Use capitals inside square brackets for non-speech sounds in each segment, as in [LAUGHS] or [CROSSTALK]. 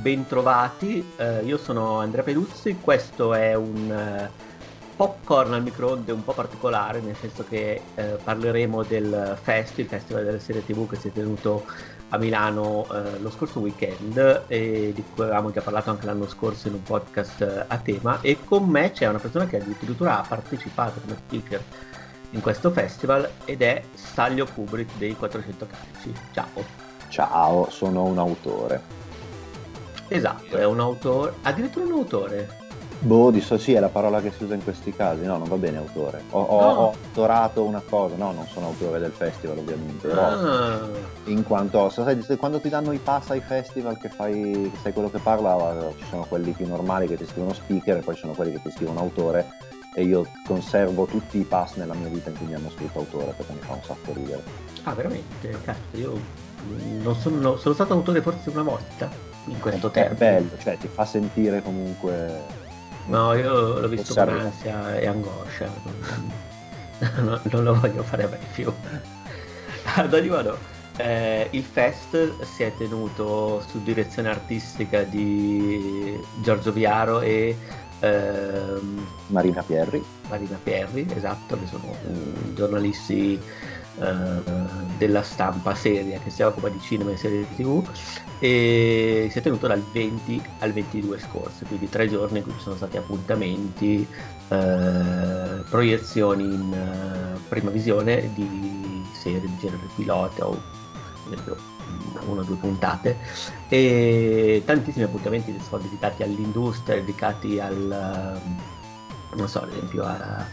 Bentrovati. Eh, io sono Andrea Peduzzi, questo è un eh, popcorn al microonde un po' particolare, nel senso che eh, parleremo del Fest, il Festival delle serie TV che si è tenuto a Milano eh, lo scorso weekend e di cui avevamo già parlato anche l'anno scorso in un podcast eh, a tema e con me c'è una persona che addirittura ha partecipato come speaker in questo festival ed è Staglio Kubrick dei 400 calci. Ciao. Ciao, sono un autore. Esatto, è un autore, addirittura un autore. Boh, di so, sì, è la parola che si usa in questi casi. No, non va bene autore. Ho, ho, No. ho autorato una cosa. No, non sono autore del festival, ovviamente. Però, Ah, in quanto, sai, sai, quando ti danno i pass ai festival che fai, che sai quello che parla, ci sono quelli più normali che ti scrivono speaker e poi ci sono quelli che ti scrivono autore. E io conservo tutti i pass nella mia vita in cui mi hanno scritto autore perché mi fa un sacco ridere. ah, veramente? Cazzo, io non sono, sono stato autore forse una volta in questo è tempo. bello, cioè ti fa sentire comunque. No, io l'ho visto con ansia e angoscia. Non, [LAUGHS] non- non lo voglio fare mai più. [LAUGHS] Ad ogni modo, eh, il fest si è tenuto su direzione artistica di Giorgio Viaro e ehm, Marina Pierri. Marina Pierri, esatto, che sono mm, giornalisti della stampa seria che si occupa di cinema e serie tv e si è tenuto dal 20 al 22 scorso, quindi tre giorni in cui ci sono stati appuntamenti, eh, proiezioni in eh, prima visione di serie di genere pilota o una o due puntate e tantissimi appuntamenti sono dedicati all'industria, dedicati al non so, ad esempio a,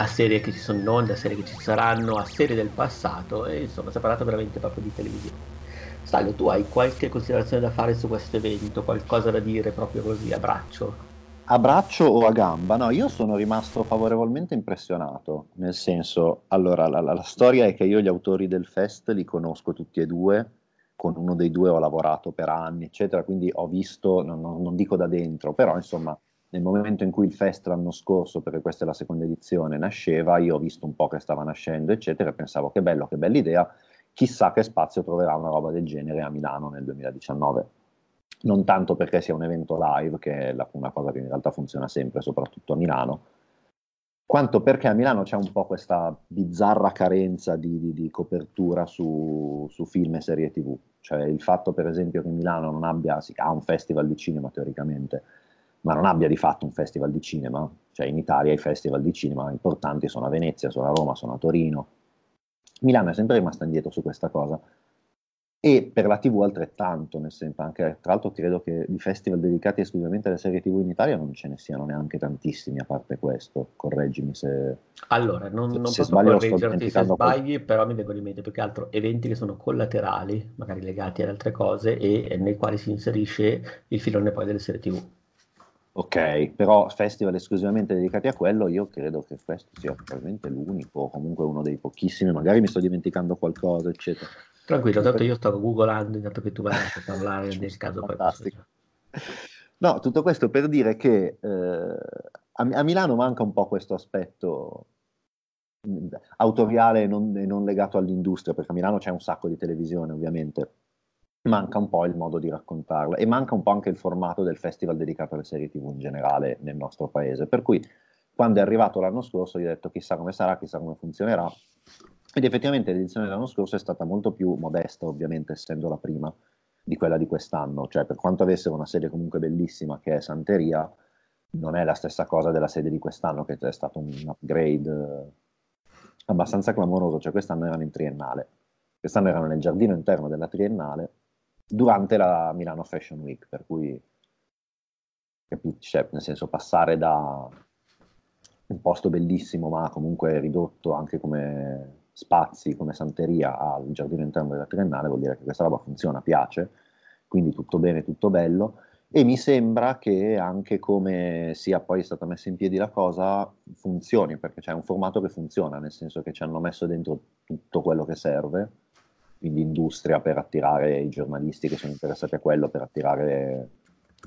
a serie che ci sono in onda, a serie che ci saranno, a serie del passato e insomma si è parlato veramente proprio di televisione. Staglio, tu hai qualche considerazione da fare su questo evento, qualcosa da dire proprio così a braccio? A braccio o a gamba? No, io sono rimasto favorevolmente impressionato, nel senso, allora la, la- la storia è che io gli autori del fest li conosco tutti e due, con uno dei due ho lavorato per anni, eccetera, quindi ho visto, non, non- non dico da dentro, però insomma, nel momento in cui il fest l'anno scorso, perché questa è la seconda edizione, nasceva, io ho visto un po' che stava nascendo, eccetera, e pensavo che bello, che bella idea, chissà che spazio troverà una roba del genere a Milano nel 2019 non tanto perché sia un evento live, che è la- una cosa che in realtà funziona sempre, soprattutto a Milano, quanto perché a Milano c'è un po' questa bizzarra carenza di, di- di copertura su, su film e serie tv. Cioè il fatto, per esempio, che Milano non abbia, sì, ha un festival di cinema teoricamente, ma non abbia di fatto un festival di cinema. Cioè in Italia i festival di cinema importanti sono a Venezia, sono a Roma, sono a Torino. Milano è sempre rimasta indietro su questa cosa. E per la TV altrettanto, nel senso anche, tra l'altro credo che di festival dedicati esclusivamente alle serie TV in Italia non ce ne siano neanche tantissimi a parte questo, correggimi se... Allora, non, Se- non se posso correggerti se sbagli, però mi vengono in mente più che altro eventi che sono collaterali, magari legati ad altre cose, e nei quali si inserisce il filone poi delle serie TV. Ok, però festival esclusivamente dedicati a quello io credo che questo sia probabilmente l'unico, o comunque uno dei pochissimi, magari mi sto dimenticando qualcosa, eccetera. Tranquillo, tanto io sto googolando intanto che tu vai a parlare nel [LAUGHS] caso poi Fantastico. No, tutto questo per dire che eh, a, a Milano manca un po' questo aspetto mh, autoriale e non, e non legato all'industria, perché a Milano c'è un sacco di televisione ovviamente, manca un po' il modo di raccontarla e manca un po' anche il formato del festival dedicato alle serie TV in generale nel nostro paese. Per cui quando è arrivato l'anno scorso gli ho detto chissà come sarà, chissà come funzionerà. Ed effettivamente l'edizione dell'anno scorso è stata molto più modesta, ovviamente, essendo la prima di quella di quest'anno. Cioè, per quanto avessero una serie comunque bellissima che è Santeria, non è la stessa cosa della serie di quest'anno, che è stato un upgrade eh, abbastanza clamoroso. Cioè, quest'anno erano in triennale. Quest'anno erano nel giardino interno della triennale durante la Milano Fashion Week, per cui capi- cioè, nel senso passare da un posto bellissimo ma comunque ridotto anche come spazi, come santeria al giardino interno della triennale vuol dire che questa roba funziona, piace, quindi tutto bene, tutto bello. E mi sembra che anche come sia poi stata messa in piedi la cosa funzioni, perché c'è un formato che funziona, nel senso che ci hanno messo dentro tutto quello che serve, quindi industria per attirare i giornalisti che sono interessati a quello, per attirare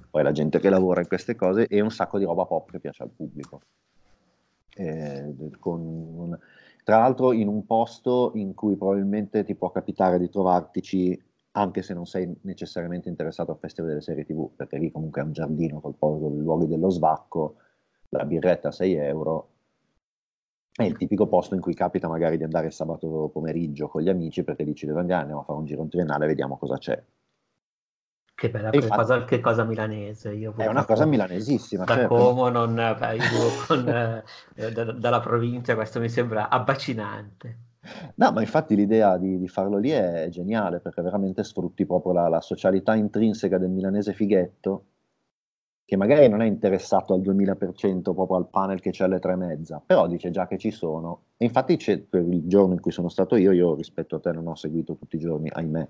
poi la gente che lavora in queste cose e un sacco di roba pop che piace al pubblico. Eh, un- tra l'altro in un posto in cui probabilmente ti può capitare di trovartici anche se non sei necessariamente interessato al Festival delle serie TV, perché lì comunque è un giardino col, i luoghi dello svacco, la birretta a 6 euro, è il tipico posto in cui capita magari di andare sabato pomeriggio con gli amici perché dici dove andiamo a fare un giro in triennale e vediamo cosa c'è. Che bella che, infatti, cosa, che cosa milanese. Io è una cosa milanesissima. Da certo. Como, non, con, eh, da, dalla provincia, questo mi sembra abbacinante. No, ma infatti l'idea di, di, farlo lì è geniale perché veramente sfrutti proprio la, la, socialità intrinseca del milanese fighetto che magari non è interessato al 2000% proprio al panel che c'è alle tre e mezza, però dice già che ci sono. E infatti per il giorno in cui sono stato io, io rispetto a te non ho seguito tutti i giorni, ahimè.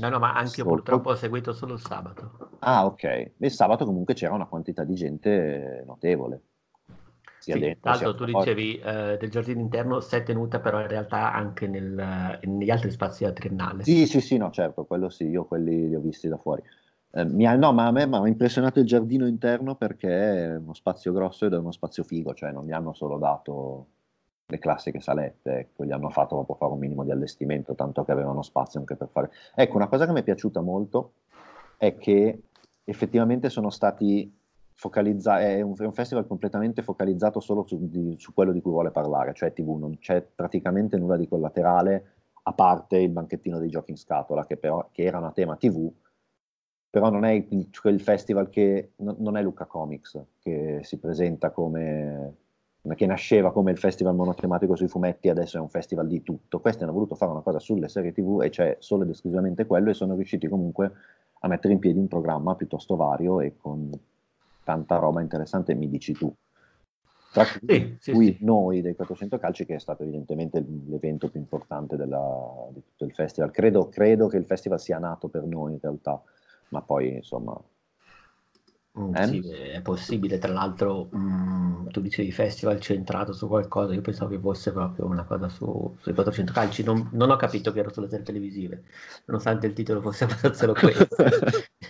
No, no, ma anche io purtroppo ho seguito solo il sabato. Ah, ok. Il sabato comunque c'era una quantità di gente notevole. Sia sì, dentro, l'altro tu fuori. dicevi eh, del giardino interno si è tenuta però in realtà anche nel, negli altri spazi della triennale. Sì, sì, sì, no, certo, quello sì, io quelli li ho visti da fuori. Eh, mi ha, no, ma a me mi ha impressionato il giardino interno perché è uno spazio grosso ed è uno spazio figo, cioè non gli hanno solo dato le classiche salette, ecco, gli hanno fatto proprio fare un minimo di allestimento, tanto che avevano spazio anche per fare... Ecco, una cosa che mi è piaciuta molto è che effettivamente sono stati focalizzati, è un, un festival completamente focalizzato solo su, di, su, quello di cui vuole parlare, cioè TV, non c'è praticamente nulla di collaterale, a parte il banchettino dei giochi in scatola, che però che era una tema TV, però non è quel festival che non è Luca Comics, che si presenta come che nasceva come il festival monotematico sui fumetti, adesso è un festival di tutto. Questi hanno voluto fare una cosa sulle serie TV e c'è solo ed esclusivamente quello e sono riusciti comunque a mettere in piedi un programma piuttosto vario e con tanta roba interessante, mi dici tu. Tra cui sì, sì, noi dei 400 calci, che è stato evidentemente l'evento più importante della, di tutto il festival. Credo, credo che il festival sia nato per noi in realtà ma poi insomma... Mm, eh? Sì, è possibile, tra l'altro mm, tu dicevi festival centrato su qualcosa, io pensavo che fosse proprio una cosa su, sui 400 calci, non, non, ho capito che era sulle serie televisive, nonostante il titolo fosse [LAUGHS] abbastanza questo.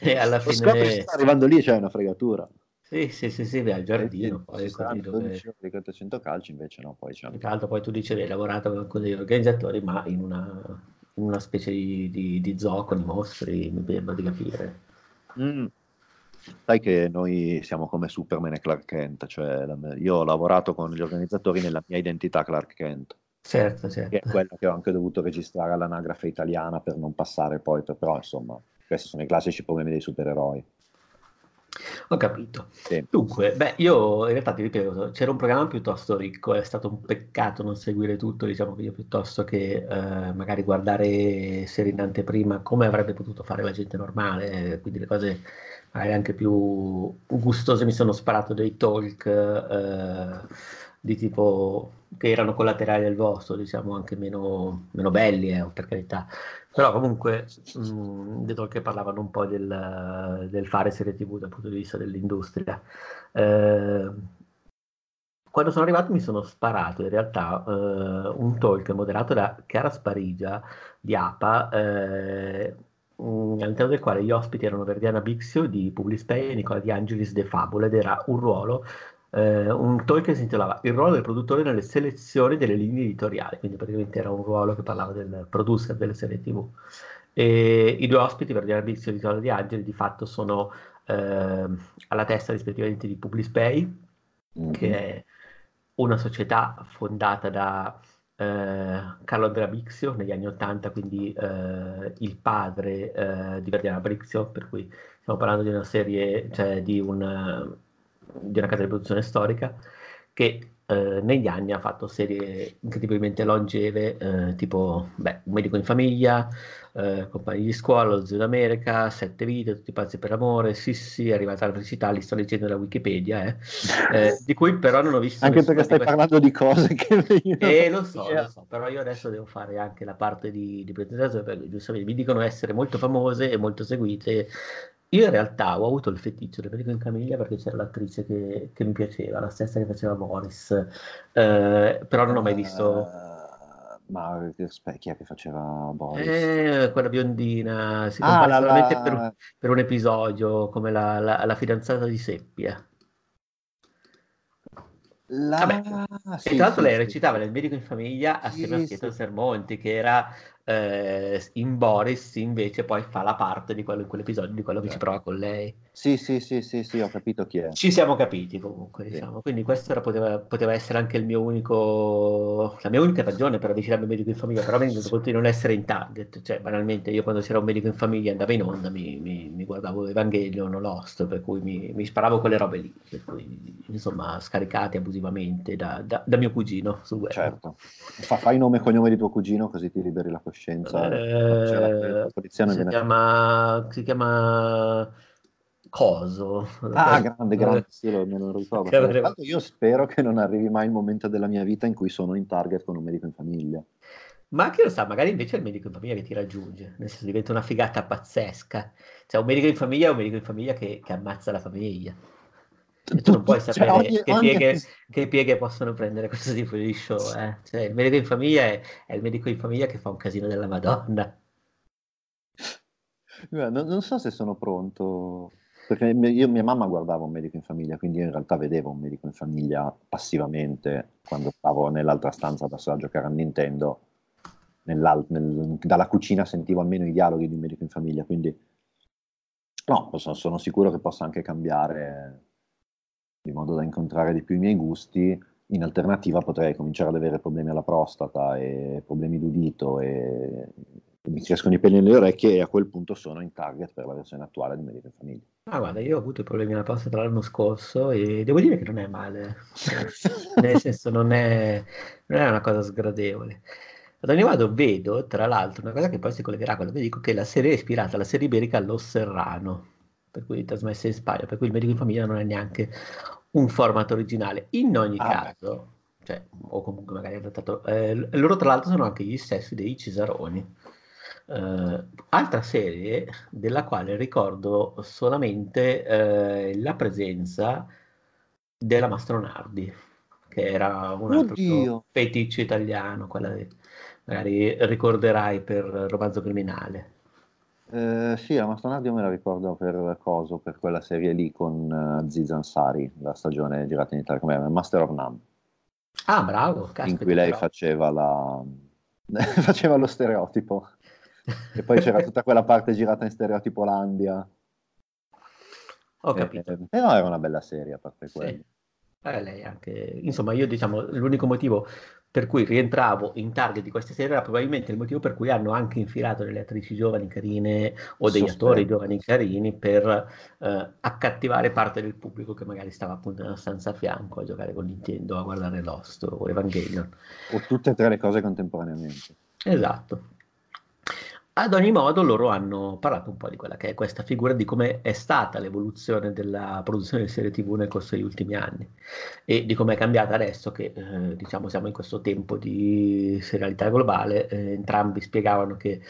e alla fine... Sta arrivando lì c'è una fregatura. Sì, sì, sì, sì, al giardino. Poi così dove... dei 400 calci invece no, poi c'è... Tra l'altro poi tu dicevi hai lavorato con degli organizzatori, ma in una una specie di, di, di zoo con i mostri, mi sembra di capire. Mm. Sai che noi siamo come Superman e Clark Kent, cioè io ho lavorato con gli organizzatori nella mia identità Clark Kent. Certo, certo. Che è quella che ho anche dovuto registrare all'anagrafe italiana per non passare poi, però insomma, questi sono i classici problemi dei supereroi. Ho capito. Sì. Dunque, beh, io in realtà ti ripeto, c'era un programma piuttosto ricco, è stato un peccato non seguire tutto, diciamo che io piuttosto che eh, magari guardare serie in anteprima come avrebbe potuto fare la gente normale, quindi le cose magari anche più gustose mi sono sparato dei talk eh, di tipo che erano collaterali del vostro, diciamo anche meno, meno belli, eh, per carità, però comunque mh, mm, detto che parlavano un po' del, del, fare serie tv dal punto di vista dell'industria. Eh, quando sono arrivato mi sono sparato in realtà eh, un talk moderato da Chiara Sparigia di APA, eh, all'interno del quale gli ospiti erano Verdiana Bixio di Publispay e Nicola Di Angelis de Fabula ed era un ruolo eh, un talk che si intitolava Il ruolo del produttore nelle selezioni delle linee editoriali, quindi praticamente era un ruolo che parlava del producer delle serie TV. E I due ospiti, Verdiana Bizio e Nicola Di Angeli, di fatto sono eh, alla testa rispettivamente di Publispay, mm-hmm. che è una società fondata da eh, Carlo Andrea Bixio negli anni Ottanta, quindi eh, il padre eh, di Verdiana Brixio, per cui stiamo parlando di una serie, cioè di un di una casa di produzione storica che eh, negli anni ha fatto serie incredibilmente longeve, eh, tipo beh, Un medico in famiglia, eh, Compagni di scuola, Lo zio d'America, Sette vite, Tutti pazzi per amore, sì sì, è arrivata alla felicità, li sto leggendo da Wikipedia, eh. eh di cui però non ho visto... Anche perché stai parlando di cose che... [LAUGHS] Eh, lo so, lo so, però io adesso devo fare anche la parte di, di presentazione, perché giustamente mi dicono essere molto famose e molto seguite, io in realtà ho avuto il feticcio del medico in famiglia perché c'era l'attrice che, che mi piaceva, la stessa che faceva Boris, eh, però non ho mai visto... Uh, ma chi è che faceva Boris? Eh, quella biondina, si ah, la, solamente la... Per, per, un episodio, come la, la, la fidanzata di Seppia. La... Vabbè. Sì, e tra l'altro sì, lei recitava nel medico in famiglia assieme sì, a Pietro Sermonti, che era eh, in Boris invece poi fa la parte di quello in quell'episodio di quello che ci prova con lei. Sì, sì, sì, sì, sì, ho capito chi è. Ci siamo capiti comunque, sì. diciamo. Quindi questa era, poteva, poteva, essere anche il mio unico, la mia unica ragione per avvicinarmi a un medico in famiglia, però mi conto di non essere in target. Cioè, banalmente, io quando c'era un medico in famiglia andavo in onda, mi, mi, mi guardavo Evangelion o Lost, per cui mi, mi, sparavo quelle robe lì, per cui, insomma, scaricate abusivamente da, da, da mio cugino sul web. Certo. Fa, fai nome e cognome di tuo cugino così ti liberi la coscienza. Eh, la si, chiama, si chiama Coso. Ah, [LAUGHS] grande, grande, sì, lo, me lo ricordo. Che io spero che non arrivi mai il momento della mia vita in cui sono in target con un medico in famiglia. Ma chi lo sa, magari invece è il medico in famiglia che ti raggiunge, nel senso diventa una figata pazzesca. Cioè un medico in famiglia è un medico in famiglia che, che ammazza la famiglia. E tu non puoi cioè, sapere cioè, ogni, che, ogni... Pieghe, [LAUGHS] che, pieghe, possono prendere questo tipo di show. Eh? Cioè, il medico in famiglia è, è, il medico in famiglia che fa un casino della Madonna. Non, non so se sono pronto perché io mia mamma guardava un medico in famiglia, quindi io in realtà vedevo un medico in famiglia passivamente quando stavo nell'altra stanza da sola a giocare a Nintendo. Nel, dalla cucina sentivo almeno i dialoghi di un medico in famiglia, quindi no, sono, sono sicuro che possa anche cambiare di modo da incontrare di più i miei gusti. In alternativa potrei cominciare ad avere problemi alla prostata e problemi d'udito e mi crescono i peli nelle orecchie e a quel punto sono in target per la versione attuale di Medico in Famiglia. Ah, guarda, io ho avuto i problemi alla prostata l'anno scorso e devo dire che non è male, [LAUGHS] nel senso non è, non è una cosa sgradevole. Ad ogni modo vedo, tra l'altro, una cosa che poi si collegherà a quello che dico, che la serie è ispirata alla serie iberica Lo Serrano, per cui trasmessa in Spagna, per cui il medico in famiglia non è neanche un format originale. In ogni ah, caso, cioè, o comunque magari adattato, eh, loro tra l'altro sono anche gli stessi dei Cesaroni. Uh, altra serie della quale ricordo solamente uh, la presenza della Mastronardi, che era un feticcio italiano, quella di, magari ricorderai per Romanzo Criminale. Eh, sì, la Mastronardi me la ricordo per Coso, per quella serie lì con uh, Ansari, la stagione girata in Italia, come Master of None. Ah, bravo, caspita, in cui lei faceva, la... [LAUGHS] faceva lo stereotipo e poi c'era tutta quella parte girata in stereotipo Landia. Ho capito. Eh, però era una bella serie a parte quello. Sì. Eh, lei anche, insomma, io diciamo l'unico motivo per cui rientravo in target di queste serie era probabilmente il motivo per cui hanno anche infilato delle attrici giovani carine o degli Sospetto. attori giovani carini per eh, accattivare parte del pubblico che magari stava appunto nella stanza a fianco a giocare con Nintendo, a guardare Lost o Evangelion. O tutte e tre le cose contemporaneamente. Esatto. Ad ogni modo, loro hanno parlato un po' di quella che è questa figura, di come è stata l'evoluzione della produzione di serie TV nel corso degli ultimi anni e di come è cambiata adesso che eh, diciamo siamo in questo tempo di serialità globale. Eh, entrambi spiegavano che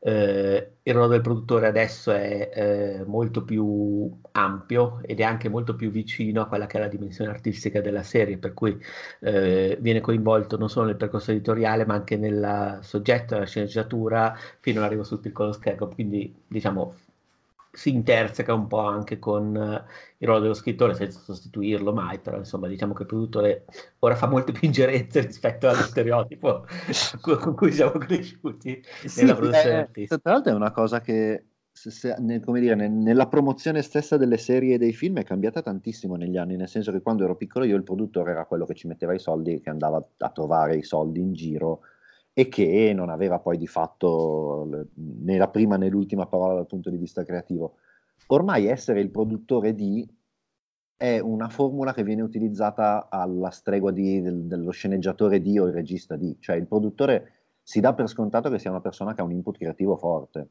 eh, il ruolo del produttore adesso è eh, molto più ampio ed è anche molto più vicino a quella che è la dimensione artistica della serie, per cui eh, viene coinvolto non solo nel percorso editoriale ma anche nel soggetto, nella sceneggiatura, fino all'arrivo sul piccolo schermo, quindi diciamo si interseca un po' anche con uh, il ruolo dello scrittore senza sostituirlo mai, però insomma diciamo che il produttore ora fa molte più ingerenze rispetto allo stereotipo [LAUGHS] con cui siamo cresciuti sì, nella produzione eh, Tra l'altro è una cosa che se, se, nel, dire, nel, nella promozione stessa delle serie e dei film è cambiata tantissimo negli anni, nel senso che quando ero piccolo io il produttore era quello che ci metteva i soldi, che andava a trovare i soldi in giro e che non aveva poi di fatto né la prima né l'ultima parola dal punto di vista creativo. Ormai essere il produttore di è una formula che viene utilizzata alla stregua di, del, dello sceneggiatore di o il regista di, cioè il produttore si dà per scontato che sia una persona che ha un input creativo forte.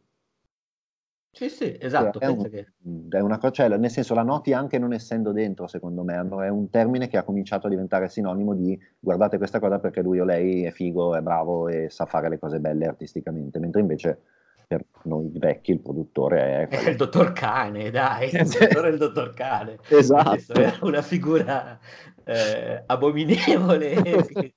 Sì, sì, esatto. È, un, che... è una cosa, cioè, nel senso, la noti anche non essendo dentro, secondo me. È un termine che ha cominciato a diventare sinonimo di guardate questa cosa perché lui o lei è figo, è bravo e sa fare le cose belle artisticamente, mentre invece per noi vecchi il produttore è... È [LAUGHS] il dottor Cane, dai, il [LAUGHS] dottore è il dottor Cane. Esatto. È una figura eh, abominevole Cioè, [LAUGHS]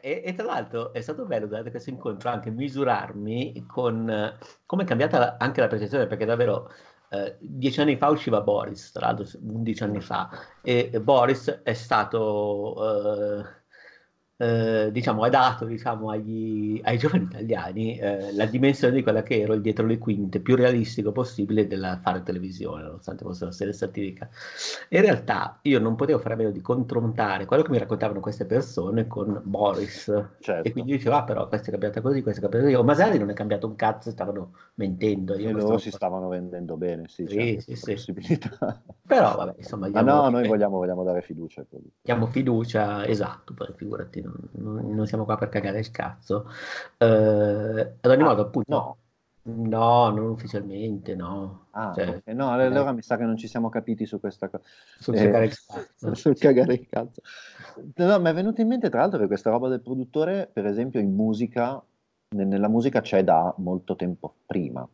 e, e, tra l'altro è stato bello durante questo incontro anche misurarmi con come è cambiata anche la percezione, perché davvero eh, dieci anni fa usciva Boris, tra l'altro undici anni fa, e Boris è stato eh, eh, diciamo, ha dato diciamo, agli, ai [LAUGHS] giovani italiani eh, la dimensione di quella che ero il dietro le quinte più realistico possibile del fare televisione, nonostante fosse una serie satirica. In realtà io non potevo fare a meno di confrontare quello che mi raccontavano queste persone con Boris. Certo. E quindi dicevo, ah però questa è cambiata così, questa è cambiata così. O Masari non è cambiato un cazzo, stavano mentendo. Io e loro stavo... si stavano vendendo bene, sì, sì, sì, sì. possibilità. Però vabbè, insomma... Ma no, noi vogliamo, vogliamo dare fiducia. Diamo fiducia, esatto, poi figurati non, non, siamo qua per cagare il cazzo. Eh, ad ogni ah, modo, appunto, no. No, non ufficialmente, no. Ah, cioè, okay. no, allora eh, mi sa che non ci siamo capiti su questa cosa. Sul eh, cagare il cazzo. sul cagare il cazzo. No, mi è venuto in mente tra l'altro che questa roba del produttore, per esempio in musica, nella musica c'è da molto tempo prima.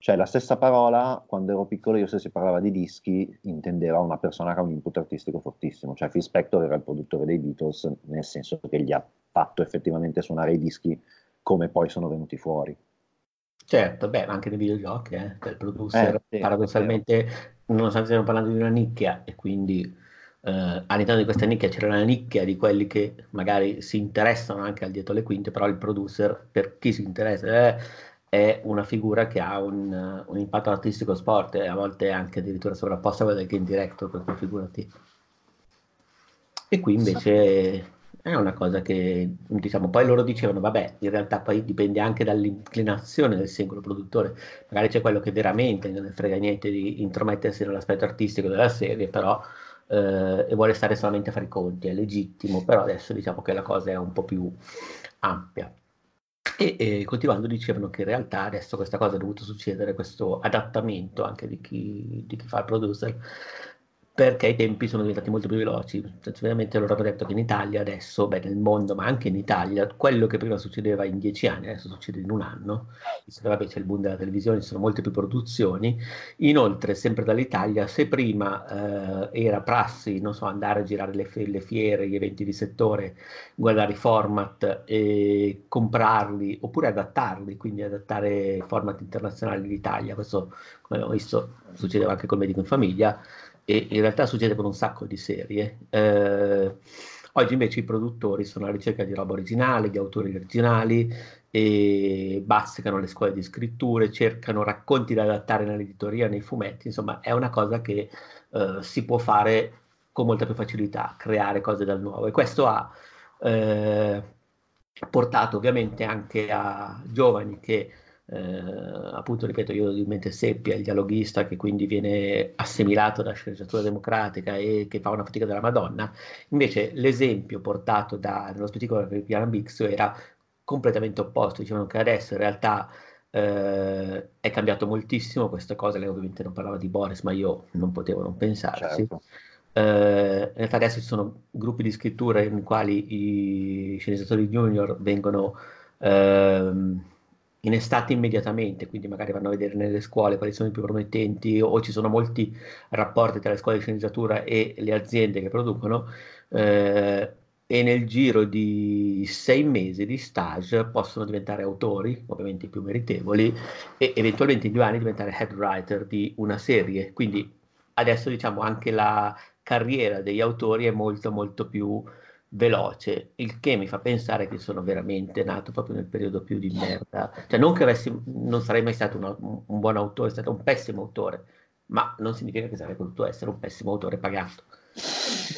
Cioè la stessa parola, quando ero piccolo io se si parlava di dischi, intendeva una persona che ha un input artistico fortissimo, cioè Phil Spector era il produttore dei Beatles, nel senso che gli ha fatto effettivamente suonare i dischi come poi sono venuti fuori. Certo, beh, anche nei videogiochi, eh, il producer eh, sì, paradossalmente, nonostante stiamo parlando di una nicchia e quindi eh, all'interno di questa nicchia c'era una nicchia di quelli che magari si interessano anche al dietro le quinte, però il producer, per chi si interessa, eh, è una figura che ha un, un impatto artistico sport e a volte anche addirittura sovrapposta a quella del game director, cui figurati. E qui invece è una cosa che, diciamo, poi loro dicevano, vabbè, in realtà poi dipende anche dall'inclinazione del singolo produttore. Magari c'è quello che veramente non ne frega niente di intromettersi nell'aspetto artistico della serie, però eh, e vuole stare solamente a fare i conti, è legittimo, però adesso diciamo che la cosa è un po' più ampia. E, e continuando dicevano che in realtà adesso questa cosa è dovuta succedere, questo adattamento anche di chi, di chi fa il producer, perché i tempi sono diventati molto più veloci. Semplicemente loro hanno detto che in Italia adesso, beh nel mondo, ma anche in Italia, quello che prima succedeva in dieci anni, adesso succede in un anno, vabbè, c'è il boom della televisione, ci sono molte più produzioni. Inoltre, sempre dall'Italia, se prima eh, era prassi, non so, andare a girare le, le, fiere, gli eventi di settore, guardare i format e comprarli, oppure adattarli, quindi adattare format internazionali d'Italia, questo come abbiamo visto succedeva anche col medico in famiglia, e in realtà succede con un sacco di serie. Eh, oggi invece i produttori sono alla ricerca di roba originale, di autori originali e bazzicano le scuole di scritture, cercano racconti da adattare nell'editoria, nei fumetti, insomma è una cosa che eh, si può fare con molta più facilità, creare cose dal nuovo e questo ha eh, portato ovviamente anche a giovani che eh, appunto ripeto io in mente Seppia il dialoghista che quindi viene assimilato da sceneggiatura democratica e che fa una fatica della Madonna. Invece l'esempio portato da, nello specifico da Piano Bix era completamente opposto. Dicevano che adesso in realtà eh, è cambiato moltissimo questa cosa. Lei ovviamente non parlava di Boris ma io non potevo non pensarci. Certo. Uh, in realtà adesso ci sono gruppi di scrittura in quali i sceneggiatori junior vengono uh, in estate immediatamente, quindi magari vanno a vedere nelle scuole quali sono i più promettenti o ci sono molti rapporti tra le scuole di sceneggiatura e le aziende che producono eh, e nel giro di sei mesi di stage possono diventare autori, ovviamente i più meritevoli, e eventualmente in due anni diventare head writer di una serie. Quindi adesso diciamo anche la carriera degli autori è molto molto più veloce, il che mi fa pensare che sono veramente nato proprio nel periodo più di merda. Cioè, non che avessi, non sarei mai stato una, un buon autore, sono stato un pessimo autore, ma non significa che sarei potuto essere un pessimo autore pagato.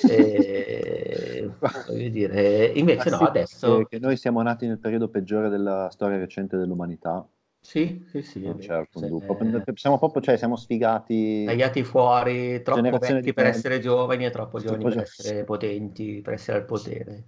e, [LAUGHS] [LAUGHS] voglio dire, invece no, adesso... Che noi siamo nati nel periodo peggiore della storia recente dell'umanità sì, sì, sì. Non c'è alcun dubbio. Siamo proprio, cioè, siamo sfigati. Tagliati fuori, troppo vecchi per essere giovani e troppo giovani per essere potenti, per essere al potere.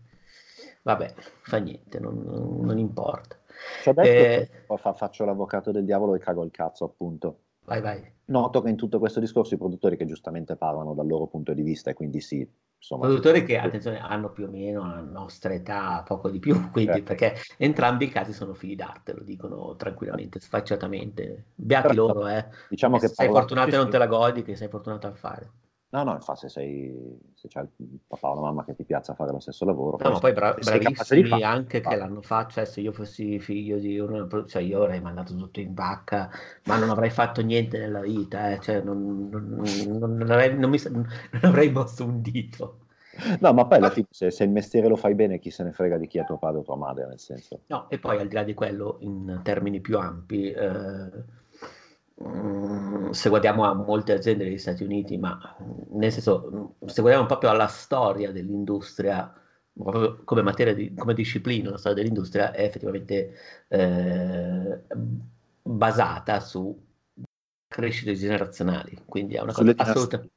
Vabbè, fa niente, non, non importa. Cioè, eh, faccio l'avvocato del diavolo e cago il cazzo, appunto. Vai, vai. Noto che in tutto questo discorso i produttori che giustamente parlano dal loro punto di vista e quindi sì, insomma... Produttori che, attenzione, hanno più o meno la nostra età, poco di più, [LAUGHS] quindi certo. perché entrambi i casi sono figli d'arte, lo dicono tranquillamente, sfacciatamente. Beati Però, loro, eh. Diciamo che se sei fortunato e non te la godi, che sei fortunato a fare. No, no, infatti se, sei, se c'è il papà o la mamma che ti piace a fare lo stesso lavoro. No, ma poi bra- bravissimi anche che l'hanno fatto, cioè se io fossi figlio di uno, cioè io avrei mandato tutto in vacca, ma non avrei fatto niente nella vita, eh. cioè non, non, non, avrei, non, mi, non avrei mosso un dito. No, ma poi alla fine se, se, il mestiere lo fai bene, chi se ne frega di chi è tuo padre o tua madre, nel senso. No, e poi al di là di quello, in termini più ampi, eh, se guardiamo a molte aziende degli Stati Uniti, ma nel senso, se guardiamo proprio alla storia dell'industria, proprio come materia, di, come disciplina, la storia dell'industria è effettivamente eh, basata su crescite generazionali, quindi è una cosa assolutamente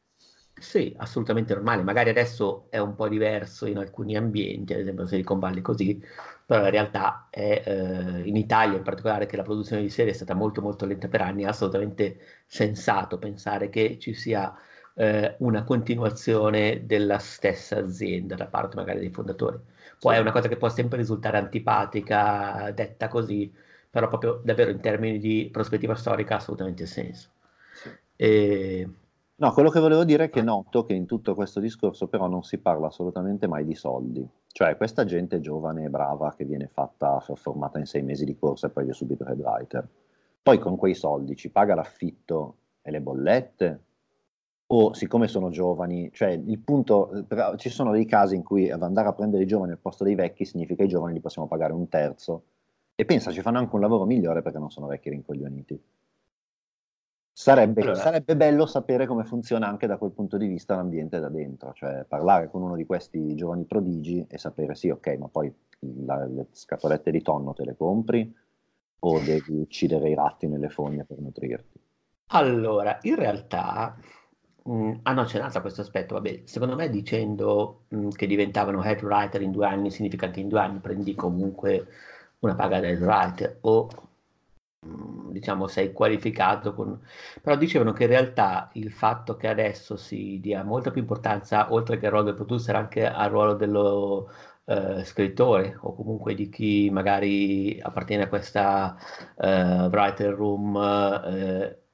sì, assolutamente normale. Magari adesso è un po' diverso in alcuni ambienti, ad esempio Silicon Valley così, però in realtà è, eh, in Italia in particolare che la produzione di serie è stata molto molto lenta per anni, è assolutamente sensato pensare che ci sia eh, una continuazione della stessa azienda da parte magari dei fondatori. Poi sì. è una cosa che può sempre risultare antipatica, detta così, però proprio davvero in termini di prospettiva storica ha assolutamente senso. Sì. E No, quello che volevo dire è che noto che in tutto questo discorso però non si parla assolutamente mai di soldi. Cioè questa gente giovane e brava che viene fatta, formata in sei mesi di corsa e poi è subito head writer, poi con quei soldi ci paga l'affitto e le bollette? O siccome sono giovani, cioè il punto, però, ci sono dei casi in cui andare a prendere i giovani al posto dei vecchi significa che i giovani li possiamo pagare un terzo e pensa ci fanno anche un lavoro migliore perché non sono vecchi rincoglioniti. Sarebbe, allora. sarebbe, bello sapere come funziona anche da quel punto di vista l'ambiente da dentro, cioè parlare con uno di questi giovani prodigi e sapere sì, ok, ma poi la, le scatolette di tonno te le compri o devi uccidere i ratti nelle fogne per nutrirti? Allora, in realtà mh, hanno accennato a questo aspetto, vabbè, secondo me dicendo mh, che diventavano head writer in due anni significa che in due anni prendi comunque una paga da head writer o Mm, diciamo sei qualificato con... però dicevano che in realtà il fatto che adesso si dia molta più importanza oltre che al ruolo del producer anche al ruolo dello eh, scrittore o comunque di chi magari appartiene a questa eh, writer room eh,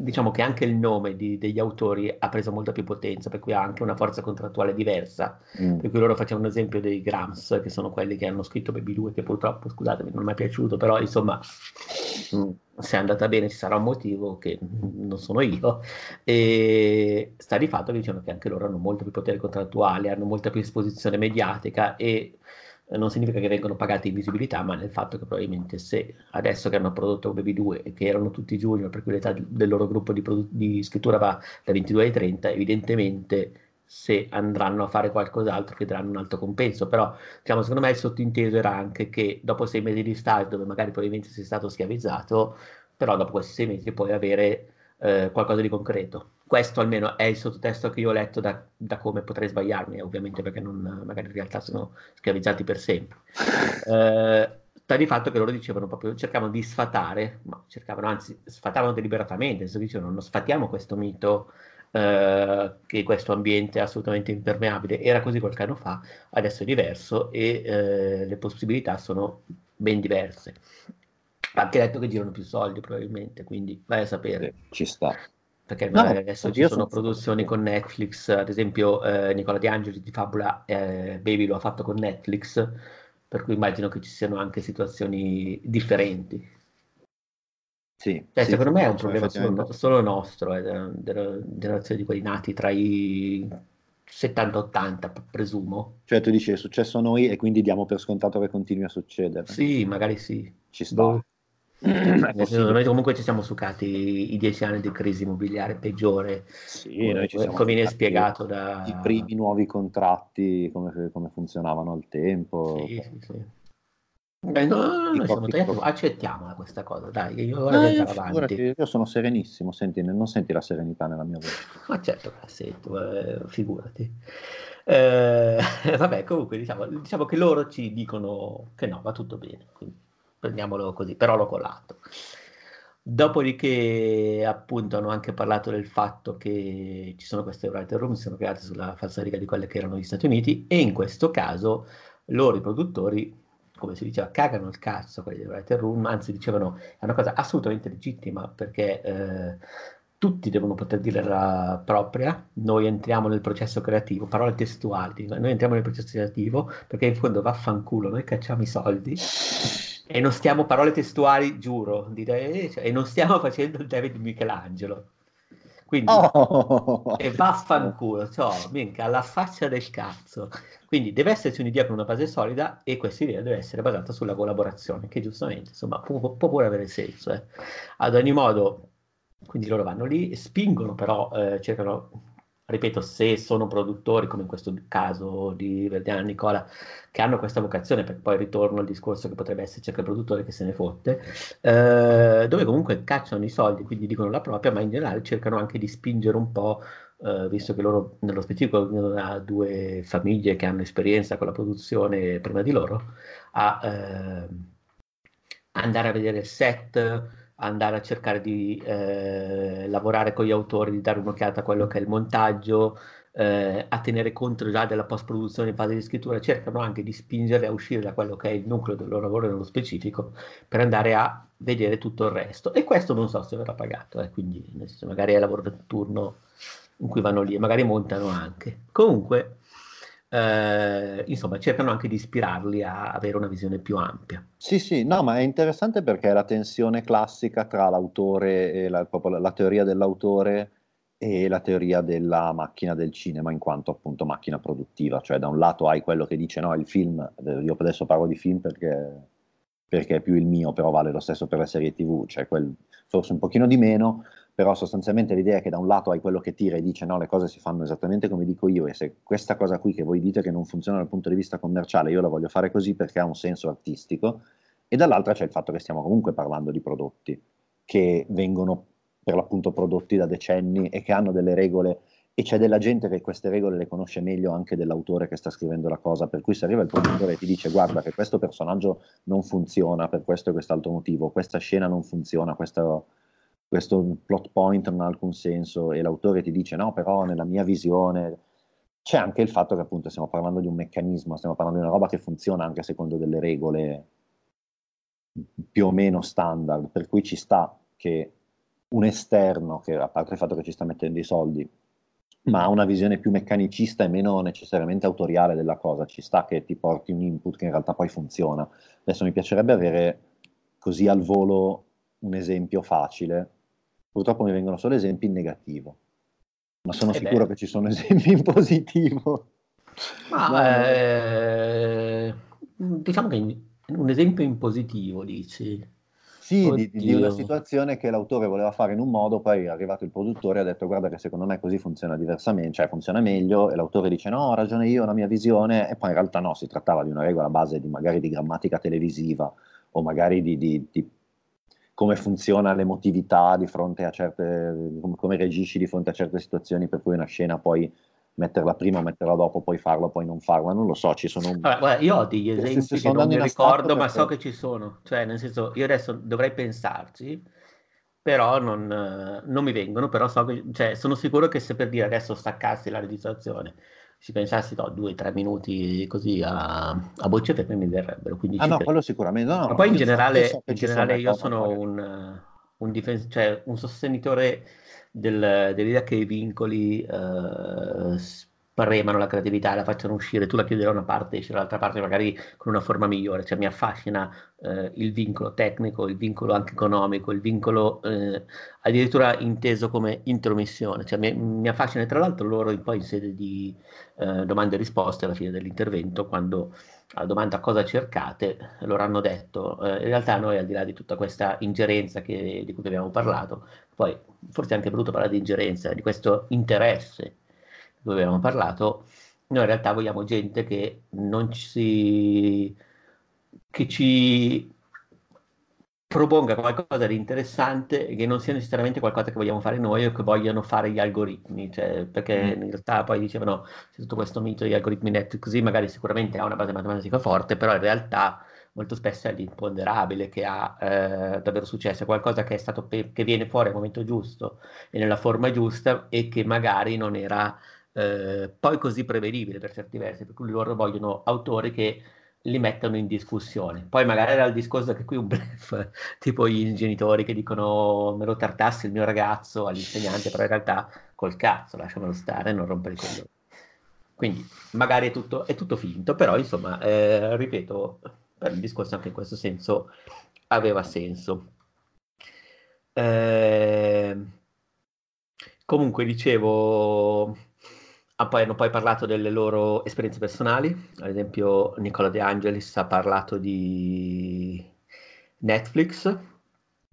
diciamo che anche il nome di, degli autori ha preso molta più potenza, per cui ha anche una forza contrattuale diversa. Mm. Per cui loro facevano un esempio dei Grams, che sono quelli che hanno scritto Baby 2, che purtroppo, scusatemi, non mi è piaciuto, però insomma, mm, se è andata bene ci sarà un motivo che non sono io. E sta di fatto che dicevano che anche loro hanno molto più potere contrattuale, hanno molta più esposizione mediatica e non significa che vengono pagati in visibilità, ma nel fatto che probabilmente se adesso che hanno prodotto Baby 2 e che erano tutti junior, per cui l'età del loro gruppo di, produ- di scrittura va da 22 ai 30, evidentemente se andranno a fare qualcos'altro chiederanno un alto compenso, però diciamo, secondo me il sottinteso era anche che dopo sei mesi di stage dove magari probabilmente sei stato schiavizzato, però dopo questi sei mesi puoi avere eh, qualcosa di concreto. Questo almeno è il sottotesto che io ho letto da, da come potrei sbagliarmi, ovviamente perché non, magari in realtà sono schiavizzati per sempre. Eh, sta di fatto che loro dicevano proprio, cercavano di sfatare, ma cercavano, anzi, sfatavano deliberatamente, nel senso dicevano non sfatiamo questo mito eh, che questo ambiente è assolutamente impermeabile, era così qualche anno fa, adesso è diverso e eh, le possibilità sono ben diverse anche detto che girano più soldi probabilmente, quindi vai a sapere. Ci sta. Perché no, adesso ci sono, produzioni con Netflix, ad esempio eh, Nicola Di Angeli di Fabula eh, Baby lo ha fatto con Netflix, per cui immagino che ci siano anche situazioni differenti. Sì, cioè, sì, secondo me è un problema solo, solo nostro, eh, della, della generazione di quelli nati tra i 70-80, presumo. Cioè tu dici è successo a noi e quindi diamo per scontato che continui a succedere. Sì, magari sì. Ci sta. Boh. Noi comunque ci siamo succati i dieci anni di crisi immobiliare peggiore, sì, come, viene spiegato da... I primi nuovi contratti, come, come funzionavano al tempo. Sì, sì, sì. Beh, no, no, no, siamo troppo, accettiamola questa cosa, dai, io ora eh, avanti. Io sono serenissimo, senti, non senti la serenità nella mia voce. Ma certo che la sento, eh, figurati. Eh, [LAUGHS] vabbè, comunque diciamo, diciamo, che loro ci dicono che no, va tutto bene, quindi prendiamolo così, però l'ho colato. Dopodiché, appunto, hanno anche parlato del fatto che ci sono queste writer room, si sono create sulla falsariga di quelle che erano gli Stati Uniti, e in questo caso loro, i produttori, come si diceva, cagano il cazzo quelli del writer room, anzi dicevano è una cosa assolutamente legittima perché eh, tutti devono poter dire la propria, noi entriamo nel processo creativo, parole testuali, noi entriamo nel processo creativo perché in fondo vaffanculo, noi cacciamo i soldi e non stiamo, parole testuali, giuro, direi, cioè, e non stiamo [LAUGHS] facendo il David Michelangelo. Quindi, oh. e vaffanculo, cioè, minchia, alla faccia del cazzo. Quindi deve esserci un'idea con una base solida e questa idea deve essere basata sulla collaborazione, che giustamente, insomma, può, può pure avere senso. Eh. Ad ogni modo, quindi loro vanno lì, spingono però, eh, cercano ripeto, se sono produttori, come in questo caso di Verdiana Nicola, che hanno questa vocazione, perché poi ritorno al discorso che potrebbe esserci anche il produttore che se ne fotte, eh, dove comunque cacciano i soldi, quindi dicono la propria, ma in generale cercano anche di spingere un po', eh, visto che loro nello specifico hanno due famiglie che hanno esperienza con la produzione prima di loro, a eh, andare a vedere il set andare a cercare di eh, lavorare con gli autori, di dare un'occhiata a quello che è il montaggio, eh, a tenere conto già della post-produzione in fase di scrittura, cercano anche di spingerli a uscire da quello che è il nucleo del loro lavoro nello specifico per andare a vedere tutto il resto. E questo non so se verrà pagato, eh, quindi magari è lavoro del turno in cui vanno lì e magari montano anche. Comunque, eh, insomma, cercano anche di ispirarli a avere una visione più ampia. Sì, sì, no, ma è interessante perché è la tensione classica tra l'autore e la, la teoria dell'autore e la teoria della macchina del cinema in quanto appunto macchina produttiva, cioè da un lato hai quello che dice no, il film, io adesso parlo di film perché, perché è più il mio, però vale lo stesso per le serie tv, cioè quel, forse un pochino di meno, però sostanzialmente l'idea è che da un lato hai quello che tira e dice no, le cose si fanno esattamente come dico io e se questa cosa qui che voi dite che non funziona dal punto di vista commerciale, io la voglio fare così perché ha un senso artistico, e dall'altra c'è il fatto che stiamo comunque parlando di prodotti che vengono per l'appunto prodotti da decenni e che hanno delle regole e c'è della gente che queste regole le conosce meglio anche dell'autore che sta scrivendo la cosa, per cui se arriva il produttore e ti dice guarda che questo personaggio non funziona per questo e quest'altro motivo, questa scena non funziona, questo questo plot point non ha alcun senso e l'autore ti dice no, però nella mia visione c'è anche il fatto che appunto stiamo parlando di un meccanismo, stiamo parlando di una roba che funziona anche secondo delle regole più o meno standard, per cui ci sta che un esterno, che a parte il fatto che ci sta mettendo i soldi, ma ha una visione più meccanicista e meno necessariamente autoriale della cosa, ci sta che ti porti un input che in realtà poi funziona. Adesso mi piacerebbe avere così al volo un esempio facile, Purtroppo mi vengono solo esempi in negativo, ma sono eh sicuro beh. che ci sono [LAUGHS] esempi in positivo. Ma no, eh, diciamo che un esempio in positivo, dici? Sì, di, di, una situazione che l'autore voleva fare in un modo, poi è arrivato il produttore e ha detto guarda che secondo me così funziona diversamente, cioè funziona meglio, e l'autore dice no, ho ragione io, la mia visione, e poi in realtà no, si trattava di una regola base di magari di grammatica televisiva o magari di, di, di come funziona l'emotività di fronte a certe, come, come, reagisci di fronte a certe situazioni per cui una scena poi metterla prima o metterla dopo, poi farla, poi non farla, non lo so, ci sono... Vabbè, guarda, io ho degli esempi che non mi ricordo, ma so che ci sono, cioè nel senso, io adesso dovrei pensarci, però non, non mi vengono, però so che, cioè, sono sicuro che se per dire adesso staccassi la registrazione ci pensassi no, due o tre minuti così a, a bocce per me mi verrebbero. Ah no, quello sicuramente. No, Ma poi in generale, so in generale io sono un, un, difens- cioè, un sostenitore del, dell'idea che i vincoli uh, spremano la creatività, la facciano uscire, tu la chiudi da una parte e esce dall'altra parte magari con una forma migliore, cioè mi affascina eh, il vincolo tecnico, il vincolo anche economico, il vincolo eh, addirittura inteso come intromissione, cioè mi, mi affascina. Tra l'altro loro poi in sede di eh, domande e risposte alla fine dell'intervento, quando alla domanda cosa cercate, loro hanno detto eh, in realtà noi al di là di tutta questa ingerenza che, di cui abbiamo parlato, poi forse è anche brutto parlare di ingerenza, di questo interesse cui abbiamo parlato, noi in realtà vogliamo gente che non ci, che ci proponga qualcosa di interessante che non sia necessariamente qualcosa che vogliamo fare noi o che vogliano fare gli algoritmi, cioè, perché mm. in realtà poi dicevano c'è tutto questo mito degli algoritmi net così magari sicuramente ha una base matematica forte, però in realtà molto spesso è l'imponderabile che ha eh, davvero successo, è qualcosa che, è stato pe- che viene fuori al momento giusto e nella forma giusta e che magari non era eh, poi così prevedibile per certi versi, per cui loro vogliono autori che li mettono in discussione. Poi magari era il discorso che qui un blef, [LAUGHS] tipo i genitori che dicono me lo tartassi il mio ragazzo all'insegnante, però in realtà col cazzo, lasciamelo stare, non rompere i coglioni. Quindi magari è tutto, è tutto finto, però insomma, eh, ripeto, il discorso anche in questo senso aveva senso. Eh, Comunque, dicevo, poi hanno poi parlato delle loro esperienze personali, ad esempio Nicola De Angelis ha parlato di Netflix,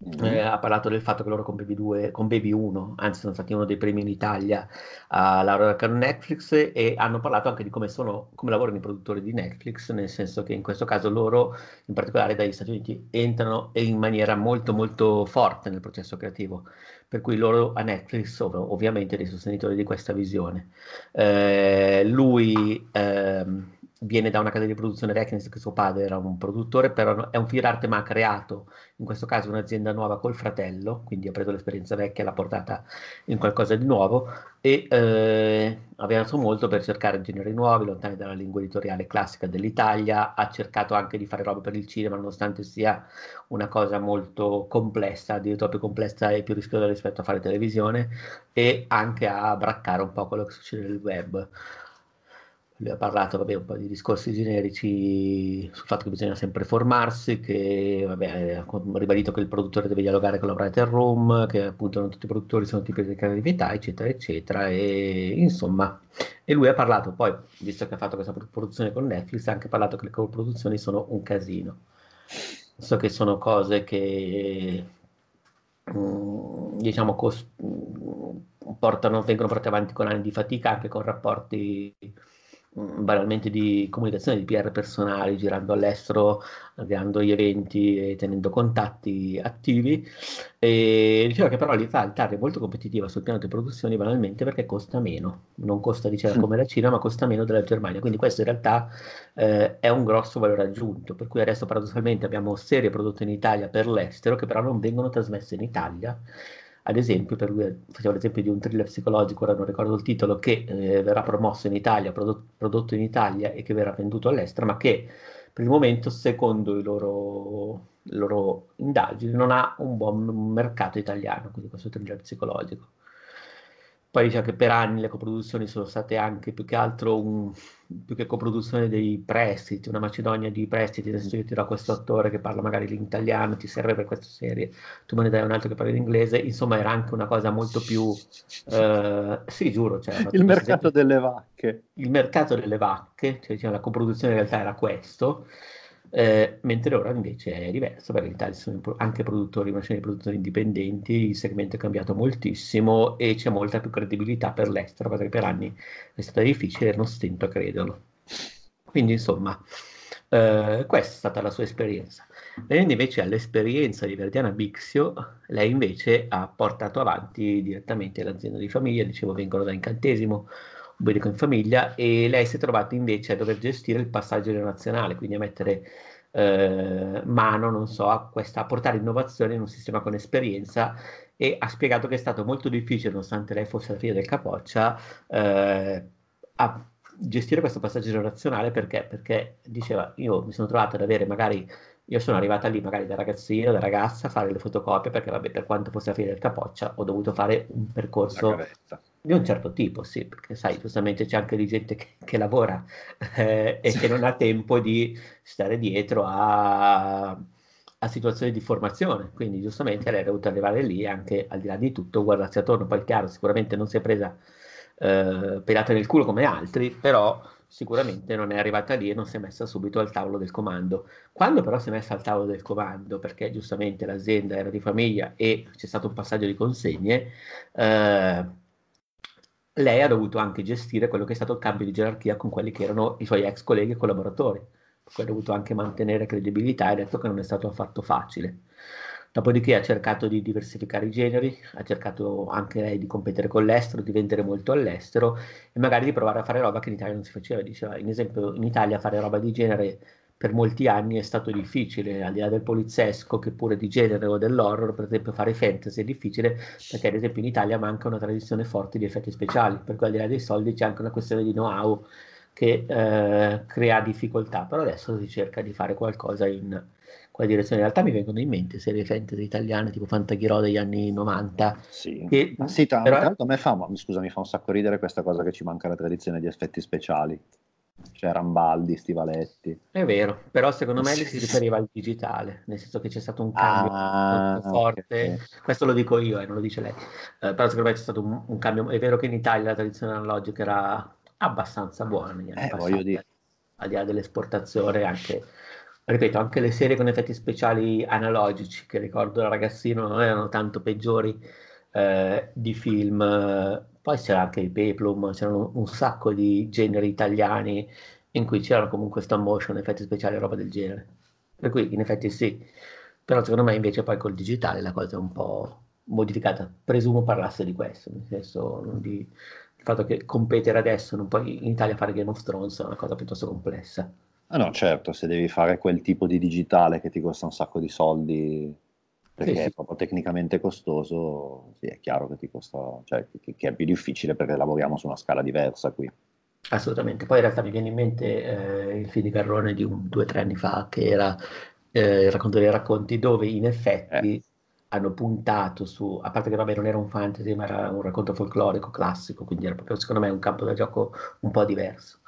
Mm-hmm. Eh, ha parlato del fatto che loro con Baby, 2, con Baby 1, anzi sono stati uno dei primi in Italia a lavorare con Netflix e hanno parlato anche di come, sono, come lavorano i produttori di Netflix, nel senso che in questo caso loro, in particolare dagli Stati Uniti, entrano in maniera molto molto forte nel processo creativo, per cui loro a Netflix sono ovviamente dei sostenitori di questa visione. Eh, lui... Ehm, viene da una casa di produzione senso che suo padre era un produttore, però è un figlio d'arte ma ha creato, in questo caso, un'azienda nuova col fratello, quindi ha preso l'esperienza vecchia e l'ha portata in qualcosa di nuovo e eh, ha viaggiato molto per cercare generi nuovi, lontani dalla lingua editoriale classica dell'Italia, ha cercato anche di fare roba per il cinema, nonostante sia una cosa molto complessa, addirittura più complessa e più rischiosa rispetto a fare televisione, e anche a braccare un po' quello che succede nel web ha parlato vabbè, un po' di discorsi generici sul fatto che bisogna sempre formarsi, che vabbè, ha ribadito che il produttore deve dialogare con la writer room, che appunto non tutti i produttori sono tipi di creatività, eccetera, eccetera. E insomma, e lui ha parlato poi, visto che ha fatto questa produzione con Netflix, ha anche parlato che le co-produzioni sono un casino. So che sono cose che mm, diciamo cost- mm, portano, vengono portate avanti con anni di fatica anche con rapporti banalmente di comunicazione di PR personali, girando all'estero, avviando gli eventi e tenendo contatti attivi. E diceva che però l'Italia è molto competitiva sul piano di produzioni banalmente perché costa meno, non costa diceva come la Cina, ma costa meno della Germania. Quindi questo in realtà eh, è un grosso valore aggiunto. Per cui adesso paradossalmente abbiamo serie prodotte in Italia per l'estero che però non vengono trasmesse in Italia ad esempio, per lui l'esempio di un thriller psicologico, ora non ricordo il titolo, che eh, verrà promosso in Italia, prodotto, prodotto, in Italia e che verrà venduto all'estero, ma che per il momento, secondo loro, le loro indagini, non ha un buon mercato italiano, quindi questo thriller psicologico. Poi diciamo che per anni le coproduzioni sono state anche più che altro un, più che coproduzione dei prestiti, una Macedonia di prestiti, adesso io ti do questo attore che parla magari l'italiano, ti serve per questa serie, tu me ne dai un altro che parla l'inglese, insomma era anche una cosa molto più, eh, sì giuro. Cioè, il mercato delle vacche. Il mercato delle vacche, cioè diciamo, la coproduzione in realtà era questo, eh, mentre ora invece è diverso, perché in Italia sono anche produttori, macchine di produttori indipendenti, il segmento è cambiato moltissimo e c'è molta più credibilità per l'estero, che per anni è stata difficile e non stento a crederlo. Quindi insomma, eh, questa è stata la sua esperienza. Venendo invece all'esperienza di Verdiana Bixio, lei invece ha portato avanti direttamente l'azienda di famiglia, dicevo vengono da incantesimo, Uberico in famiglia e lei si è trovata invece a dover gestire il passaggio generazionale, quindi a mettere eh, mano, non so, a, questa, a portare innovazione in un sistema con esperienza e ha spiegato che è stato molto difficile, nonostante lei fosse la figlia del capoccia, eh, a gestire questo passaggio generazionale perché? Perché diceva, io mi sono trovata ad avere magari io sono arrivata lì magari da ragazzino, da ragazza a fare le fotocopie perché vabbè per quanto fosse la fine del capoccia ho dovuto fare un percorso di un certo tipo, sì, perché sai, giustamente c'è anche di gente che, che lavora [LAUGHS] eh, e che non ha tempo di stare dietro a, a, situazioni di formazione, quindi giustamente lei è dovuta arrivare lì anche al di là di tutto, guardarsi attorno, poi chiaro, sicuramente non si è presa eh, pelata nel culo come altri, però sicuramente non è arrivata lì e non si è messa subito al tavolo del comando. Quando però si è messa al tavolo del comando, perché giustamente l'azienda era di famiglia e c'è stato un passaggio di consegne, eh, lei ha dovuto anche gestire quello che è stato il cambio di gerarchia con quelli che erano i suoi ex colleghi e collaboratori. Poi ha dovuto anche mantenere credibilità e ha detto che non è stato affatto facile. Dopodiché ha cercato di diversificare i generi, ha cercato anche lei di competere con l'estero, di vendere molto all'estero e magari di provare a fare roba che in Italia non si faceva. Diceva, in esempio, in Italia fare roba di genere per molti anni è stato difficile, al di là del poliziesco che pure di genere o dell'horror, per esempio fare fantasy è difficile perché ad esempio in Italia manca una tradizione forte di effetti speciali, per cui al di là dei soldi c'è anche una questione di know-how che eh, crea difficoltà, però adesso si cerca di fare qualcosa in quella direzione. In realtà mi vengono in mente serie fantasy italiane tipo Fantaghiro degli anni 90. Sì, che, sì tanto, però... tanto a me fa, scusa, mi fa un sacco ridere questa cosa che ci manca la tradizione di effetti speciali C'è Rambaldi, Stivaletti. È vero, però secondo me si riferiva al digitale, nel senso che c'è stato un cambio ah, molto forte. Okay. Questo lo dico io e eh, non lo dice lei. Eh, però secondo me c'è stato un, un, cambio. È vero che in Italia la tradizione analogica era abbastanza buona negli anni eh, passati. Al di là dell'esportazione, anche ripeto, anche le serie con effetti speciali analogici, che ricordo da ragazzino non erano tanto peggiori eh, di film. Poi c'era anche il Peplum, c'erano un sacco di generi italiani in cui c'erano comunque stop motion, effetti speciali e roba del genere. Per cui in effetti sì, però secondo me invece poi col digitale la cosa è un po' modificata. Presumo parlasse di questo, nel senso di, il fatto che competere adesso, non puoi in Italia fare Game of Thrones è una cosa piuttosto complessa. Ah no, certo, se devi fare quel tipo di digitale che ti costa un sacco di soldi perché sì, sì. è proprio tecnicamente costoso, sì, è chiaro che ti costa, cioè che, che, è più difficile perché lavoriamo su una scala diversa qui. Assolutamente, poi in realtà mi viene in mente eh, il film di Garrone di un, due o tre anni fa che era eh, il racconto dei racconti dove in effetti eh. hanno puntato su, a parte che vabbè non era un fantasy ma era un racconto folclorico classico, quindi era proprio secondo me un campo da gioco un po' diverso,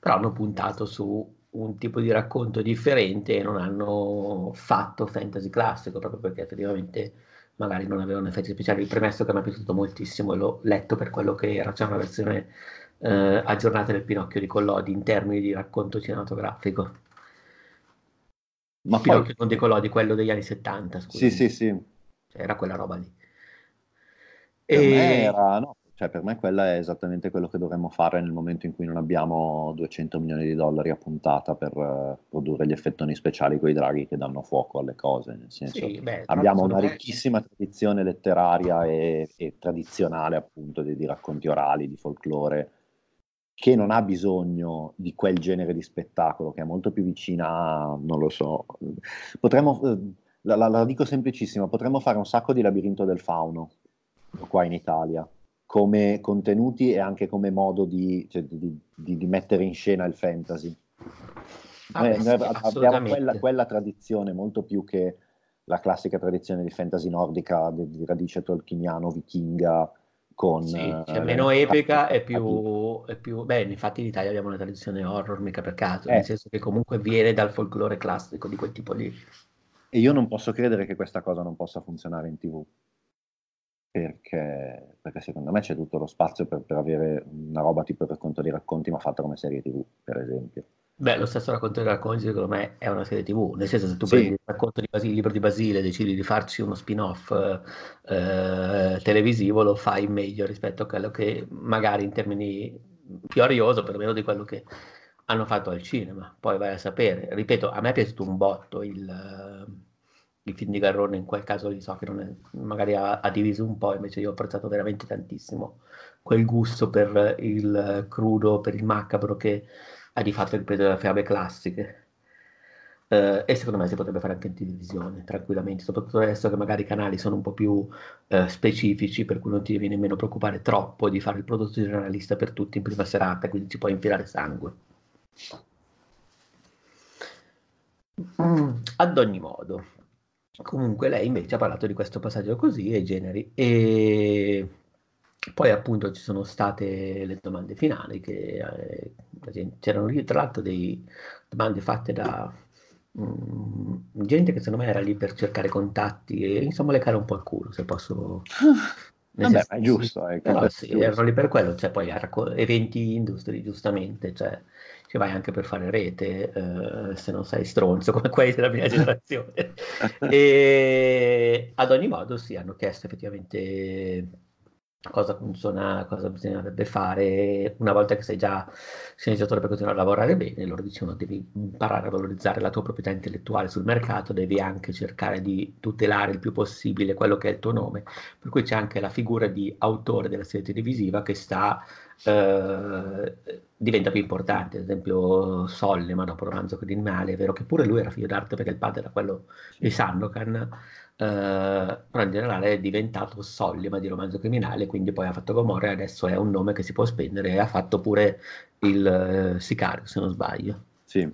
però hanno puntato su un tipo di racconto differente e non hanno fatto fantasy classico proprio perché effettivamente magari non avevano effetti speciali. Il premesso che mi è piaciuto moltissimo e l'ho letto per quello che era, c'è una versione eh, aggiornata del Pinocchio di Collodi in termini di racconto cinematografico. Ma Pinocchio poi... non di Collodi, quello degli anni 70, scusa. Sì, sì, sì. Cioè, era quella roba lì. Per e... era, no, cioè, per me quella è esattamente quello che dovremmo fare nel momento in cui non abbiamo 200 milioni di dollari a puntata per uh, produrre gli effettoni speciali con i draghi che danno fuoco alle cose. Nel senso, sì, beh, abbiamo una ricchissima tradizione letteraria e, e tradizionale, appunto, di, di, racconti orali, di folklore, che non ha bisogno di quel genere di spettacolo, che è molto più vicina a, non lo so, potremmo, eh, la, la, la dico semplicissima, potremmo fare un sacco di labirinto del fauno qua in Italia come contenuti e anche come modo di, cioè, di, di, di mettere in scena il fantasy. Ah, noi, noi abbiamo quella, quella, tradizione molto più che la classica tradizione di fantasy nordica di, di radice tolkieniano, vichinga, con... Sì, cioè, meno epica e più, è più... Beh, infatti in Italia abbiamo una tradizione horror mica per caso, eh. nel senso che comunque viene dal folklore classico di quel tipo lì. E io non posso credere che questa cosa non possa funzionare in tv perché, perché, secondo me c'è tutto lo spazio per, per, avere una roba tipo il racconto dei racconti, ma fatta come serie TV, per esempio. Beh, lo stesso racconto dei racconti, secondo me, è una serie TV. Nel senso, se tu sì. prendi il racconto di Basile, il libro di Basile, decidi di farci uno spin-off eh, televisivo, lo fai meglio rispetto a quello che magari in termini più arioso, perlomeno di quello che hanno fatto al cinema. Poi vai a sapere. Ripeto, a me è piaciuto un botto il il film di Garrone in quel caso lì so che non è, magari ha, ha, diviso un po', invece io ho apprezzato veramente tantissimo quel gusto per il crudo, per il macabro che ha di fatto ripreso dalle fiabe classiche. Uh, e secondo me si potrebbe fare anche in televisione tranquillamente, soprattutto adesso che magari i canali sono un po' più uh, specifici, per cui non ti devi nemmeno preoccupare troppo di fare il prodotto generalista per tutti in prima serata, quindi ci puoi infilare sangue. Mm, ad ogni modo, Comunque lei invece ha parlato di questo passaggio così e generi e poi appunto ci sono state le domande finali che eh, c'erano lì tra l'altro delle domande fatte da um, gente che secondo me era lì per cercare contatti e insomma le care un po' al culo se posso [LAUGHS] Vabbè, ma è giusto, eh, però sì, giusto. erano lì per quello, cioè poi eventi industri giustamente, cioè ci vai anche per fare rete, eh, se non sei stronzo [LAUGHS] come quelli della mia generazione. [LAUGHS] e ad ogni modo sì, hanno chiesto effettivamente cosa funziona, cosa bisognerebbe fare una volta che sei già sceneggiatore per continuare a lavorare bene, loro dicevano devi imparare a valorizzare la tua proprietà intellettuale sul mercato, devi anche cercare di tutelare il più possibile quello che è il tuo nome, per cui c'è anche la figura di autore della serie televisiva che sta eh, diventa più importante, ad esempio Sollima dopo il romanzo criminale, è vero che pure lui era figlio d'arte perché il padre era quello di Sandokan, eh, però in generale è diventato Sollima di romanzo criminale, quindi poi ha fatto Gomorra e adesso è un nome che si può spendere e ha fatto pure il eh, Sicario, se non sbaglio. Sì.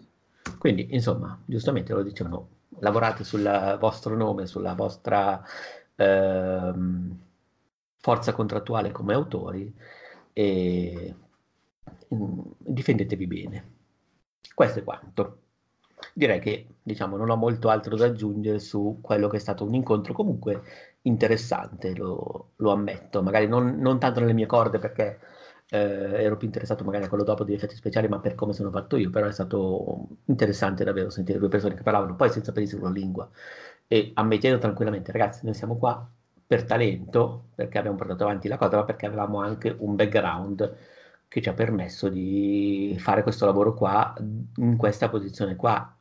Quindi, insomma, giustamente lo dicevano, lavorate sul vostro nome, sulla vostra ehm, forza contrattuale come autori e difendetevi bene. questo è quanto. Direi che diciamo, non ho molto altro da aggiungere su quello che è stato un incontro comunque interessante, lo, lo ammetto, magari non, non, tanto nelle mie corde perché eh, ero più interessato magari a quello dopo di effetti speciali, ma per come sono fatto io, però è stato interessante davvero sentire due persone che parlavano poi senza pensi una lingua e ammettendo tranquillamente, ragazzi, noi siamo qua per talento, perché abbiamo portato avanti la cosa, ma perché avevamo anche un background che ci ha permesso di fare questo lavoro qua, in questa posizione qua.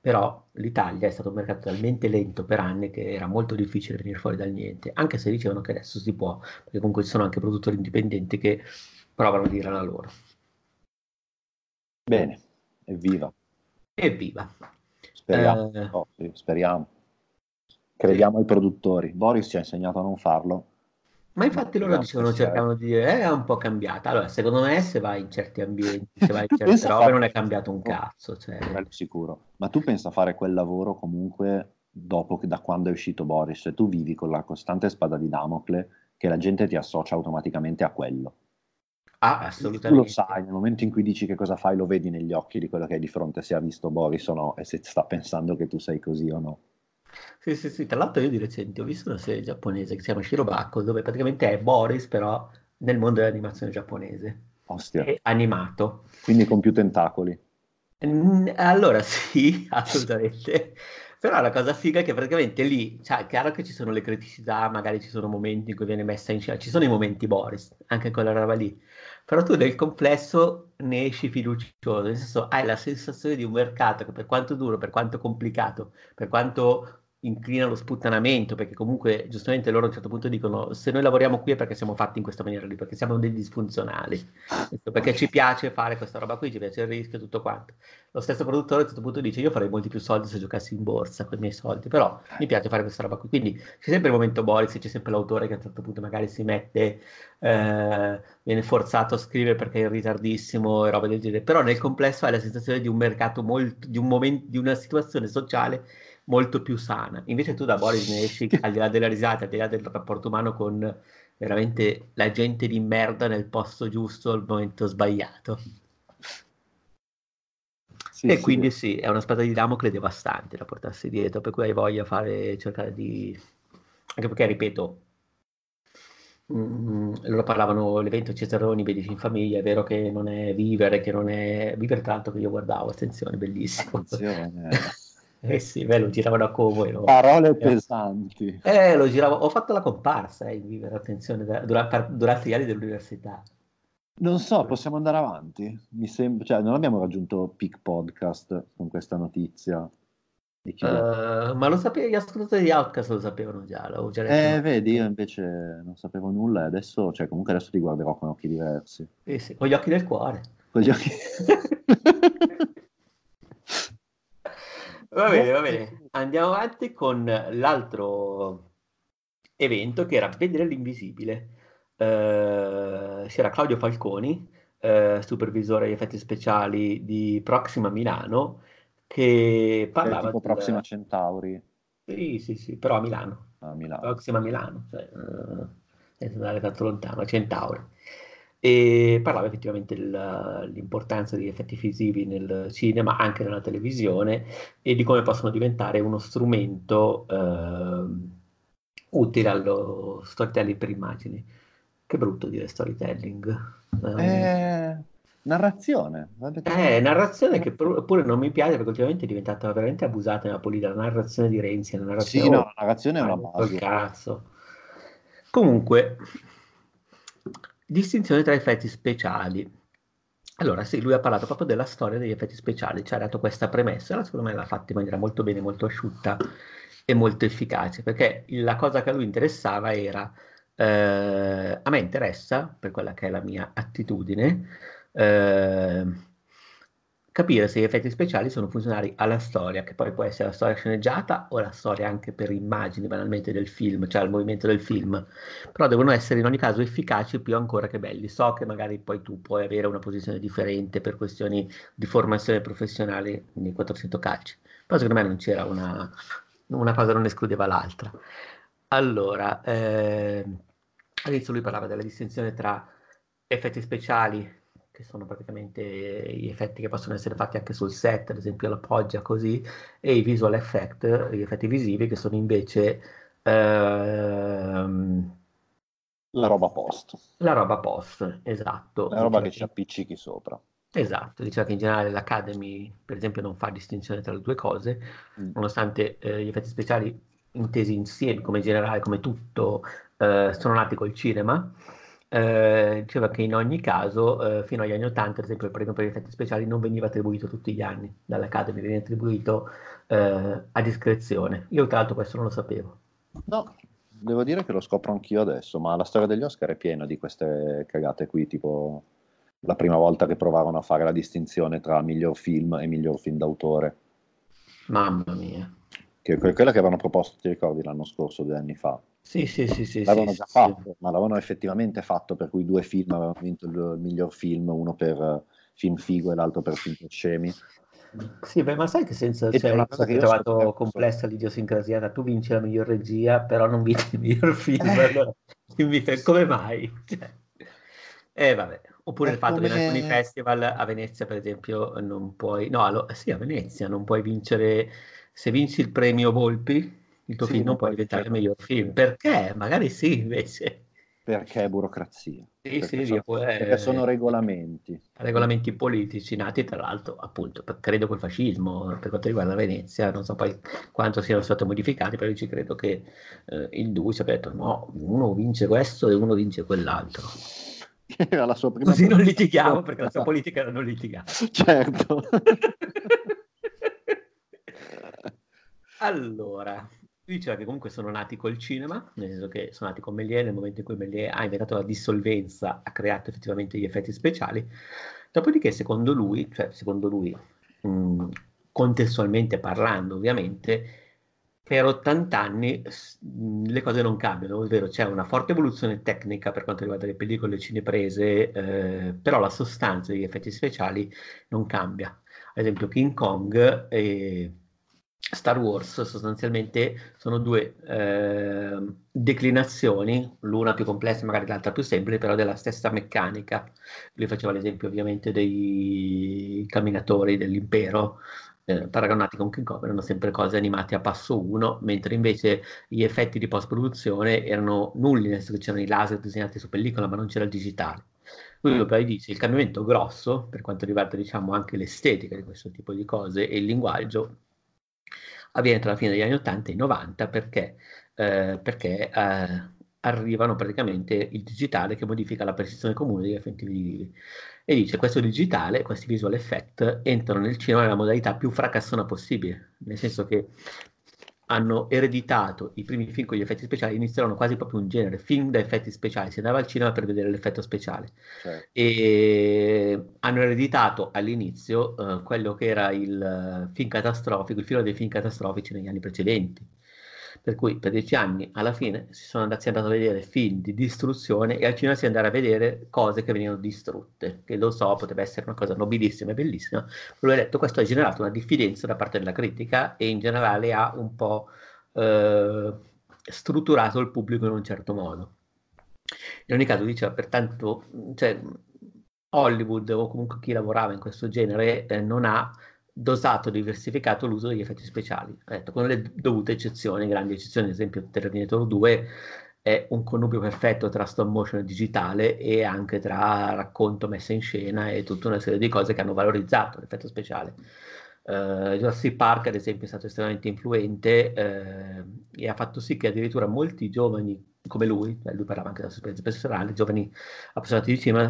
Però l'Italia è stato un mercato talmente lento per anni che era molto difficile venire fuori dal niente, anche se dicevano che adesso si può, perché comunque ci sono anche produttori indipendenti che provano a dire la loro. Bene, evviva. Evviva. Speriamo. Eh... Oh, sì, speriamo. Crediamo sì. ai produttori. Boris ci ha insegnato a non farlo. Ma infatti loro dicevano, cercavano di dire, eh, è un po' cambiata. Allora, secondo me se vai in certi ambienti, se vai in certe robe, fare... non è cambiato un cazzo. Cioè... Sicuro. Ma tu pensa a fare quel lavoro comunque dopo, da quando è uscito Boris, e tu vivi con la costante spada di Damocle, che la gente ti associa automaticamente a quello. Ah, assolutamente. Tu lo sai, nel momento in cui dici che cosa fai, lo vedi negli occhi di quello che hai di fronte, se ha visto Boris o no, e se sta pensando che tu sei così o no. Sì, sì, sì. Tra l'altro io di recente ho visto una serie giapponese che si chiama Shirobako, dove praticamente è Boris, però nel mondo dell'animazione giapponese. Ostia. È animato. Quindi con più tentacoli. Allora [LAUGHS] sì, assolutamente. Però la cosa figa è che praticamente lì, cioè, è chiaro che ci sono le criticità, magari ci sono momenti in cui viene messa in scena, ci sono i momenti Boris, anche quella roba lì. Però tu nel complesso ne esci fiducioso, nel senso hai la sensazione di un mercato che per quanto duro, per quanto complicato, per quanto inclina allo sputtanamento, perché comunque giustamente loro a un certo punto dicono se noi lavoriamo qui è perché siamo fatti in questa maniera lì, perché siamo dei disfunzionali, perché ci piace fare questa roba qui, ci piace il rischio e tutto quanto. Lo stesso produttore a un certo punto dice io farei molti più soldi se giocassi in borsa con i miei soldi, però mi piace fare questa roba qui. Quindi c'è sempre il momento Boris, c'è sempre l'autore che a un certo punto magari si mette, eh, viene forzato a scrivere perché è in ritardissimo e roba del genere, però nel complesso hai la sensazione di un mercato molto, di un momento, di una situazione sociale molto più sana. Invece tu da Boris ne esci, [LAUGHS] al di là della risata, al di là del rapporto umano con veramente la gente di merda nel posto giusto al momento sbagliato. Sì, e sì. quindi sì, è una spada di Damocle devastante da portarsi dietro, per cui hai voglia di fare, cercare di... anche perché, ripeto, Mm, loro parlavano l'evento Cesaroni, vedi in famiglia, è vero che non è vivere, che non è vivere tanto che io guardavo, attenzione, bellissimo. Attenzione. [LAUGHS] Eh sì, beh, lo giravano a Como. No? Parole pesanti. Eh, lo giravo, ho fatto la comparsa eh, in Vivere, attenzione, durante, durante, gli anni dell'università. Non so, possiamo andare avanti? Mi sembra, cioè, non abbiamo raggiunto Peak Podcast con questa notizia. Uh, ma lo sapevo, gli ascoltatori di Outcast lo sapevano già. già eh, vedi, io invece non sapevo nulla e adesso, cioè, comunque adesso ti guarderò con occhi diversi. Sì, sì, con gli occhi del cuore. Con gli occhi... [LAUGHS] [LAUGHS] Va bene, va bene. Andiamo avanti con l'altro evento che era Vedere l'Invisibile. Uh, c'era Claudio Falconi, uh, supervisore di effetti speciali di Proxima Milano, che parlava... tipo. Proxima Centauri. Sì, sì, sì, però a Milano. A Milano. Proxima Milano, cioè, uh, senza andare tanto lontano, Centauri e parlava effettivamente dell'importanza degli effetti visivi nel cinema, anche nella televisione, e di come possono diventare uno strumento eh, utile allo storytelling per immagini. Che brutto dire storytelling. Eh, narrazione. Eh, narrazione che pure non mi piace perché ultimamente è diventata veramente abusata nella politica. La narrazione di Renzi, la narrazione... Sì, no, la narrazione è una base. Cazzo. Comunque, Distinzione tra effetti speciali. Allora, sì, lui ha parlato proprio della storia degli effetti speciali, ci ha dato questa premessa, secondo me l'ha fatta in maniera molto bene, molto asciutta e molto efficace, perché la cosa che a lui interessava era, eh, a me interessa, per quella che è la mia attitudine, eh, capire se gli effetti speciali sono funzionali alla storia, che poi può essere la storia sceneggiata o la storia anche per immagini banalmente del film, cioè il movimento del film, però devono essere in ogni caso efficaci più ancora che belli. So che magari poi tu puoi avere una posizione differente per questioni di formazione professionale nei 400 calci, però secondo me non c'era una, una cosa non escludeva l'altra. Allora, eh, all'inizio lui parlava della distinzione tra effetti speciali che sono praticamente gli effetti che possono essere fatti anche sul set, ad esempio la poggia così, e i visual effect, gli effetti visivi che sono invece ehm, la roba post. La roba post, esatto. La roba che ci appiccichi sopra. Esatto, diceva che in generale l'Academy, per esempio, non fa distinzione tra le due cose, mm. nonostante eh, gli effetti speciali intesi insieme, come generale, come tutto, eh, sono nati col cinema. Eh, diceva che in ogni caso, eh, fino agli anni 80, ad esempio, il premio per gli effetti speciali non veniva attribuito tutti gli anni dall'Academy, veniva attribuito eh, a discrezione. Io, tra l'altro, questo non lo sapevo. No, devo dire che lo scopro anch'io adesso, ma la storia degli Oscar è piena di queste cagate qui, tipo la prima volta che provarono a fare la distinzione tra miglior film e miglior film d'autore. Mamma mia. Che è quella che avevano proposto, ti ricordi, l'anno scorso, due anni fa. Sì, sì, sì, sì. L'avevano sì, già sì, fatto, ma l'avevano effettivamente fatto, per cui due film avevano vinto il miglior film, uno per film figo e l'altro per film scemi. Sì, beh, ma sai che senza cioè, una cosa che ho trovato complessa l'idiosincrasia, tu vinci la miglior regia, però non vinci il miglior film, eh. [LAUGHS] allora dimmi come mai? Cioè, eh vabbè, oppure è il fatto come... che in alcuni festival a Venezia, per esempio, non puoi, no, allo... sì, a Venezia non puoi vincere, se vinci il premio Volpi, il tuo sì, film non può diventare il miglior film, perché? Magari sì, invece perché è burocrazia. Sì, perché, sì, sono, perché sono regolamenti. Regolamenti politici nati tra l'altro appunto, per, credo col fascismo, per quanto riguarda Venezia, non so poi quanto siano stati modificati, però io ci credo che eh, il Duce abbia detto no, uno vince questo e uno vince quell'altro. Era la sua prima Così non litighiamo perché la sua politica era non litigare. Certo. [LAUGHS] allora, diceva che comunque sono nati col cinema, nel senso che sono nati con Méliès nel momento in cui Méliès ha inventato la dissolvenza, ha creato effettivamente gli effetti speciali. Dopodiché, secondo lui, cioè secondo lui, mh, contestualmente parlando, ovviamente, per 80 anni mh, le cose non cambiano, ovvero c'è una forte evoluzione tecnica per quanto riguarda le pellicole cineprese, eh, però la sostanza degli effetti speciali non cambia. Ad esempio, King Kong. Eh, Star Wars sostanzialmente sono due eh, declinazioni, l'una più complessa, magari l'altra più semplice, però della stessa meccanica. Lui faceva l'esempio ovviamente dei camminatori dell'impero, eh, paragonati con King Kong, erano sempre cose animate a passo 1, mentre invece gli effetti di post-produzione erano nulli, nel senso che c'erano i laser disegnati su pellicola, ma non c'era il digitale. Lui poi dice il cambiamento grosso, per quanto riguarda diciamo, anche l'estetica di questo tipo di cose e il linguaggio, avviene tra la fine degli anni 80 e i 90 perché, eh, perché eh, arrivano praticamente il digitale che modifica la percezione comune degli effetti visivi. E dice questo digitale, questi visual effect entrano nel cinema nella modalità più fracassona possibile, nel senso che hanno ereditato i primi film con gli effetti speciali, iniziarono quasi proprio un genere, film da effetti speciali, si andava al cinema per vedere l'effetto speciale. Certo. E hanno ereditato all'inizio uh, quello che era il film catastrofico, il film dei film catastrofici negli anni precedenti per cui per dieci anni alla fine si sono andati, andati a vedere film di distruzione e al cinema si è andato a vedere cose che venivano distrutte, che lo so, potrebbe essere una cosa nobilissima e bellissima, però ho detto questo ha generato una diffidenza da parte della critica e in generale ha un po' eh, strutturato il pubblico in un certo modo. In ogni caso diceva, pertanto, cioè, Hollywood o comunque chi lavorava in questo genere eh, non ha dosato, diversificato l'uso degli effetti speciali. Detto, con le dovute eccezioni, grandi eccezioni, ad esempio Terminator 2 è un connubio perfetto tra stop motion e digitale e anche tra racconto, messa in scena e tutta una serie di cose che hanno valorizzato l'effetto speciale. Uh, Jurassic Park, ad esempio, è stato estremamente influente uh, e ha fatto sì che addirittura molti giovani come lui, lui parlava anche della sua esperienza personale, giovani appassionati di cinema,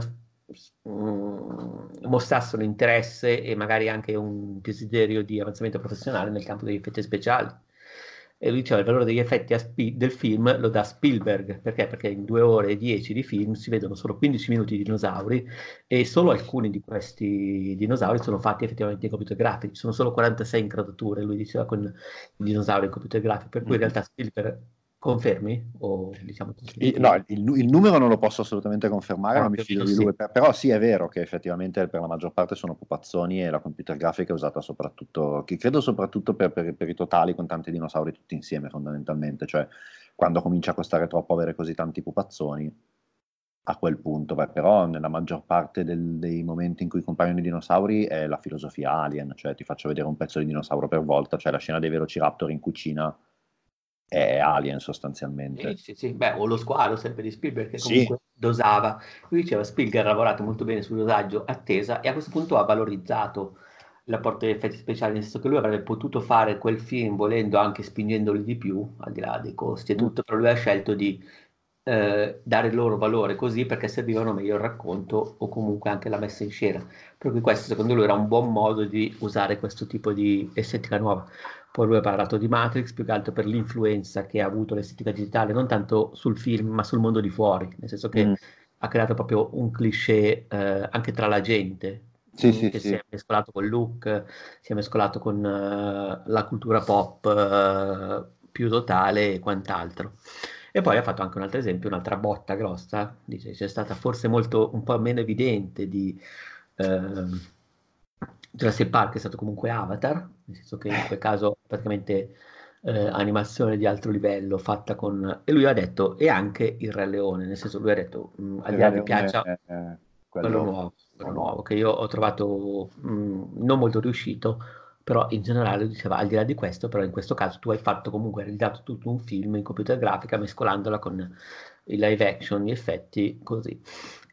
Mm, mostrassero interesse e magari anche un desiderio di avanzamento professionale nel campo degli effetti speciali. E lui diceva il valore degli effetti spi- del film lo dà Spielberg, perché? Perché in due ore e dieci di film si vedono solo 15 minuti di dinosauri e solo alcuni di questi dinosauri sono fatti effettivamente in computer grafici, sono solo 46 inquadrature, lui diceva con i dinosauri in computer grafici, per cui in mm-hmm. realtà Spielberg Confermi? O, diciamo, no, il, il, numero non lo posso assolutamente confermare, ma mi fido di lui. Sì. però sì, è vero che effettivamente per la maggior parte sono pupazzoni e la computer grafica è usata soprattutto, credo soprattutto per, per, per, i totali con tanti dinosauri tutti insieme fondamentalmente. Cioè, quando comincia a costare troppo avere così tanti pupazzoni, a quel punto, beh, però nella maggior parte del, dei momenti in cui compaiono i dinosauri è la filosofia alien, cioè ti faccio vedere un pezzo di dinosauro per volta, cioè la scena dei velociraptor in cucina è alien sostanzialmente. Sì, sì, sì. Beh, o lo squalo sempre di Spielberg che comunque sì. dosava. Lui diceva Spielberg ha lavorato molto bene sul dosaggio attesa e a questo punto ha valorizzato l'apporto degli effetti speciali, nel senso che lui avrebbe potuto fare quel film volendo anche spingendoli di più, al di là dei costi e mm. tutto, però lui ha scelto di eh, dare il loro valore così perché servivano meglio il racconto o comunque anche la messa in scena. Per cui questo secondo lui era un buon modo di usare questo tipo di estetica nuova. Poi lui ha parlato di Matrix più che altro per l'influenza che ha avuto l'estetica digitale, non tanto sul film ma sul mondo di fuori, nel senso che mm. ha creato proprio un cliché eh, anche tra la gente. Sì, sì, che sì. si è mescolato con il look, si è mescolato con uh, la cultura pop uh, più totale e quant'altro. E poi ha fatto anche un altro esempio, un'altra botta grossa, dice c'è stata forse molto un po' meno evidente di eh, Jurassic Park è stato comunque Avatar, nel senso che in quel caso praticamente eh, animazione di altro livello fatta con... E lui ha detto, e anche il Re Leone, nel senso lui ha detto, mh, mm, al di là mi piaccia è, è quello... quello, nuovo, quello nuovo, che io ho trovato mh, mm, non molto riuscito, però in generale diceva al di là di questo, però in questo caso tu hai fatto comunque, hai realizzato tutto un film in computer grafica mescolandola con il live action, gli effetti, così.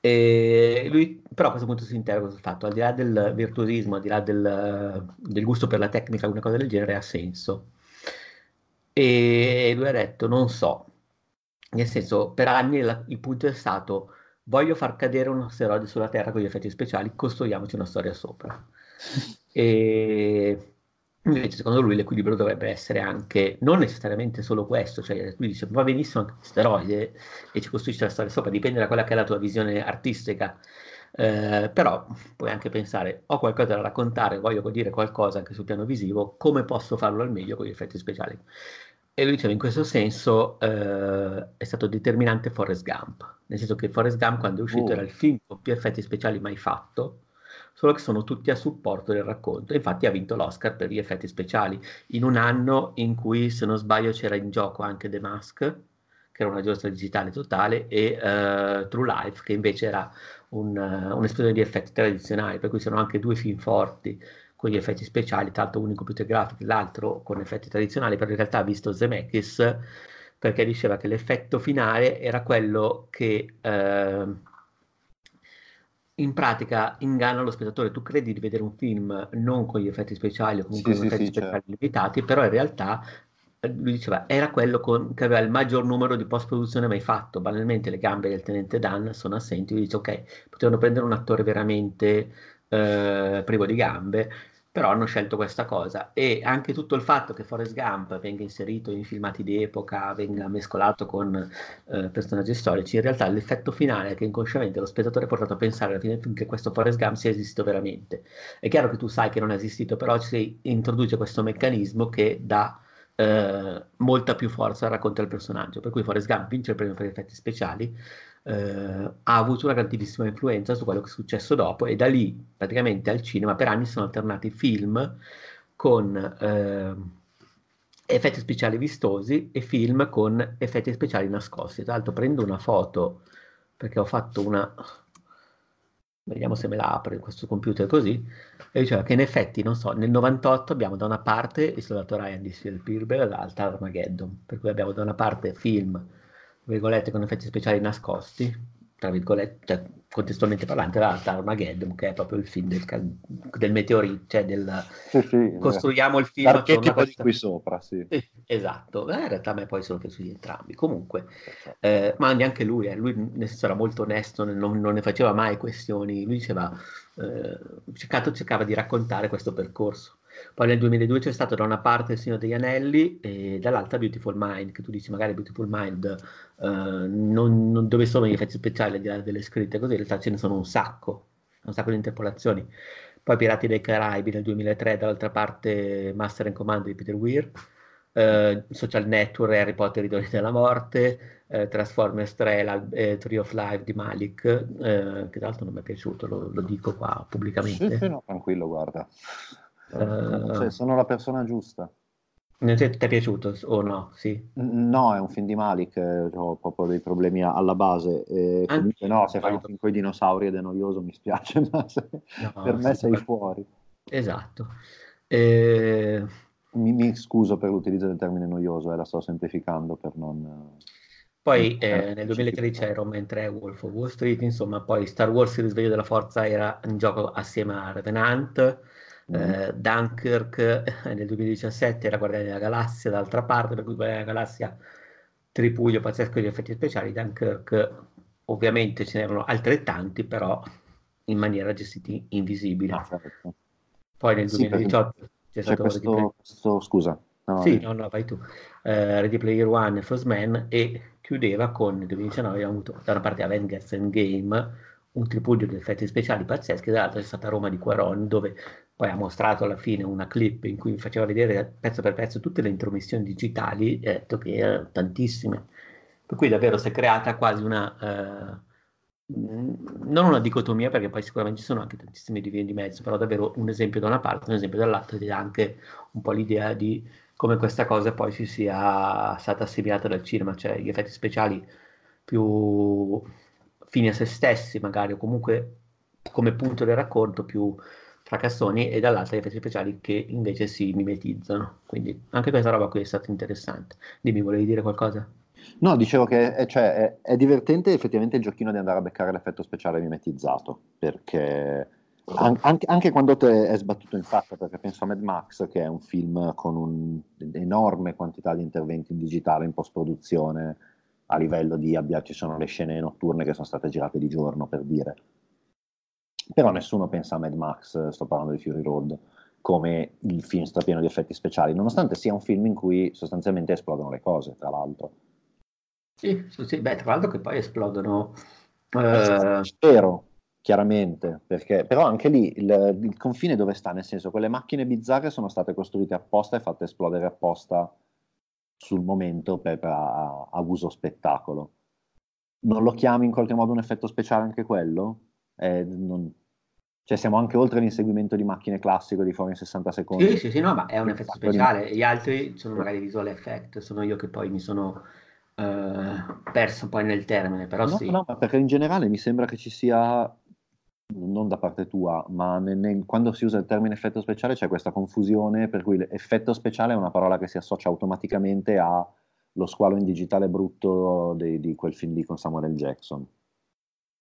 E lui però a questo punto si interroga sul fatto, al di là del virtuosismo, al di là del, del gusto per la tecnica, una cosa del genere ha senso. E lui ha detto, non so, nel senso, per anni la, il punto è stato, voglio far cadere un asteroide sulla Terra con gli effetti speciali, costruiamoci una storia sopra. [LAUGHS] E invece secondo lui l'equilibrio dovrebbe essere anche, non necessariamente solo questo, cioè lui dice va benissimo anche l'asteroide e ci costruisce la storia sopra, dipende da quella che è la tua visione artistica, eh, però puoi anche pensare ho qualcosa da raccontare, voglio dire qualcosa anche sul piano visivo, come posso farlo al meglio con gli effetti speciali? E lui diceva in questo senso eh, è stato determinante Forrest Gump, nel senso che Forrest Gump quando è uscito oh. era il film con più effetti speciali mai fatto, solo che sono tutti a supporto del racconto. Infatti ha vinto l'Oscar per gli effetti speciali, in un anno in cui, se non sbaglio, c'era in gioco anche The Mask, che era una giostra digitale totale, e uh, True Life, che invece era un, uh, un'esplosione di effetti tradizionali, per cui sono anche due film forti con gli effetti speciali, tanto uno in computer grafico, l'altro con effetti tradizionali, però in realtà ha visto Zemeckis perché diceva che l'effetto finale era quello che... Uh, in pratica inganna lo spettatore. Tu credi di vedere un film non con gli effetti speciali o comunque sì, con sì, effetti sì, speciali certo. limitati, però in realtà eh, lui diceva era quello con, che aveva il maggior numero di post produzione mai fatto. Banalmente le gambe del tenente Dan sono assenti. Lui dice ok, potevano prendere un attore veramente eh, privo di gambe però hanno scelto questa cosa e anche tutto il fatto che Forrest Gump venga inserito in filmati d'epoca, venga mescolato con eh, personaggi storici, in realtà l'effetto finale è che inconsciamente lo spettatore è portato a pensare alla fine che questo Forrest Gump sia esistito veramente. È chiaro che tu sai che non è esistito, però si introduce questo meccanismo che dà eh, molta più forza al racconto del personaggio, per cui Forrest Gump vince il premio per effetti speciali, eh, ha avuto una grandissima influenza su quello che è successo dopo e da lì praticamente al cinema per anni sono alternati film con eh, effetti speciali vistosi e film con effetti speciali nascosti. Tra l'altro prendo una foto perché ho fatto una... Vediamo se me la apre questo computer così. E diceva che in effetti, non so, nel 98 abbiamo da una parte il soldato Ryan di Spielberg e dall'altra Armageddon. Per cui abbiamo da una parte film virgolette, con effetti speciali nascosti, tra virgolette, cioè, contestualmente parlando, era Armageddon, che è proprio il film del, del meteorite, cioè del sì, sì, costruiamo il film l'archetipo di qui sopra, sì. sì esatto, eh, in realtà a me poi sono piaciuti entrambi. Comunque, eh, ma neanche lui, eh, lui nel senso era molto onesto, non, non ne faceva mai questioni, lui diceva, eh, cercato, cercava di raccontare questo percorso. Poi nel 2002 c'è stato da una parte Il Signore degli Anelli e dall'altra Beautiful Mind, che tu dici magari Beautiful Mind uh, non, non, dove sono gli effetti speciali al di là delle scritte, così in realtà ce ne sono un sacco, un sacco di interpolazioni. Poi Pirati dei Caraibi nel 2003, dall'altra parte Master and Command di Peter Weir, uh, Social Network, Harry Potter i doni della morte, uh, Transformers 3, la, eh, Tree of Life di Malik, che tra l'altro non mi è piaciuto, lo, lo dico qua pubblicamente. Sì, sì, no, tranquillo, guarda. Uh, cioè, sono la persona giusta. Ti è piaciuto o no? Sì. No, è un film di Malik, eh, ho proprio dei problemi alla base. E comunque no, se fai un film con i dinosauri ed è noioso mi spiace, [LAUGHS] ma se, no, per me sei fuori. Esatto. Eh... Mi, mi, scuso per l'utilizzo del termine noioso, eh, la sto semplificando per non... Poi eh, nel 2013 era Roman 3 Wolf of Wall Street, insomma, poi Star Wars Il risveglio della forza era in gioco assieme a Revenant. Eh, Dunkirk eh, nel 2017 era Guardiani della Galassia, d'altra parte, per cui Guardiani della Galassia tripuglio pazzesco di effetti speciali, Dunkirk ovviamente ce n'erano altrettanti, però in maniera gestiti invisibile. Ah, certo. Poi nel 2018 sì, c'è stato questo, questo, scusa. No, sì, no, no, vai tu. Uh, Ready Player One, First Man e chiudeva con nel 2019 abbiamo avuto da una parte Avengers Endgame, un tripudio di effetti speciali pazzeschi, dall'altra c'è stata Roma di Quaron dove poi ha mostrato alla fine una clip in cui faceva vedere pezzo per pezzo tutte le intromissioni digitali e ha detto che erano tantissime. Per cui davvero si è creata quasi una... Uh, non una dicotomia perché poi sicuramente ci sono anche tantissime vie di mezzo, però davvero un esempio da una parte, un esempio dall'altra ed è anche un po' l'idea di come questa cosa poi si sia stata assimilata dal cinema, cioè gli effetti speciali più fini a se stessi magari o comunque come punto del racconto più fracassoni e dall'altra gli effetti speciali che invece si mimetizzano. Quindi anche questa roba qui è stata interessante. Dimmi, volevi dire qualcosa? No, dicevo che è, cioè, è, è, divertente effettivamente il giochino di andare a beccare l'effetto speciale mimetizzato, perché an- anche, anche, quando te è sbattuto in faccia, perché penso a Mad Max, che è un film con un'enorme quantità di interventi in digitale, in post-produzione, a livello di abbia, ci sono le scene notturne che sono state girate di giorno, per dire. Però nessuno pensa a Mad Max, sto parlando di Fury Road, come il film strapieno di effetti speciali, nonostante sia un film in cui sostanzialmente esplodono le cose, tra l'altro. Sì, sì, beh, tra l'altro che poi esplodono... Eh... Spero, chiaramente, perché, però anche lì il, il, confine dove sta, nel senso quelle macchine bizzarre sono state costruite apposta e fatte esplodere apposta sul momento per, a, a, uso spettacolo. Non lo chiami in qualche modo un effetto speciale anche quello? Eh, non, cioè siamo anche oltre l'inseguimento di macchine classico di fuori in 60 secondi. Sì, sì, sì, no, ma è un effetto speciale. Gli altri sono magari visual effect, sono io che poi mi sono eh, perso poi nel termine, però no, sì. No, ma perché in generale mi sembra che ci sia, non da parte tua, ma nel, nel, quando si usa il termine effetto speciale c'è questa confusione per cui effetto speciale è una parola che si associa automaticamente allo squalo in digitale brutto di, di quel film lì con Samuel L. Jackson.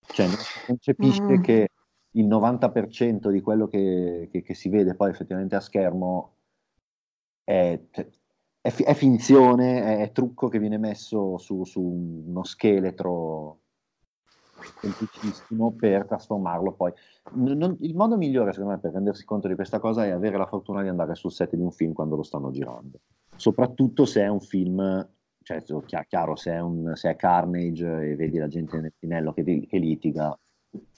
Cioè non si concepisce mm. che il 90% di quello che, che, che, si vede poi effettivamente a schermo è, è, fi- è finzione, è, è, trucco che viene messo su, su uno scheletro semplicissimo per trasformarlo poi. Non, il modo migliore, secondo me, per rendersi conto di questa cosa è avere la fortuna di andare sul set di un film quando lo stanno girando. Soprattutto se è un film, cioè, chiaro, se è, un, se è Carnage e vedi la gente nel finello che, che litiga,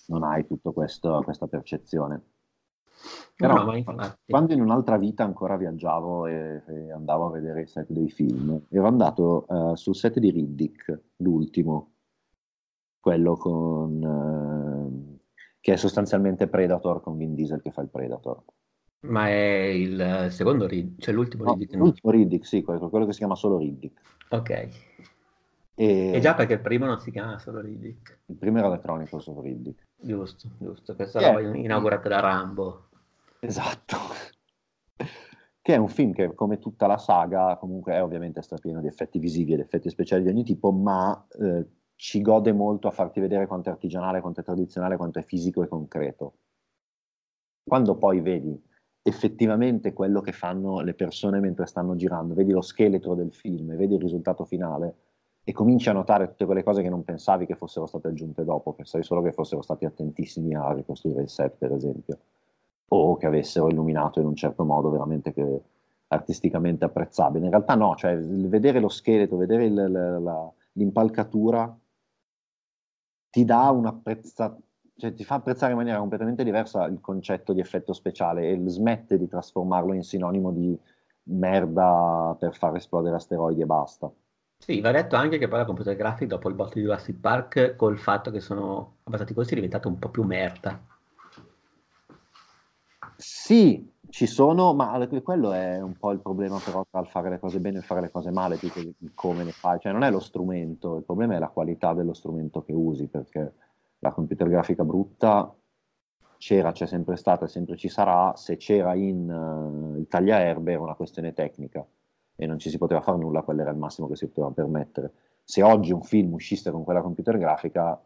non hai tutta questa percezione. Però no, quando in un'altra vita ancora viaggiavo e, e, andavo a vedere i set dei film, ero andato uh, sul set di Riddick, l'ultimo, quello con, uh, che è sostanzialmente Predator con Vin Diesel che fa il Predator. Ma è il secondo Riddick, cioè l'ultimo no, Riddick? L'ultimo Riddick, sì, quello, quello, che si chiama solo Riddick. Ok. E... e già perché il primo non si chiama solo Riddick. Il primo era elettronico solo Riddick. Giusto, giusto, questa yeah. roba inaugurata da Rambo. Esatto. [LAUGHS] che è un film che, come tutta la saga, comunque è ovviamente strapieno di effetti visivi ed effetti speciali di ogni tipo, ma eh, ci gode molto a farti vedere quanto è artigianale, quanto è tradizionale, quanto è fisico e concreto. Quando poi vedi effettivamente quello che fanno le persone mentre stanno girando, vedi lo scheletro del film, vedi il risultato finale e cominci a notare tutte quelle cose che non pensavi che fossero state aggiunte dopo, pensavi solo che fossero stati attentissimi a ricostruire il set, per esempio o che avessero illuminato in un certo modo veramente che, artisticamente apprezzabile. In realtà no, cioè vedere lo scheletro, vedere il, la, la, l'impalcatura ti dà un apprezzato cioè ti fa apprezzare in maniera completamente diversa il concetto di effetto speciale e smette di trasformarlo in sinonimo di merda per far esplodere asteroidi e basta. Sì, va detto anche che poi la computer graphic dopo il botto di Jurassic Park col fatto che sono abbassati i costi è diventata un po' più merda. Sì, ci sono, ma quello è un po' il problema però tra il fare le cose bene e fare le cose male, più che come le fai, cioè non è lo strumento, il problema è la qualità dello strumento che usi, perché la computer grafica brutta c'era, c'è sempre stata e sempre ci sarà, se c'era in uh, il tagliaerbe era una questione tecnica e non ci si poteva fare nulla, quello era il massimo che si poteva permettere. Se oggi un film uscisse con quella computer grafica,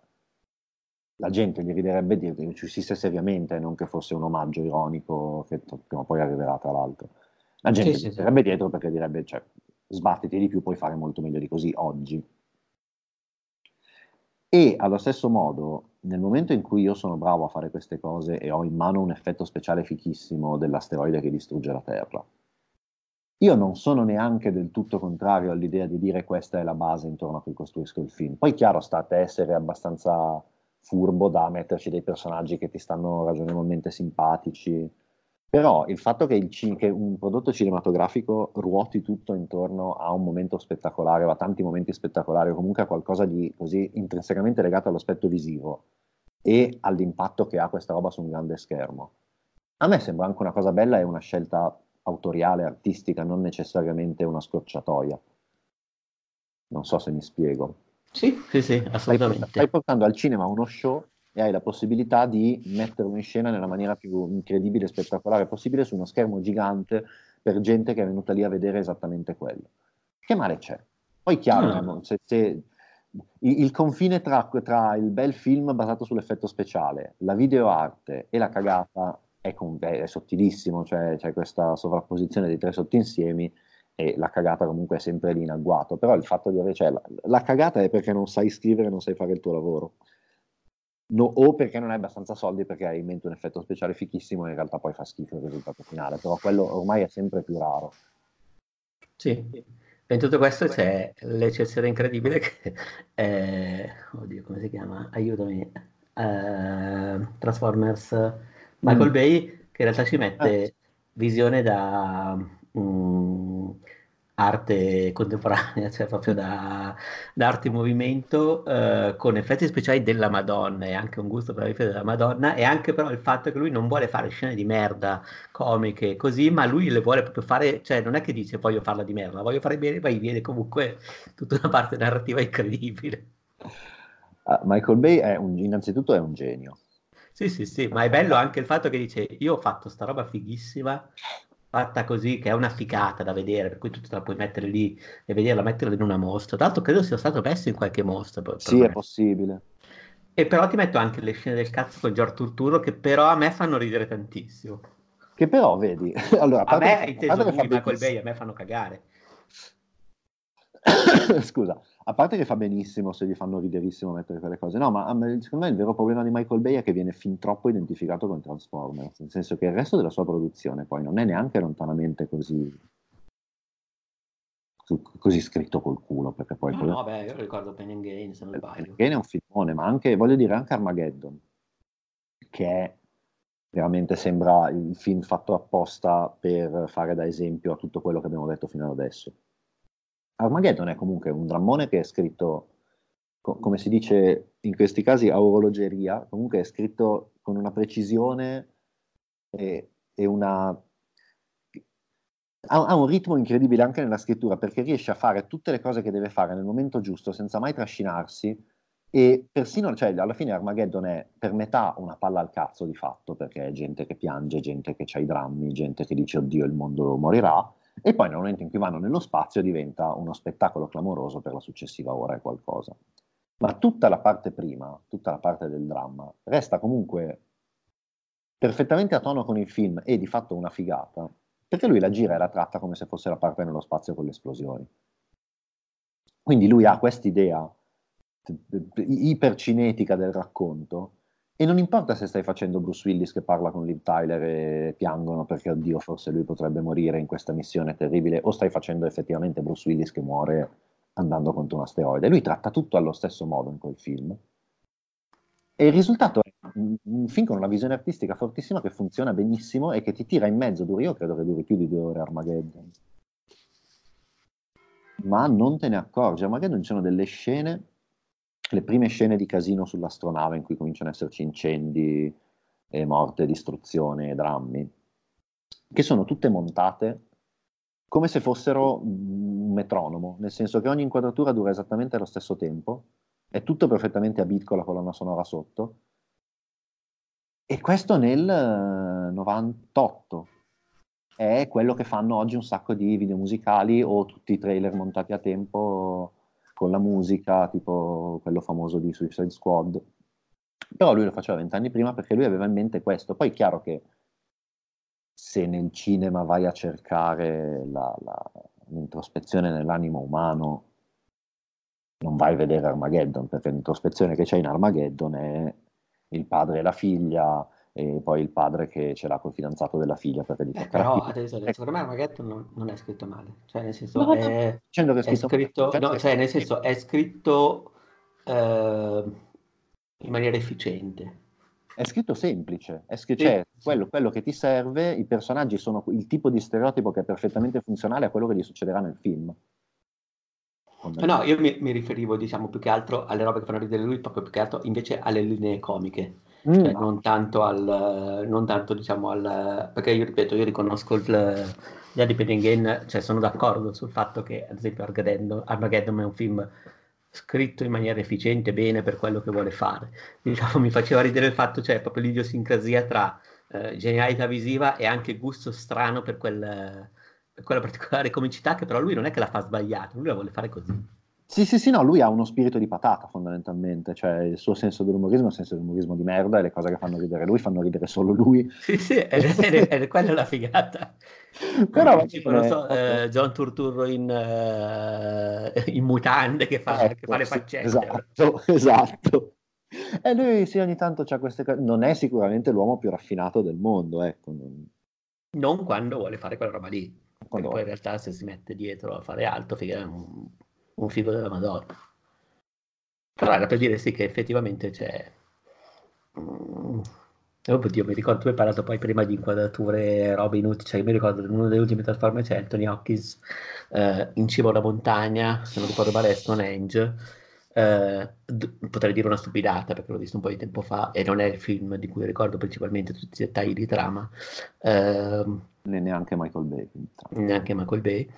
la gente gli riderebbe dire che ci uscisse seriamente, non che fosse un omaggio ironico che prima o poi arriverà tra l'altro. La gente sì, gli sì, sì. dietro perché direbbe, cioè, sbattiti di più, puoi fare molto meglio di così oggi. E allo stesso modo, nel momento in cui io sono bravo a fare queste cose e ho in mano un effetto speciale fichissimo dell'asteroide che distrugge la Terra, io non sono neanche del tutto contrario all'idea di dire questa è la base intorno a cui costruisco il film. Poi chiaro sta a te essere abbastanza furbo da metterci dei personaggi che ti stanno ragionevolmente simpatici, però il fatto che, il, che, un prodotto cinematografico ruoti tutto intorno a un momento spettacolare o a tanti momenti spettacolari o comunque a qualcosa di così intrinsecamente legato all'aspetto visivo e all'impatto che ha questa roba su un grande schermo, a me sembra anche una cosa bella e una scelta autoriale, artistica, non necessariamente una scorciatoia. Non so se mi spiego. Sì, sì, sì, assolutamente. Stai portando al cinema uno show e hai la possibilità di metterlo in scena nella maniera più incredibile e spettacolare possibile su uno schermo gigante per gente che è venuta lì a vedere esattamente quello. Che male c'è? Poi chiaro, no. se, se, il, confine tra, tra, il bel film basato sull'effetto speciale, la videoarte e la cagata è, è sottilissimo, cioè c'è questa sovrapposizione dei tre sottoinsiemi e la cagata comunque è sempre lì in agguato, però il fatto di avere, cioè, la, la cagata è perché non sai scrivere, non sai fare il tuo lavoro no, o perché non hai abbastanza soldi perché hai in mente un effetto speciale fichissimo e in realtà poi fa schifo il risultato finale, però quello ormai è sempre più raro. Sì, in tutto questo c'è l'eccezione incredibile che è, oddio come si chiama, aiutami, uh, Transformers Michael mm. Bay che in realtà ci mette ah. visione da... Um, arte contemporanea, [LAUGHS] cioè proprio da, da arte in movimento, eh, con effetti speciali della Madonna e anche un gusto per la effetti della Madonna e anche però il fatto che lui non vuole fare scene di merda comiche così, ma lui le vuole proprio fare, cioè non è che dice voglio farla di merda, voglio fare bene, poi viene comunque tutta una parte narrativa incredibile. Uh, Michael Bay è un, innanzitutto è un genio. Sì, sì, sì, ma è bello anche il fatto che dice io ho fatto sta roba fighissima fatta così, che è una ficata da vedere, per cui tu te la puoi mettere lì e vederla, metterla in una mostra. Tra l'altro credo sia stato messo in qualche mostra. Per, sì, è possibile. E però ti metto anche le scene del cazzo con George Turturro che però a me fanno ridere tantissimo. Che però, vedi, [LAUGHS] allora, a, a me, inteso lui, Michael Bay, a me fanno cagare. [COUGHS] Scusa, a parte che fa benissimo se gli fanno riderissimo mettere quelle cose, no, ma secondo me il vero problema di Michael Bay è che viene fin troppo identificato con Transformers, nel senso che il resto della sua produzione poi non è neanche lontanamente così, così scritto col culo, perché poi... No, no vabbè, io ricordo Pen and Gain, se non sbaglio. Pen è un filmone, ma anche, voglio dire, anche Armageddon, che è veramente sembra il film fatto apposta per fare da esempio a tutto quello che abbiamo detto fino ad adesso. Armageddon è comunque un drammone che è scritto, co- come si dice in questi casi, a orologeria, comunque è scritto con una precisione e, e una... Ha, ha, un ritmo incredibile anche nella scrittura perché riesce a fare tutte le cose che deve fare nel momento giusto senza mai trascinarsi e persino, cioè, alla fine Armageddon è per metà una palla al cazzo di fatto perché è gente che piange, gente che ha i drammi, gente che dice oddio il mondo morirà e poi nel momento in cui vanno nello spazio diventa uno spettacolo clamoroso per la successiva ora e qualcosa. Ma tutta la parte prima, tutta la parte del dramma, resta comunque perfettamente a tono con il film e di fatto una figata, perché lui la gira e la tratta come se fosse la parte nello spazio con le esplosioni. Quindi lui ha quest'idea ipercinetica del racconto e non importa se stai facendo Bruce Willis che parla con Liv Tyler e piangono perché, oddio, forse lui potrebbe morire in questa missione terribile, o stai facendo effettivamente Bruce Willis che muore andando contro un asteroide. Lui tratta tutto allo stesso modo in quel film. E il risultato è un film con una visione artistica fortissima che funziona benissimo e che ti tira in mezzo, duri, io credo che duri più di due ore Armageddon. Ma non te ne accorgi. Armageddon ci sono delle scene le prime scene di casino sull'astronave in cui cominciano ad esserci incendi, e morte, distruzione, drammi, che sono tutte montate come se fossero un metronomo, nel senso che ogni inquadratura dura esattamente lo stesso tempo, è tutto perfettamente a beat con la colonna sonora sotto, e questo nel 98 è quello che fanno oggi un sacco di video musicali o tutti i trailer montati a tempo con la musica, tipo quello famoso di Suicide Squad. Però lui lo faceva vent'anni prima perché lui aveva in mente questo. Poi è chiaro che se nel cinema vai a cercare la, la, l'introspezione nell'animo umano, non vai a vedere Armageddon, perché l'introspezione che c'è in Armageddon è il padre e la figlia, e poi il padre che ce l'ha col fidanzato della figlia perché gli eh, però adesso, secondo me Armageddon non, non, è scritto male cioè nel senso no, è, dicendo che è scritto, scritto no, cioè nel senso è scritto eh, in maniera efficiente è scritto semplice, è scritto, cioè, sì. quello, quello, che ti serve, i personaggi sono il tipo di stereotipo che è perfettamente funzionale a quello che gli succederà nel film. No, io mi, mi, riferivo, diciamo, più che altro alle robe che fanno ridere lui, proprio più che altro invece alle linee comiche. Mm. Cioè, non tanto al, non tanto, diciamo, al, perché io ripeto, io riconosco il, gli Independent Game, cioè sono d'accordo sul fatto che, ad esempio, Armageddon, Armageddon è un film scritto in maniera efficiente, bene per quello che vuole fare. [LAUGHS] Diciamo, mi faceva ridere il fatto, cioè proprio l'idiosincrasia tra eh, genialità visiva e anche gusto strano per, quel, per, quella particolare comicità che però lui non è che la fa sbagliata, lui la vuole fare così. Sì, sì, sì, no, lui ha uno spirito di patata fondamentalmente, cioè il suo senso dell'umorismo è un senso dell'umorismo di merda e le cose che fanno ridere lui fanno ridere solo lui. Sì, sì, è, è, è quella la figata. Però tipo, non so, eh, John Turturro in, uh, in, mutande che fa, ecco, che fa le faccette. Esatto, esatto. E lui sì, ogni tanto c'ha queste cose, non è sicuramente l'uomo più raffinato del mondo, ecco. Non, non quando vuole fare quella roba lì, quando poi in realtà se si mette dietro a fare altro, figa, un un figo della Madonna. Però era per dire sì che effettivamente c'è... Mm. Oddio, mi ricordo, tu hai parlato poi prima di inquadrature, robe inutili, cioè mi ricordo in uno delle ultime trasforme c'è Anthony Hopkins eh, in cima alla montagna, se non ricordo male è Stonehenge, eh, d- potrei dire una stupidata perché l'ho visto un po' di tempo fa e non è il film di cui ricordo principalmente tutti i dettagli di trama. Eh, neanche Michael Bay. Neanche Michael Bay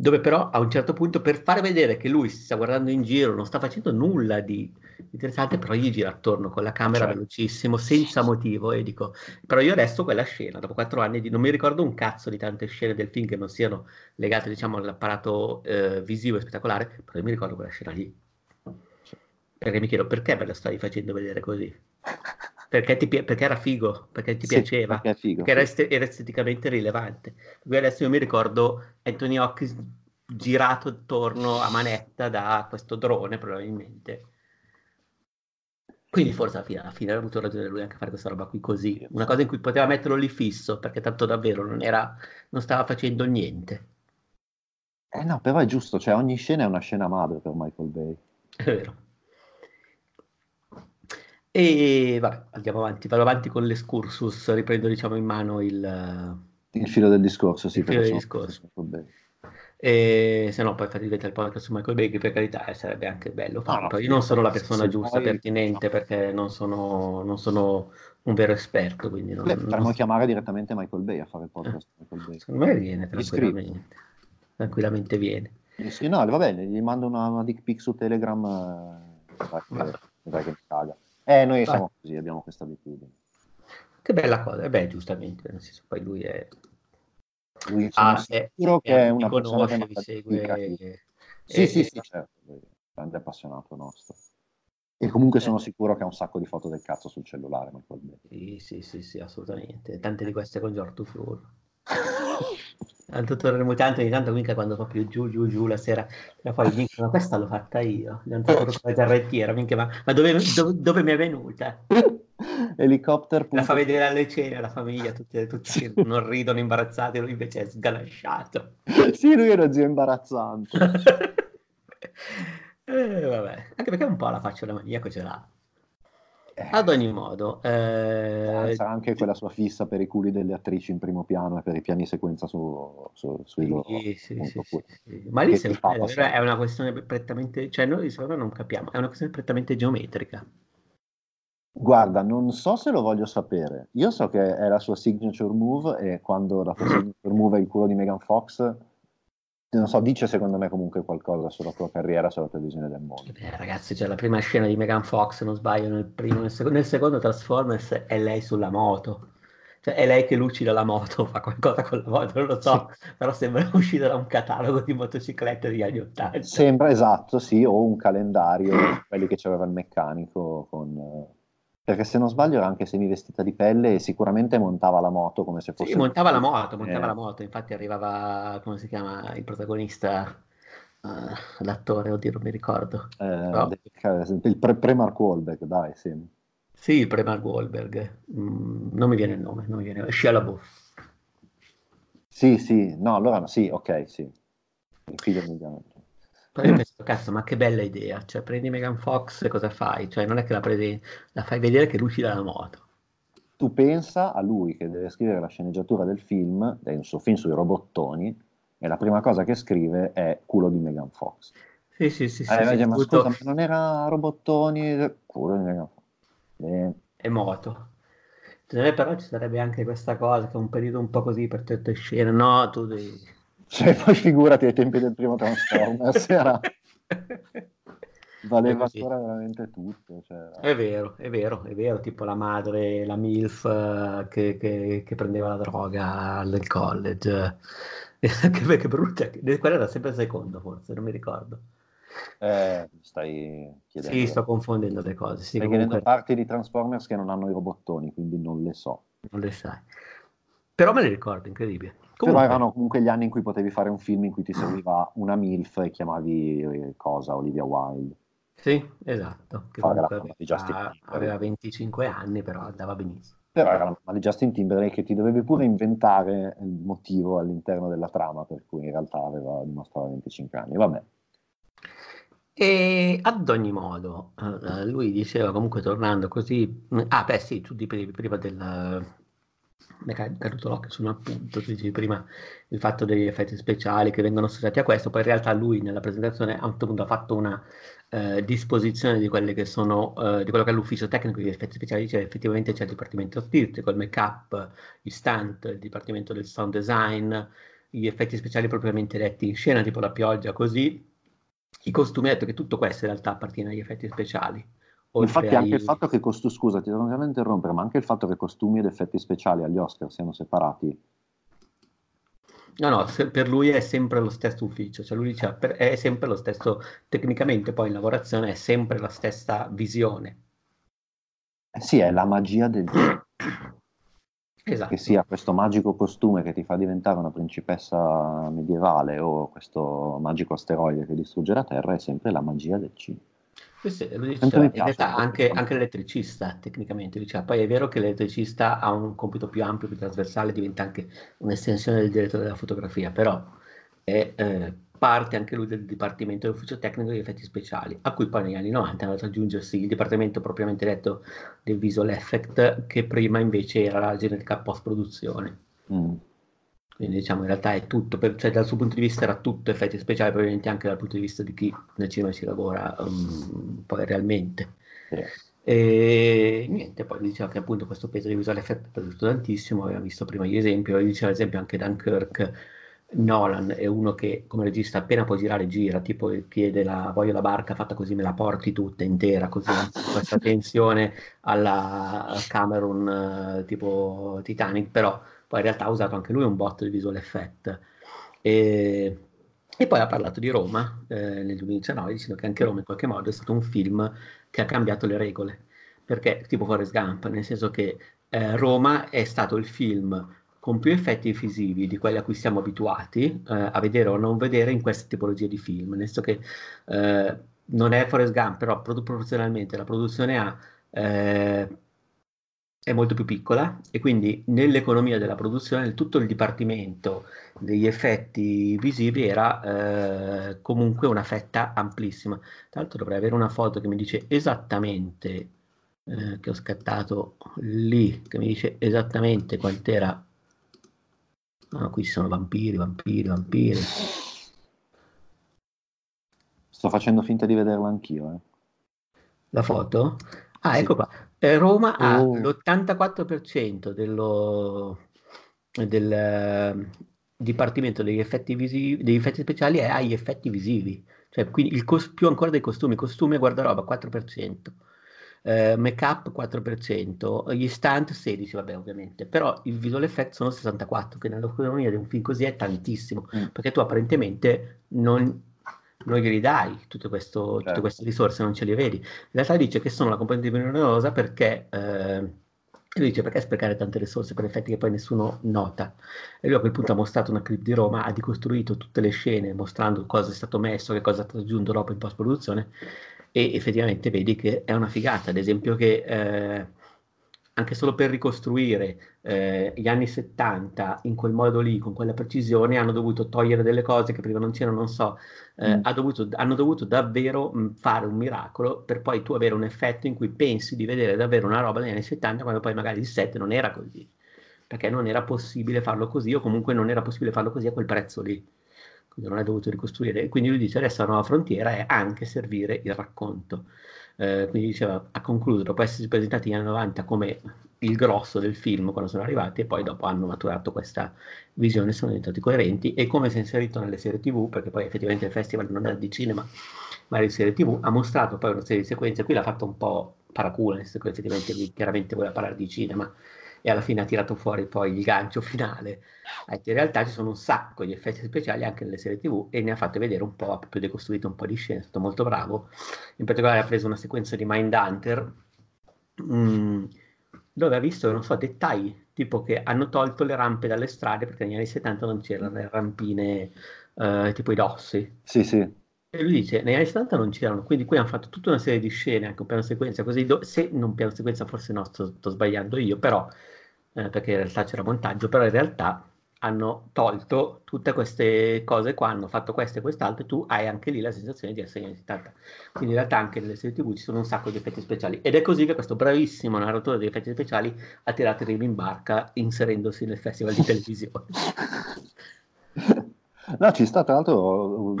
dove però a un certo punto per fare vedere che lui si sta guardando in giro, non sta facendo nulla di interessante, però gli gira attorno con la camera cioè. velocissimo, senza motivo, e dico, però io adesso quella scena, dopo quattro anni, di, non mi ricordo un cazzo di tante scene del film che non siano legate, diciamo, all'apparato eh, visivo e spettacolare, però io mi ricordo quella scena lì. Perché mi chiedo, perché me la stai facendo vedere così? Perché, ti, perché, era figo, perché ti sì, piaceva, perché, figo, perché era, era, esteticamente rilevante. Qui adesso io mi ricordo Anthony Hawkins girato attorno a manetta da questo drone probabilmente. Quindi forse alla fine, alla fine aveva avuto ragione lui anche a fare questa roba qui così, una cosa in cui poteva metterlo lì fisso, perché tanto davvero non, era, non stava facendo niente. Eh no, però è giusto, cioè ogni scena è una scena madre per Michael Bay. È vero. E vabbè, andiamo avanti, vado avanti con l'escursus, riprendo diciamo in mano il, il filo del discorso, sì, il filo del discorso. E se no poi fate diventare il podcast su Michael Bay, che per carità eh, sarebbe anche bello farlo. No, no, io non sono la persona giusta, poi... pertinente, perché non sono, non sono, un vero esperto. Quindi non, potremmo non... chiamare direttamente Michael Bay a fare il podcast. Michael Bay. Secondo me viene tranquillamente. Tranquillamente viene. Sì, no, va bene, gli mando una, una dick pic su Telegram, eh, che, che mi caga. Eh, noi Vai. siamo così, abbiamo questa abitudine. Che bella cosa, eh beh, giustamente, nel senso, poi lui è... Lui ah, sicuro è, che è una persona che vi segue. E, sì, e, sì, sì, certo, è grande appassionato nostro. E comunque sono sicuro che ha un sacco di foto del cazzo sul cellulare. Sì, sì, sì, sì, assolutamente. Tante di queste con Giorgio Fior. [LAUGHS] al tuttore mutante ogni tanto mica quando proprio giù giù giù la sera e poi minchia ma questa l'ho fatta io fatto con la carrettiera minchia ma, ma dove, dove, dove, mi è venuta? [LAUGHS] Elicottero la fa vedere alle cene alla famiglia tutti, tutti non ridono imbarazzati lui invece è sganasciato [LAUGHS] sì lui era zio imbarazzante. [LAUGHS] Eh, vabbè anche perché un po' la faccia da maniaco ce l'ha. Ad ogni modo, eh... sarà anche quella sua fissa per i culi delle attrici in primo piano e per i piani sequenza su, su, sui sì, loro. Sì, sì, sì, Ma lì se è, una questione prettamente, cioè noi secondo me non capiamo, è una questione prettamente geometrica. Guarda, non so se lo voglio sapere. Io so che è la sua signature move e quando la sua [CLEARS THROAT] signature move è il culo di Megan Fox, non so, dice secondo me comunque qualcosa sulla tua carriera, sulla televisione del mondo. Eh, ragazzi, c'è cioè, la prima scena di Megan Fox, se non sbaglio, nel, primo, nel, secondo, nel secondo Transformers è lei sulla moto. Cioè, è lei che lucida la moto, [LAUGHS] fa qualcosa con la moto, non lo so, sì. però sembra [LAUGHS] uscire da un catalogo di motociclette degli anni Ottanta. Sembra esatto, sì, o un calendario, quelli che c'aveva il meccanico con perché se non sbaglio era anche semivestita di pelle e sicuramente montava la moto come se fosse... Sì, montava la moto, montava eh. la moto, infatti arrivava, come si chiama, il protagonista, uh, l'attore, oddio non mi ricordo. Eh, no? Il pre- pre-Mark Wahlberg, dai, sì. Sì, il pre-Mark Wahlberg, mm, non mi viene il nome, non mi viene... Shia LaBeouf. Sì, sì, no, allora sì, ok, sì. Il figlio immediatamente. Poi ho pensato, cazzo, ma che bella idea, cioè prendi Megan Fox e cosa fai? Cioè non è che la, prendi, la fai vedere che lucida la moto. Tu pensa a lui che deve scrivere la sceneggiatura del film, del suo film sui robottoni, e la prima cosa che scrive è culo di Megan Fox. Sì, sì, sì. Eh, sì, sì ma tutto... scusa, ma non era robottoni, culo di Megan Fox. Eh. E moto. Però ci sarebbe anche questa cosa, che è un periodo un po' così per tutte scene, no? Tu devi cioè, [LAUGHS] poi figurati ai tempi del primo Transformers, [LAUGHS] era... valeva ancora veramente tutto. Cioè... È vero, è vero, è vero, tipo la madre, la MILF eh, che, che, che prendeva la droga al college. [LAUGHS] che, che brutta, quella era sempre il secondo forse, non mi ricordo. Eh, stai chiedendo. Sì, sto confondendo le cose. Sì, stai comunque... chiedendo parti di Transformers che non hanno i robottoni, quindi non le so. Non le sai. Però me le ricordo, incredibile. Comunque. Però erano comunque gli anni in cui potevi fare un film in cui ti serviva una MILF e chiamavi eh, cosa, Olivia Wilde. Sì, esatto. Che aveva, aveva 25 anni, però andava benissimo. Però era la di Justin Timberlake che ti dovevi pure inventare il motivo all'interno della trama per cui in realtà aveva dimostrato 25 anni. Vabbè. E ad ogni modo, eh, lui diceva comunque tornando così, ah beh sì, tu prima del, mi è caduto l'occhio su un appunto, tu dicevi prima il fatto degli effetti speciali che vengono associati a questo, poi in realtà lui nella presentazione a un certo punto ha fatto una eh, disposizione di, quelle che sono, eh, di quello che è l'ufficio tecnico degli effetti speciali, dice effettivamente c'è il dipartimento artistico, il make-up, gli stunt, il dipartimento del sound design, gli effetti speciali propriamente detti in scena, tipo la pioggia, così. I costumi, detto che tutto questo in realtà appartiene agli effetti speciali. Infatti anche il fatto che costumi, scusa, ti devo interrompere, ma anche il fatto che costumi ed effetti speciali agli Oscar siano separati. No, no, per lui è sempre lo stesso ufficio, cioè lui dice è sempre lo stesso, tecnicamente poi in lavorazione è sempre la stessa visione. Eh sì, è la magia del [COUGHS] Esatto. Che sia questo magico costume che ti fa diventare una principessa medievale o questo magico asteroide che distrugge la Terra è sempre la magia del cinema. Questo lo diceva, in realtà anche, anche, l'elettricista tecnicamente diceva, poi è vero che l'elettricista ha un compito più ampio, più trasversale, diventa anche un'estensione del direttore della fotografia, però è eh, parte anche lui del dipartimento dell'ufficio tecnico degli effetti speciali, a cui poi negli anni 90 è andato ad aggiungersi il dipartimento propriamente detto del visual effect, che prima invece era la genetica post produzione. Mm. Quindi diciamo in realtà è tutto, per, cioè dal suo punto di vista era tutto effetti speciali, probabilmente anche dal punto di vista di chi nel cinema ci lavora um, poi realmente. Sì. E niente, poi diceva che appunto questo peso di visual effect è piaciuto tantissimo, aveva visto prima gli esempi, diceva ad esempio anche Dunkirk, Nolan è uno che come regista appena può girare gira, tipo chiede la voglio la barca fatta così me la porti tutta intera, così questa tensione alla Cameron tipo Titanic, però poi in realtà ha usato anche lui un bot di visual effect. E, e poi ha parlato di Roma eh, nel 2019 dicendo che anche Roma in qualche modo è stato un film che ha cambiato le regole, perché tipo Forrest Gump, nel senso che eh, Roma è stato il film con più effetti visivi di quelli a cui siamo abituati eh, a vedere o non vedere in queste tipologie di film, nel senso che eh, non è Forrest Gump, però proporzionalmente la produzione ha eh, è molto più piccola e quindi nell'economia della produzione tutto il dipartimento degli effetti visivi era eh, comunque una fetta amplissima. Tra l'altro dovrei avere una foto che mi dice esattamente, eh, che ho scattato lì, che mi dice esattamente quant'era. No, qui ci sono vampiri, vampiri, vampiri. Sto facendo finta di vederla anch'io. Eh. La foto? Ah, sì. ecco qua. Eh, Roma oh. ha l'84% dello, del uh, Dipartimento degli effetti, visivi, degli effetti speciali e agli effetti visivi, cioè quindi il cos- più ancora dei costumi, costumi e guardaroba 4%. Uh, make up 4%, gli stunt 16, vabbè, ovviamente, però il visual effect sono 64, che nell'economia di un film così è tantissimo, mm. perché tu apparentemente non, non glieli dai tutto questo, certo. tutte queste risorse, non ce le vedi. In realtà dice che sono la componente più numerosa perché... Eh, lui dice perché sprecare tante risorse per effetti che poi nessuno nota? E lui a quel punto ha mostrato una clip di Roma, ha ricostruito tutte le scene mostrando cosa è stato messo, che cosa è stato aggiunto dopo in post-produzione e effettivamente vedi che è una figata. Ad esempio che eh, anche solo per ricostruire eh, gli anni 70 in quel modo lì, con quella precisione, hanno dovuto togliere delle cose che prima non c'erano, non so, eh, mm. ha dovuto, hanno dovuto davvero mh, fare un miracolo per poi tu avere un effetto in cui pensi di vedere davvero una roba negli anni 70 quando poi magari il set non era così, perché non era possibile farlo così o comunque non era possibile farlo così a quel prezzo lì. Quindi non hai dovuto ricostruire. Quindi lui dice adesso la nuova frontiera è anche servire il racconto. Eh, quindi diceva, ha concluso, dopo essersi presentati negli anni 90 come il grosso del film quando sono arrivati e poi dopo hanno maturato questa visione, sono diventati coerenti e come si è inserito nelle serie tv, perché poi effettivamente il festival non è di cinema ma di serie tv, ha mostrato poi una serie di sequenze, qui l'ha fatto un po' paraculo, nel senso che effettivamente lui chiaramente voleva parlare di cinema, e alla fine ha tirato fuori poi il gancio finale. In realtà ci sono un sacco di effetti speciali anche nelle serie TV e ne ha fatto vedere un po', ha proprio decostruito un po' di scene, è stato molto bravo. In particolare ha preso una sequenza di Mindhunter mh, mm, dove ha visto, non so, dettagli, tipo che hanno tolto le rampe dalle strade perché negli anni 70 non c'erano le rampine uh, tipo i dossi. Sì, sì. E lui dice, negli anni 70 non c'erano, quindi qui hanno fatto tutta una serie di scene, anche un piano sequenza, così, do- se non piano sequenza forse no, sto, sto sbagliando io, però, eh, perché in realtà c'era montaggio, però in realtà hanno tolto tutte queste cose qua, hanno fatto questo e quest'altro, e tu hai anche lì la sensazione di essere in 70. Quindi in realtà anche nelle serie TV ci sono un sacco di effetti speciali. Ed è così che questo bravissimo narratore di effetti speciali ha tirato il in barca inserendosi nel festival di televisione. [LAUGHS] no, ci sta tra l'altro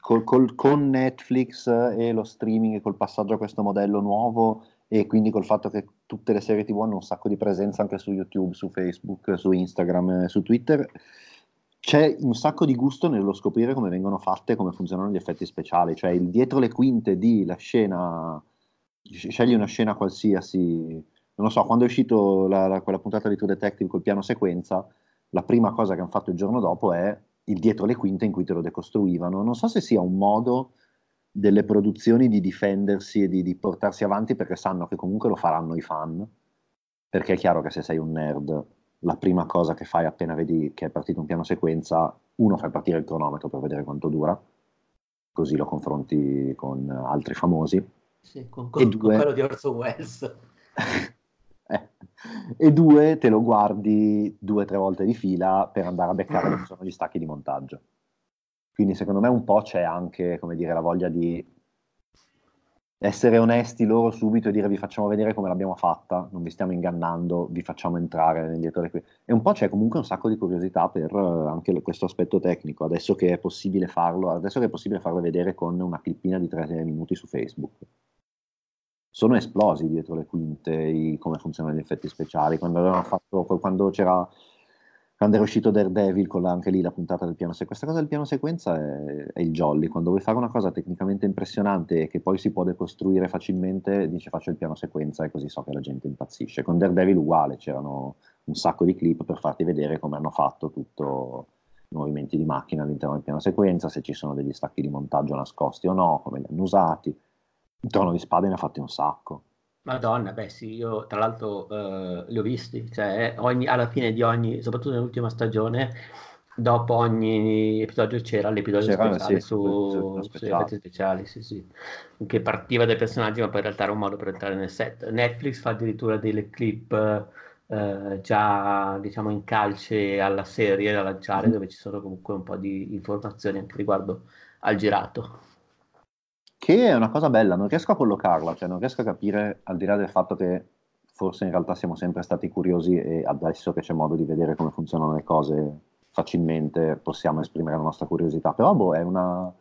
col, col, con Netflix e lo streaming e col passaggio a questo modello nuovo e quindi col fatto che tutte le serie tv hanno un sacco di presenza anche su YouTube, su Facebook, su Instagram, su Twitter, c'è un sacco di gusto nello scoprire come vengono fatte come funzionano gli effetti speciali, cioè il dietro le quinte di la scena, scegli una scena qualsiasi, non lo so, quando è uscito la, la, quella puntata di True Detective col piano sequenza, la prima cosa che hanno fatto il giorno dopo è il dietro le quinte in cui te lo decostruivano. Non so se sia un modo delle produzioni di difendersi e di, di, portarsi avanti perché sanno che comunque lo faranno i fan, perché è chiaro che se sei un nerd, la prima cosa che fai appena vedi che è partito un piano sequenza, uno fai partire il cronometro per vedere quanto dura, così lo confronti con altri famosi. Sì, con, con, due... con quello di Orson Welles. [LAUGHS] Eh. E due, te lo guardi due o tre volte di fila per andare a beccare [CLEARS THROAT] dove sono gli stacchi di montaggio. Quindi secondo me un po' c'è anche, come dire, la voglia di essere onesti loro subito e dire vi facciamo vedere come l'abbiamo fatta, non vi stiamo ingannando, vi facciamo entrare dietro di qui. E un po' c'è comunque un sacco di curiosità per uh, anche questo aspetto tecnico, adesso che è possibile farlo, adesso che è possibile farlo vedere con una clippina di tre minuti su Facebook sono esplosi dietro le quinte i, come funzionano gli effetti speciali. Quando, fatto, quando, c'era, quando era uscito Daredevil con la, anche lì la puntata del piano sequenza, questa cosa del piano sequenza è, è, il jolly. Quando vuoi fare una cosa tecnicamente impressionante e che poi si può decostruire facilmente, dice faccio il piano sequenza e così so che la gente impazzisce. Con Daredevil uguale, c'erano un sacco di clip per farti vedere come hanno fatto tutto i movimenti di macchina all'interno del piano sequenza, se ci sono degli stacchi di montaggio nascosti o no, come li hanno usati il Trono di Spade ne ha fatti un sacco. Madonna, beh sì, io tra l'altro eh, li ho visti, cioè ogni, alla fine di ogni, soprattutto nell'ultima stagione, dopo ogni episodio c'era l'episodio c'era, speciale sì, su, sugli effetti speciali, sì, sì, che partiva dai personaggi ma poi in realtà era un modo per entrare nel set. Netflix fa addirittura delle clip eh, già diciamo in calce alla serie da lanciare mm. dove ci sono comunque un po' di informazioni anche riguardo al girato che è una cosa bella, non riesco a collocarla, cioè non riesco a capire, al di là del fatto che forse in realtà siamo sempre stati curiosi e adesso che c'è modo di vedere come funzionano le cose facilmente possiamo esprimere la nostra curiosità, però boh, è una,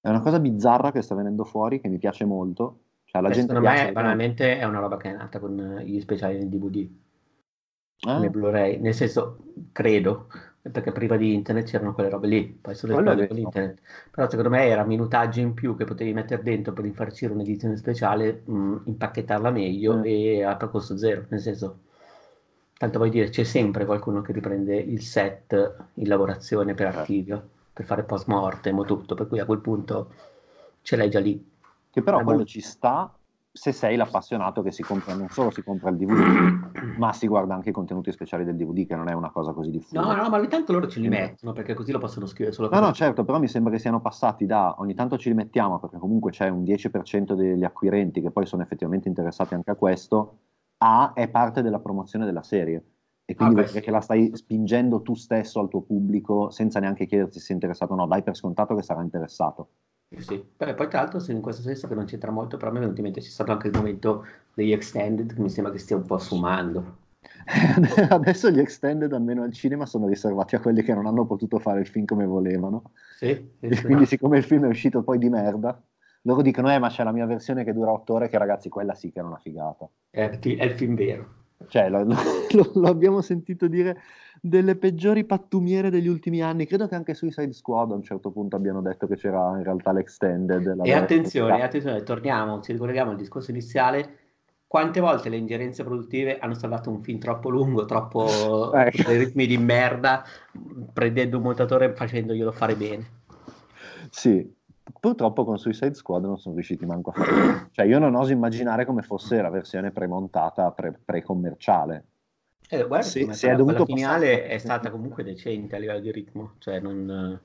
è una cosa bizzarra che sta venendo fuori, che mi piace molto. Cioè, la Eh, gente secondo me piace- banalmente è una roba che è nata con gli speciali del DVD, Ah, nei Blu-ray, nel senso, credo, perché prima di internet c'erano quelle robe lì, poi sono esplose con internet. Però secondo me era minutaggio in più che potevi mettere dentro per infarcire un'edizione speciale, mh, impacchettarla meglio Mm. e a costo zero, nel senso, tanto vuoi dire, c'è sempre qualcuno che riprende il set in lavorazione per Certo. archivio, per fare post mortem o tutto, per cui a quel punto ce l'hai già lì. Che però quello ci sta se sei l'appassionato che si compra, non solo si compra il DVD, [COUGHS] ma si guarda anche i contenuti speciali del DVD, che non è una cosa così diffusa. No, no, ma ogni tanto loro ce li mettono perché così lo possono scrivere solo No, no, certo, però mi sembra che siano passati da ogni tanto ci li mettiamo perché comunque c'è un 10% degli acquirenti che poi sono effettivamente interessati anche a questo, a è parte della promozione della serie. E quindi Ah, che la stai spingendo tu stesso al tuo pubblico senza neanche chiederti se è interessato o no, dai per scontato che sarà interessato. Sì. Beh, poi tra l'altro in questo senso che non c'entra molto, però mi è venuto in mente c'è stato anche il momento degli extended che mi sembra che stia un po' sfumando. [LAUGHS] Adesso gli extended, almeno al cinema, sono riservati a quelli che non hanno potuto fare il film come volevano. Sì, sì, quindi, siccome il film è uscito poi di merda, loro dicono: Eh, ma c'è la mia versione che dura otto ore, che ragazzi, quella sì che era una figata. È, è il film vero. Cioè, lo, lo- [LAUGHS] lo abbiamo sentito dire delle peggiori pattumiere degli ultimi anni. Credo che anche Suicide Squad a un certo punto abbiano detto che c'era in realtà l'extended. E attenzione, attenzione, torniamo, ci ricolleghiamo al discorso iniziale. Quante volte le ingerenze produttive hanno salvato un film troppo lungo, troppo Ecco. ritmi di merda, prendendo un montatore e facendoglielo fare bene. Sì, purtroppo con Suicide Squad non sono riusciti manco a fare. Cioè, io non oso immaginare come fosse la versione premontata, pre- pre-commerciale. Eh, guarda, Sì, come si è dovuto finale è stata comunque decente a livello di ritmo, cioè non,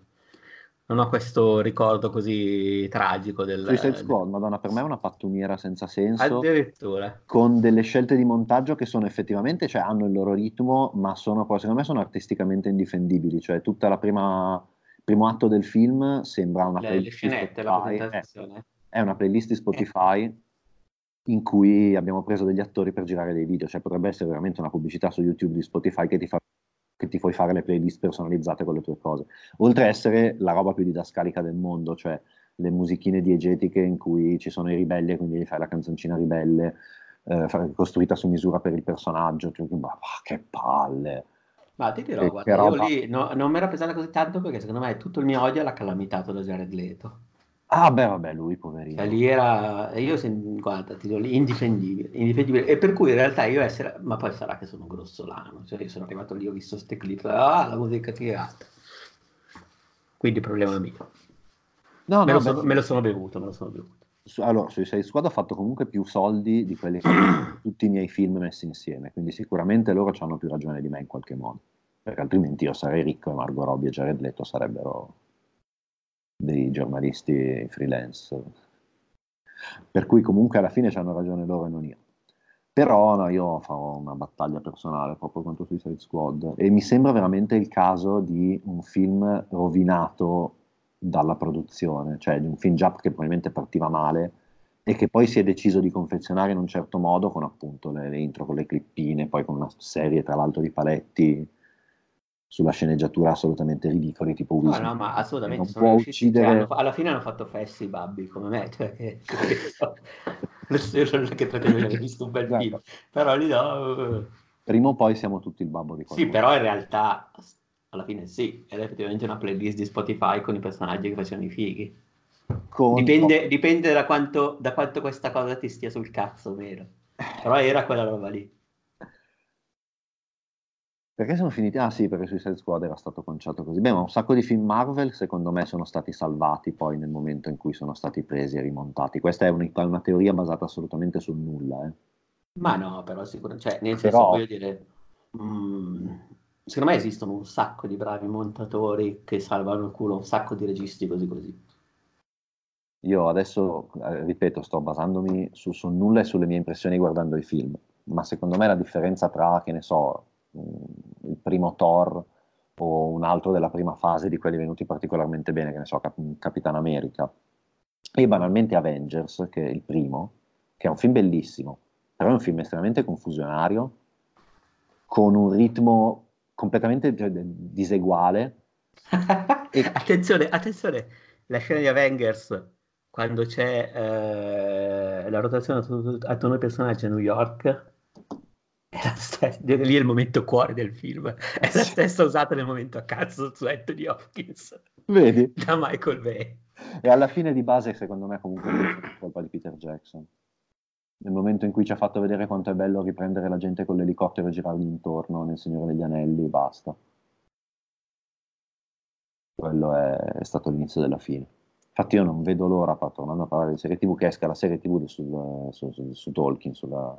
non ho questo ricordo così tragico del... Suicide Squad, madonna, per me è una pattumiera senza senso. Addirittura. con delle scelte di montaggio che sono effettivamente, cioè hanno il loro ritmo, ma sono poi, secondo me, sono artisticamente indifendibili. Cioè, tutta la prima, primo atto del film sembra una Le, le playlist di scenette, la Spotify. presentazione. Eh, è una playlist di Spotify in cui abbiamo preso degli attori per girare dei video. Cioè, potrebbe essere veramente una pubblicità su YouTube di Spotify che ti fa che ti puoi fare le playlist personalizzate con le tue cose. Oltre a essere la roba più didascalica del mondo, cioè le musichine diegetiche in cui ci sono i ribelli e quindi gli fai la canzoncina ribelle eh, costruita su misura per il personaggio. Cioè, ma, ma che palle! Ma ti dirò, Che- guarda, che io lì no- non mi era pesata così tanto perché secondo me tutto il mio odio l'ha calamitato da Jared Leto. Ah, beh, vabbè, lui, poverino. Cioè, lì era, io sen- guarda, ti dico lì, indifendibile, indifendibile. E per cui in realtà io essere, ma poi sarà che sono grossolano, cioè io sono arrivato lì, ho visto ste clip, ah, la musica tirata. Quindi problema mio. No, me, no, lo sono, beh, me lo sono bevuto, me lo sono bevuto. allora, Suicide Squad ha fatto comunque più soldi di quelli che [CLEARS THROAT] tutti i miei film messi insieme, quindi sicuramente loro hanno più ragione di me in qualche modo, perché altrimenti io sarei ricco e Margot Robbie e Jared Leto sarebbero dei giornalisti freelance. Per cui comunque alla fine hanno ragione loro e non io. Però no, io farò una battaglia personale proprio contro Suicide Squad e mi sembra veramente il caso di un film rovinato dalla produzione, cioè di un film già che probabilmente partiva male e che poi si è deciso di confezionare in un certo modo con appunto le, le intro con le clippine, poi con una serie tra l'altro di paletti sulla sceneggiatura assolutamente ridicoli tipo No, Will no, Smith, ma assolutamente non sono può riusciti, cioè, uccidere hanno alla fine hanno fatto fessi i babbi come me, [LAUGHS] cioè che, che, non è che pretendo aver visto un bel Esatto. film, però lì no, eh. prima o poi siamo tutti il babbo di Sì, qualcuno. però in realtà alla fine sì, ed è effettivamente una playlist di Spotify con i personaggi che facevano i fighi. Con- Dipende, dipende da, quanto, da quanto questa cosa ti stia sul cazzo, vero? Però era quella roba lì. Perché sono finiti? Ah sì, perché Suicide Squad era stato conciato così. Beh, ma un sacco di film Marvel secondo me sono stati salvati poi nel momento in cui sono stati presi e rimontati. Questa è una, una teoria basata assolutamente sul nulla. Eh. Ma no, però sicuramente, cioè, nel senso, Però- voglio dire, mm, secondo me esistono un sacco di bravi montatori che salvano il culo, un sacco di registi così così. Io adesso, eh, ripeto, sto basandomi su, sul nulla e sulle mie impressioni guardando i film, ma secondo me la differenza tra, che ne so, mh, primo Thor o un altro della prima fase di quelli venuti particolarmente bene, che ne so, Cap- Capitan America, e banalmente Avengers, che è il primo, che è un film bellissimo, però è un film estremamente confusionario, con un ritmo completamente cioè, diseguale. [LAUGHS] E- attenzione, attenzione, la scena di Avengers quando c'è eh, la rotazione attorno ai personaggi a New York, è la stessa, lì è il momento cuore del film, è la stessa usata nel momento a cazzo su Anthony Hopkins. Vedi? Da Michael Bay. E alla fine di base, secondo me, comunque è colpa di Peter Jackson. Nel momento in cui ci ha fatto vedere quanto è bello riprendere la gente con l'elicottero e girargli intorno nel Signore degli Anelli, basta. Quello è, è stato l'inizio della fine. Infatti io non vedo l'ora, tornando a parlare di serie tv, che esca la serie tv sul, su, su, su, Tolkien, sulla,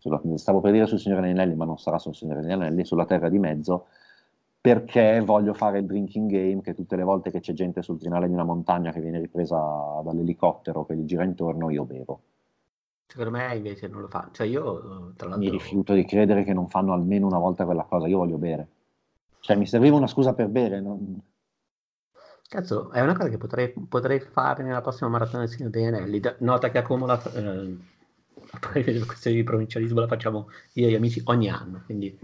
sulla, stavo per dire sul Signore Anelli, ma non sarà sul Signore Anelli, sulla Terra di Mezzo, perché voglio fare il drinking game, che tutte le volte che c'è gente sul crinale di una montagna che viene ripresa dall'elicottero che gli gira intorno, io bevo. Secondo me invece non lo fa. Cioè io, tra l'altro... Mi rifiuto di credere che non fanno almeno una volta quella cosa, io voglio bere. Cioè mi serviva una scusa per bere, non Cazzo, è una cosa che potrei, potrei fare nella prossima maratona del Signore degli Anelli. Nota che a Como la, eh, [LAUGHS] la questione di provincialismo la facciamo io e gli amici ogni anno, quindi,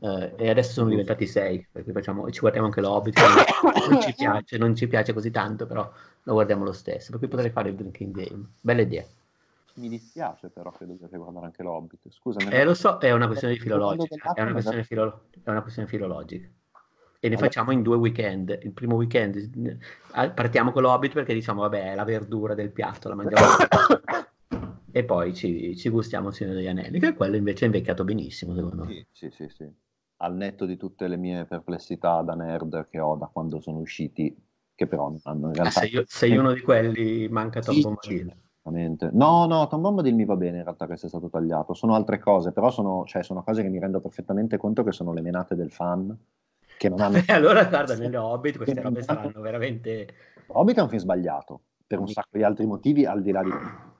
eh, e adesso sono diventati sei, perché facciamo, ci guardiamo anche l'Hobbit, non ci [COUGHS] piace, non ci piace così tanto, però lo guardiamo lo stesso, per cui potrei fare il drinking game. Bella idea. Mi dispiace però che dovete guardare anche l'Hobbit. Scusa. Eh, lo so, è una questione filologica. È una questione, filolo- è una questione filologica e ne allora. facciamo in due weekend. Il primo weekend partiamo con l'Hobbit perché diciamo, vabbè, è la verdura del piatto, la mangiamo. [COUGHS] e poi ci, ci gustiamo il Signore degli Anelli, che quello invece è invecchiato benissimo, secondo me. Sì, sì, sì. Al netto di tutte le mie perplessità da nerd che ho da quando sono usciti, che però hanno in realtà... Ah, sei, sei uno di quelli, manca Tom sì, Bombadil. No, no, Tom Bombadil mi va bene in realtà che sia stato tagliato. Sono altre cose, però sono, cioè, sono cose che mi rendo perfettamente conto che sono le menate del fan che non hanno... [LAUGHS] allora guarda, nelle Hobbit queste robe saranno veramente... Hobbit è un film sbagliato, per un sacco di altri motivi, al di là di...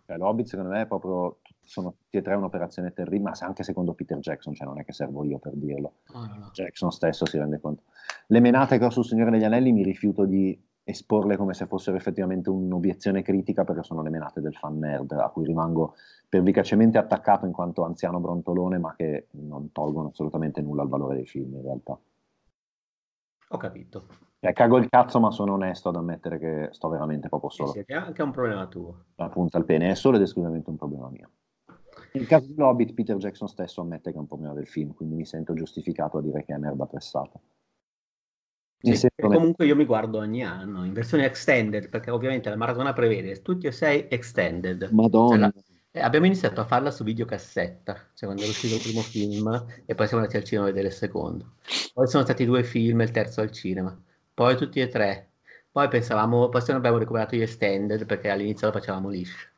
Cioè, l'Hobbit secondo me è proprio... Sono tutti e tre un'operazione terribile, ma anche secondo Peter Jackson, cioè non è che servo io per dirlo. Oh, no, no. Jackson stesso si rende conto. Le menate che ho sul Signore degli Anelli mi rifiuto di esporle come se fossero effettivamente un'obiezione critica perché sono le menate del fan nerd a cui rimango pervicacemente attaccato in quanto anziano brontolone ma che non tolgono assolutamente nulla al valore dei film in realtà. Ho capito. Eh, cago il cazzo, ma sono onesto ad ammettere che sto veramente proprio solo. Sì, sì, è anche un problema tuo. La punta al pene è solo ed esclusivamente un problema mio. Nel caso di Hobbit, Peter Jackson stesso ammette che è un problema del film, quindi mi sento giustificato a dire che è merda pressata. Sì, comunque io mi guardo ogni anno in versione extended, perché ovviamente la maratona prevede tutti e sei extended. Madonna. Cioè, eh, abbiamo iniziato a farla su videocassetta, cioè quando è uscito il primo film e poi siamo andati al cinema a vedere il secondo. Poi sono stati due film e il terzo al cinema, poi tutti e tre. Poi pensavamo, poi abbiamo recuperato gli extended perché all'inizio lo facevamo liscio.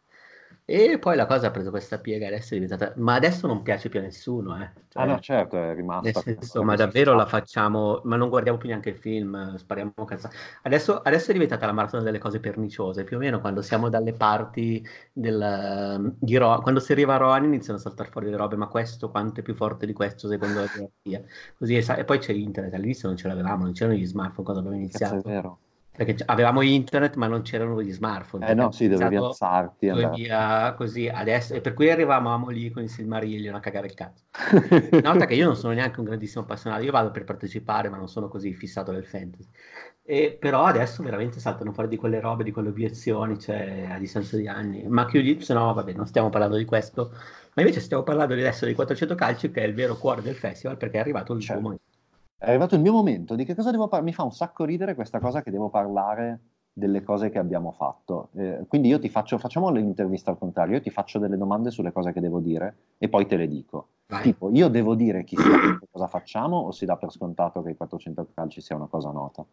E poi la cosa ha preso questa piega adesso è diventata... Ma adesso non piace più a nessuno, eh. Cioè, ah no, certo, è rimasta... Senso, ma davvero la facciamo... Ma non guardiamo più neanche il film, spariamo cazzate. Adesso, adesso è diventata la maratona delle cose perniciose, più o meno quando siamo dalle parti del, di Ro... Quando si arriva a Rohan iniziano a saltare fuori le robe, ma questo quanto è più forte di questo secondo la gerarchia. Così, e poi c'è internet, all'inizio non ce l'avevamo, non c'erano gli smartphone quando abbiamo iniziato. Cazzo, è vero perché avevamo internet ma non c'erano gli smartphone. Eh no, sì, dovevi alzarti. Via, così adesso, e per cui arrivavamo lì con il Silmarillion a cagare il cazzo. [LAUGHS] Una volta che io non sono neanche un grandissimo appassionato, io vado per partecipare ma non sono così fissato del fantasy. E, però adesso veramente saltano fuori di quelle robe, di quelle obiezioni, cioè a distanza di anni. Ma chiudi, se no vabbè, non stiamo parlando di questo, ma invece stiamo parlando adesso di 400 calci che è il vero cuore del festival perché è arrivato il certo. momento. È arrivato il mio momento, di che cosa devo parlare? Mi fa un sacco ridere questa cosa che devo parlare delle cose che abbiamo fatto. Eh, quindi io ti faccio, facciamo l'intervista al contrario, io ti faccio delle domande sulle cose che devo dire e poi te le dico. Vai. Tipo, io devo dire chi sia, cosa facciamo o si dà per scontato che i 400 calci sia una cosa nota?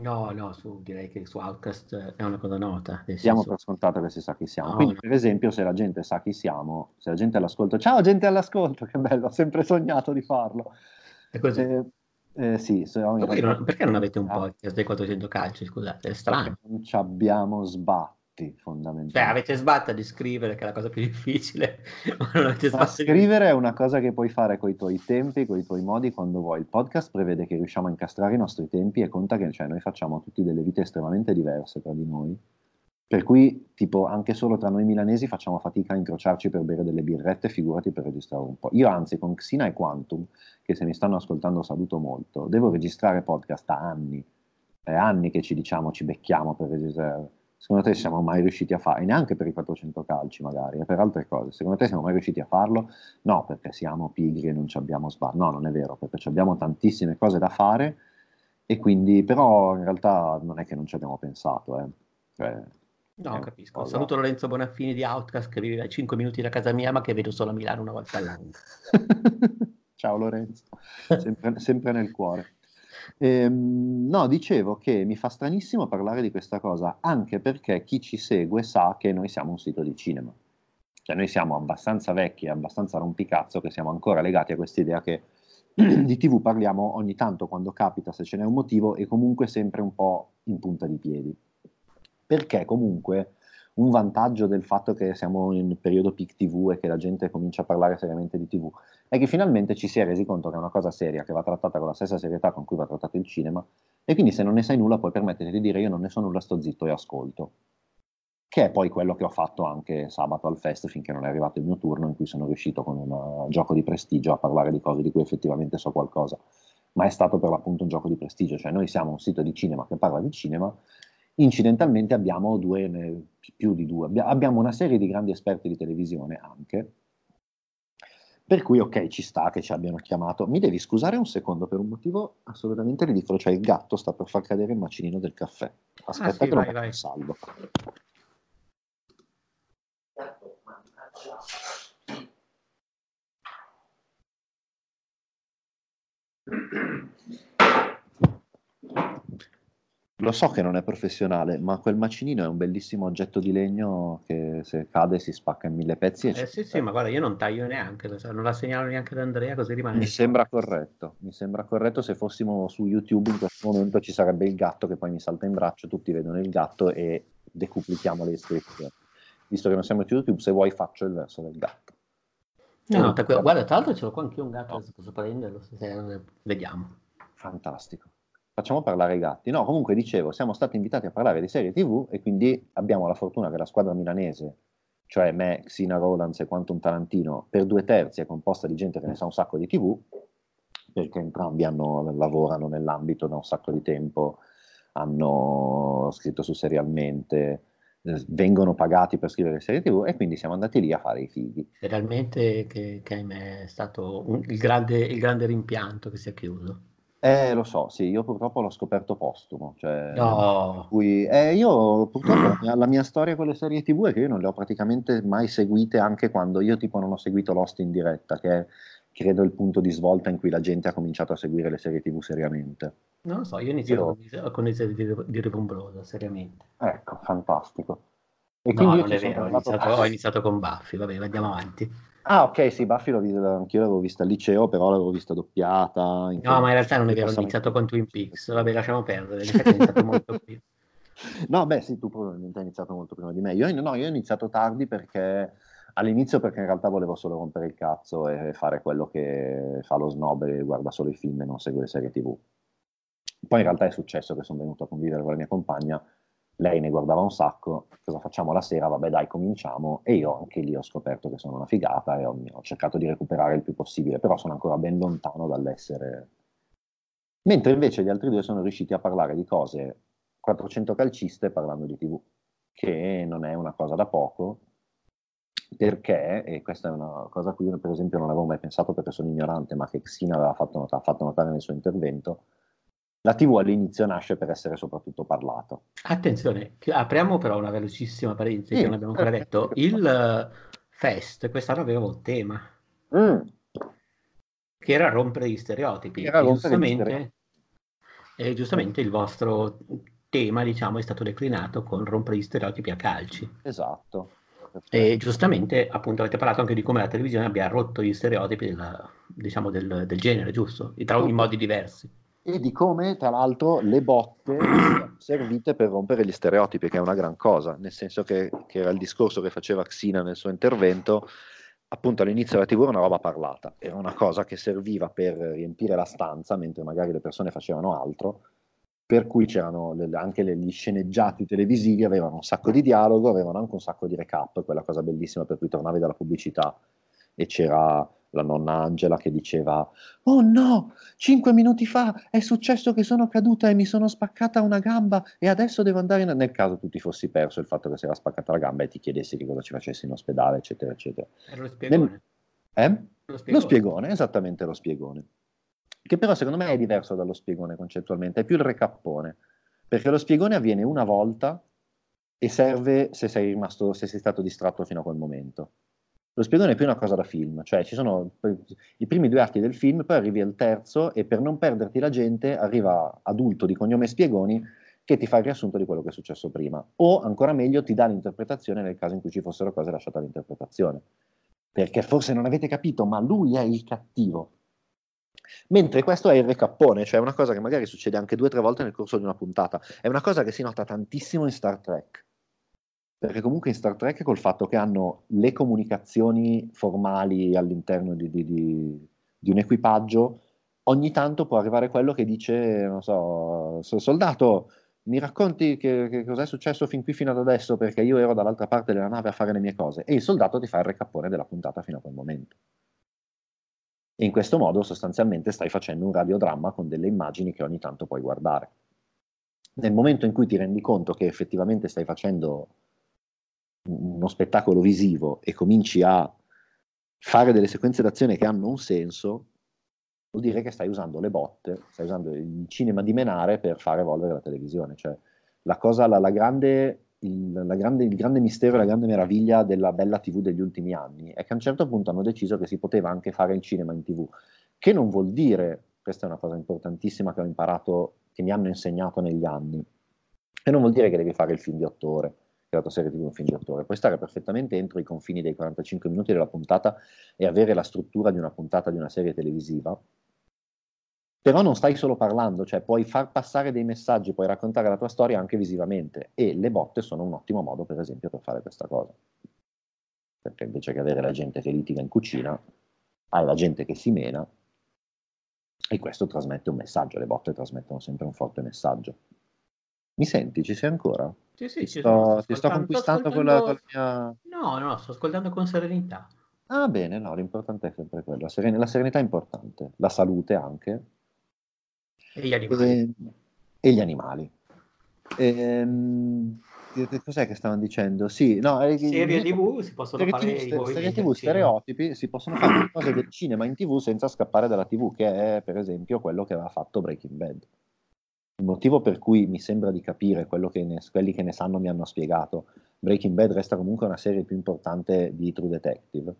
No, no, su, direi che su Outcast è una cosa nota. Diamo per scontato che si sa chi siamo. No, Quindi, no. per esempio, se la gente sa chi siamo, se la gente all'ascolto, ciao gente all'ascolto, che bello, ho sempre sognato di farlo. È così. Eh, eh, sì, perché, non, perché non avete un ah. podcast dei 400 calci? Scusate, è strano. Non ci abbiamo sbatti, fondamentalmente. Cioè, avete sbatta di scrivere, che è la cosa più difficile. [LAUGHS] ma scrivere è una cosa che puoi fare con i tuoi tempi, con i tuoi modi, quando vuoi. Il podcast prevede che riusciamo a incastrare i nostri tempi e conta che cioè, noi facciamo tutti delle vite estremamente diverse tra di noi per cui, tipo, anche solo tra noi milanesi facciamo fatica a incrociarci per bere delle birrette, figurati per registrare un po'. Io anzi, con Xina e Quantum, che se mi stanno ascoltando saluto molto, devo registrare podcast da anni. È anni che ci diciamo, ci becchiamo per registrare. Secondo te siamo mai riusciti a fare, e neanche per i 400 calci magari, e per altre cose, secondo te siamo mai riusciti a farlo? No, perché siamo pigri e non ci abbiamo sbaglio. No, non è vero, perché abbiamo tantissime cose da fare e quindi, però in realtà non è che non ci abbiamo pensato. Eh. Cioè, no, capisco. Cosa... Saluto Lorenzo Bonaffini di Outcast che vive a 5 minuti da casa mia ma che vedo solo a Milano una volta all'anno. [LAUGHS] Ciao Lorenzo, sempre, sempre nel cuore. Ehm, no, dicevo che mi fa stranissimo parlare di questa cosa, anche perché chi ci segue sa che noi siamo un sito di cinema. Cioè noi siamo abbastanza vecchi, abbastanza rompicazzo, che siamo ancora legati a questa idea che [CLEARS THROAT] di TV parliamo ogni tanto quando capita, se ce n'è un motivo, e comunque sempre un po' in punta di piedi. Perché comunque un vantaggio del fatto che siamo in periodo peak TV e che la gente comincia a parlare seriamente di TV è che finalmente ci si è resi conto che è una cosa seria, che va trattata con la stessa serietà con cui va trattato il cinema, e quindi se non ne sai nulla puoi permettere di dire io non ne so nulla, sto zitto e ascolto. Che è poi quello che ho fatto anche sabato al fest finché non è arrivato il mio turno, in cui sono riuscito con un gioco di prestigio a parlare di cose di cui effettivamente so qualcosa. Ma è stato per l'appunto un gioco di prestigio, cioè noi siamo un sito di cinema che parla di cinema Incidentalmente abbiamo due, più di due, abbiamo una serie di grandi esperti di televisione anche, per cui ok, ci sta che ci abbiano chiamato. Mi devi scusare un secondo per un motivo assolutamente ridicolo, cioè il gatto sta per far cadere il macinino del caffè. Aspetta ah, sì, che vai, vai. salvo. Mannaggia. Lo so che non è professionale, ma quel macinino è un bellissimo oggetto di legno che se cade si spacca in mille pezzi. eh sì, sì, ma guarda, io non taglio neanche, non la segnalo neanche ad Andrea, così rimane. Mi sembra corretto, mi sembra corretto. Se fossimo su YouTube in questo momento ci sarebbe il gatto che poi mi salta in braccio, tutti vedono il gatto e decuplichiamo le iscrizioni. Visto che non siamo su YouTube, se vuoi faccio il verso del gatto. No, no, guarda, tra l'altro ce l'ho qua anche un gatto, no. posso prenderlo, se... vediamo. Fantastico facciamo parlare i gatti. No, comunque dicevo, siamo stati invitati a parlare di serie TV e quindi abbiamo la fortuna che la squadra milanese, cioè me, Xina Rolands e Quantum Tarantino, per due terzi è composta di gente che ne sa un sacco di TV, perché entrambi hanno, lavorano nell'ambito da un sacco di tempo, hanno scritto su serialmente, vengono pagati per scrivere serie tv e quindi siamo andati lì a fare i fighi. Serialmente che, che è stato un, il, grande, il grande rimpianto che si è chiuso. Eh, lo so, sì, io purtroppo l'ho scoperto postumo. Cioè, no. cui, eh, io purtroppo la mia, la mia, storia con le serie TV è che io non le ho praticamente mai seguite anche quando io tipo non ho seguito Lost in diretta, che è credo il punto di svolta in cui la gente ha cominciato a seguire le serie TV seriamente. Non lo so, io ho iniziato io... con le serie di, di seriamente. Ecco, fantastico. E no, non è vero, ho iniziato, ho iniziato con Buffy, vabbè, andiamo avanti. Ah, ok, sì, Buffy l'ho vista, anch'io l'avevo vista al liceo, però l'avevo vista doppiata. No, ma in realtà non è vero, ho iniziato con Twin Peaks. Vabbè, lasciamo perdere, [LAUGHS] ho iniziato molto prima. No, beh, sì, tu probabilmente hai iniziato molto prima di me. Io, no, io ho iniziato tardi perché all'inizio perché in realtà volevo solo rompere il cazzo e fare quello che fa lo snob e guarda solo i film e non segue le serie tv. Poi in realtà è successo che sono venuto a convivere con la mia compagna lei ne guardava un sacco, cosa facciamo la sera? Vabbè dai, cominciamo. E io anche lì ho scoperto che sono una figata e ho, ho cercato di recuperare il più possibile, però sono ancora ben lontano dall'essere... Mentre invece gli altri due sono riusciti a parlare di cose 400 calciste parlando di TV, che non è una cosa da poco, perché, e questa è una cosa a cui io per esempio non avevo mai pensato perché sono ignorante, ma che Xina aveva fatto, not- fatto notare nel suo intervento, la TV all'inizio nasce per essere soprattutto parlato. Attenzione, apriamo però una velocissima parentesi, che non abbiamo ancora detto. Il eh, Fest quest'anno aveva un tema, mm. che era rompere gli stereotipi. Era giustamente, stereotipi. E giustamente il vostro tema, diciamo, è stato declinato con rompere gli stereotipi a calci. Esatto. E giustamente, appunto, avete parlato anche di come la televisione abbia rotto gli stereotipi della, diciamo, del, del genere, giusto? In modi diversi e di come tra l'altro le botte siano servite per rompere gli stereotipi, che è una gran cosa, nel senso che, che era il discorso che faceva Xina nel suo intervento, appunto all'inizio della TV era una roba parlata, era una cosa che serviva per riempire la stanza mentre magari le persone facevano altro, per cui c'erano le, anche gli sceneggiati televisivi, avevano un sacco di dialogo, avevano anche un sacco di recap, quella cosa bellissima per cui tornavi dalla pubblicità e c'era la nonna Angela che diceva oh no, cinque minuti fa è successo che sono caduta e mi sono spaccata una gamba e adesso devo andare in... nel caso tu ti fossi perso il fatto che si era spaccata la gamba e ti chiedessi che cosa ci facessi in ospedale eccetera eccetera Era lo spiegone nel... eh? lo, spiegone. lo spiegone, esattamente lo spiegone che però secondo me è diverso dallo spiegone concettualmente, è più il recappone, perché lo spiegone avviene una volta e serve se sei rimasto, se sei stato distratto fino a quel momento. Lo spiegone è più una cosa da film, cioè ci sono i primi due atti del film, poi arrivi al terzo e per non perderti la gente arriva adulto di cognome Spiegoni che ti fa il riassunto di quello che è successo prima, o ancora meglio ti dà l'interpretazione nel caso in cui ci fossero cose lasciate all'interpretazione. Perché forse non avete capito, ma lui è il cattivo. Mentre questo è il recappone, cioè una cosa che magari succede anche due o tre volte nel corso di una puntata. È una cosa che si nota tantissimo in Star Trek. Perché comunque in Star Trek col fatto che hanno le comunicazioni formali all'interno di, di, di, di un equipaggio, ogni tanto può arrivare quello che dice, non so, soldato, mi racconti che, che cos'è successo fin qui fino ad adesso perché io ero dall'altra parte della nave a fare le mie cose. E il soldato ti fa il recappone della puntata fino a quel momento. E in questo modo sostanzialmente stai facendo un radiodramma con delle immagini che ogni tanto puoi guardare. Nel momento in cui ti rendi conto che effettivamente stai facendo uno spettacolo visivo e cominci a fare delle sequenze d'azione che hanno un senso, vuol dire che stai usando le botte, stai usando il cinema di menare per far evolvere la televisione. Cioè, la cosa, la, la grande il, grande, il grande mistero e la grande meraviglia della bella TV degli ultimi anni è che a un certo punto hanno deciso che si poteva anche fare il cinema in TV, che non vuol dire, questa è una cosa importantissima che ho imparato, che mi hanno insegnato negli anni, e non vuol dire che devi fare il film di otto ore, la tua serie TV un film di puoi stare perfettamente entro i confini dei 45 minuti della puntata e avere la struttura di una puntata di una serie televisiva, però non stai solo parlando, cioè puoi far passare dei messaggi, puoi raccontare la tua storia anche visivamente e le botte sono un ottimo modo, per esempio, per fare questa cosa. Perché invece che avere la gente che litiga in cucina, hai la gente che si mena e questo trasmette un messaggio, le botte trasmettono sempre un forte messaggio. Mi senti? Ci sei ancora? Sì, sì, ti, sto, sto ti sto conquistando sto con, la, con la mia... No, no, sto ascoltando con serenità. Ah, bene, no, l'importante è sempre quello. La, seren- la serenità è importante, la salute anche, e gli animali. E, e gli animali. Ehm, cos'è che stavano dicendo? Sì, no, serie TV si possono fare TV, serie TV stereotipi si possono fare cose del cinema in TV senza scappare dalla TV, che è per esempio quello che aveva fatto Breaking Bad. Il motivo per cui mi sembra di capire quello che ne, quelli che ne sanno mi hanno spiegato, Breaking Bad resta comunque una serie più importante di True Detective,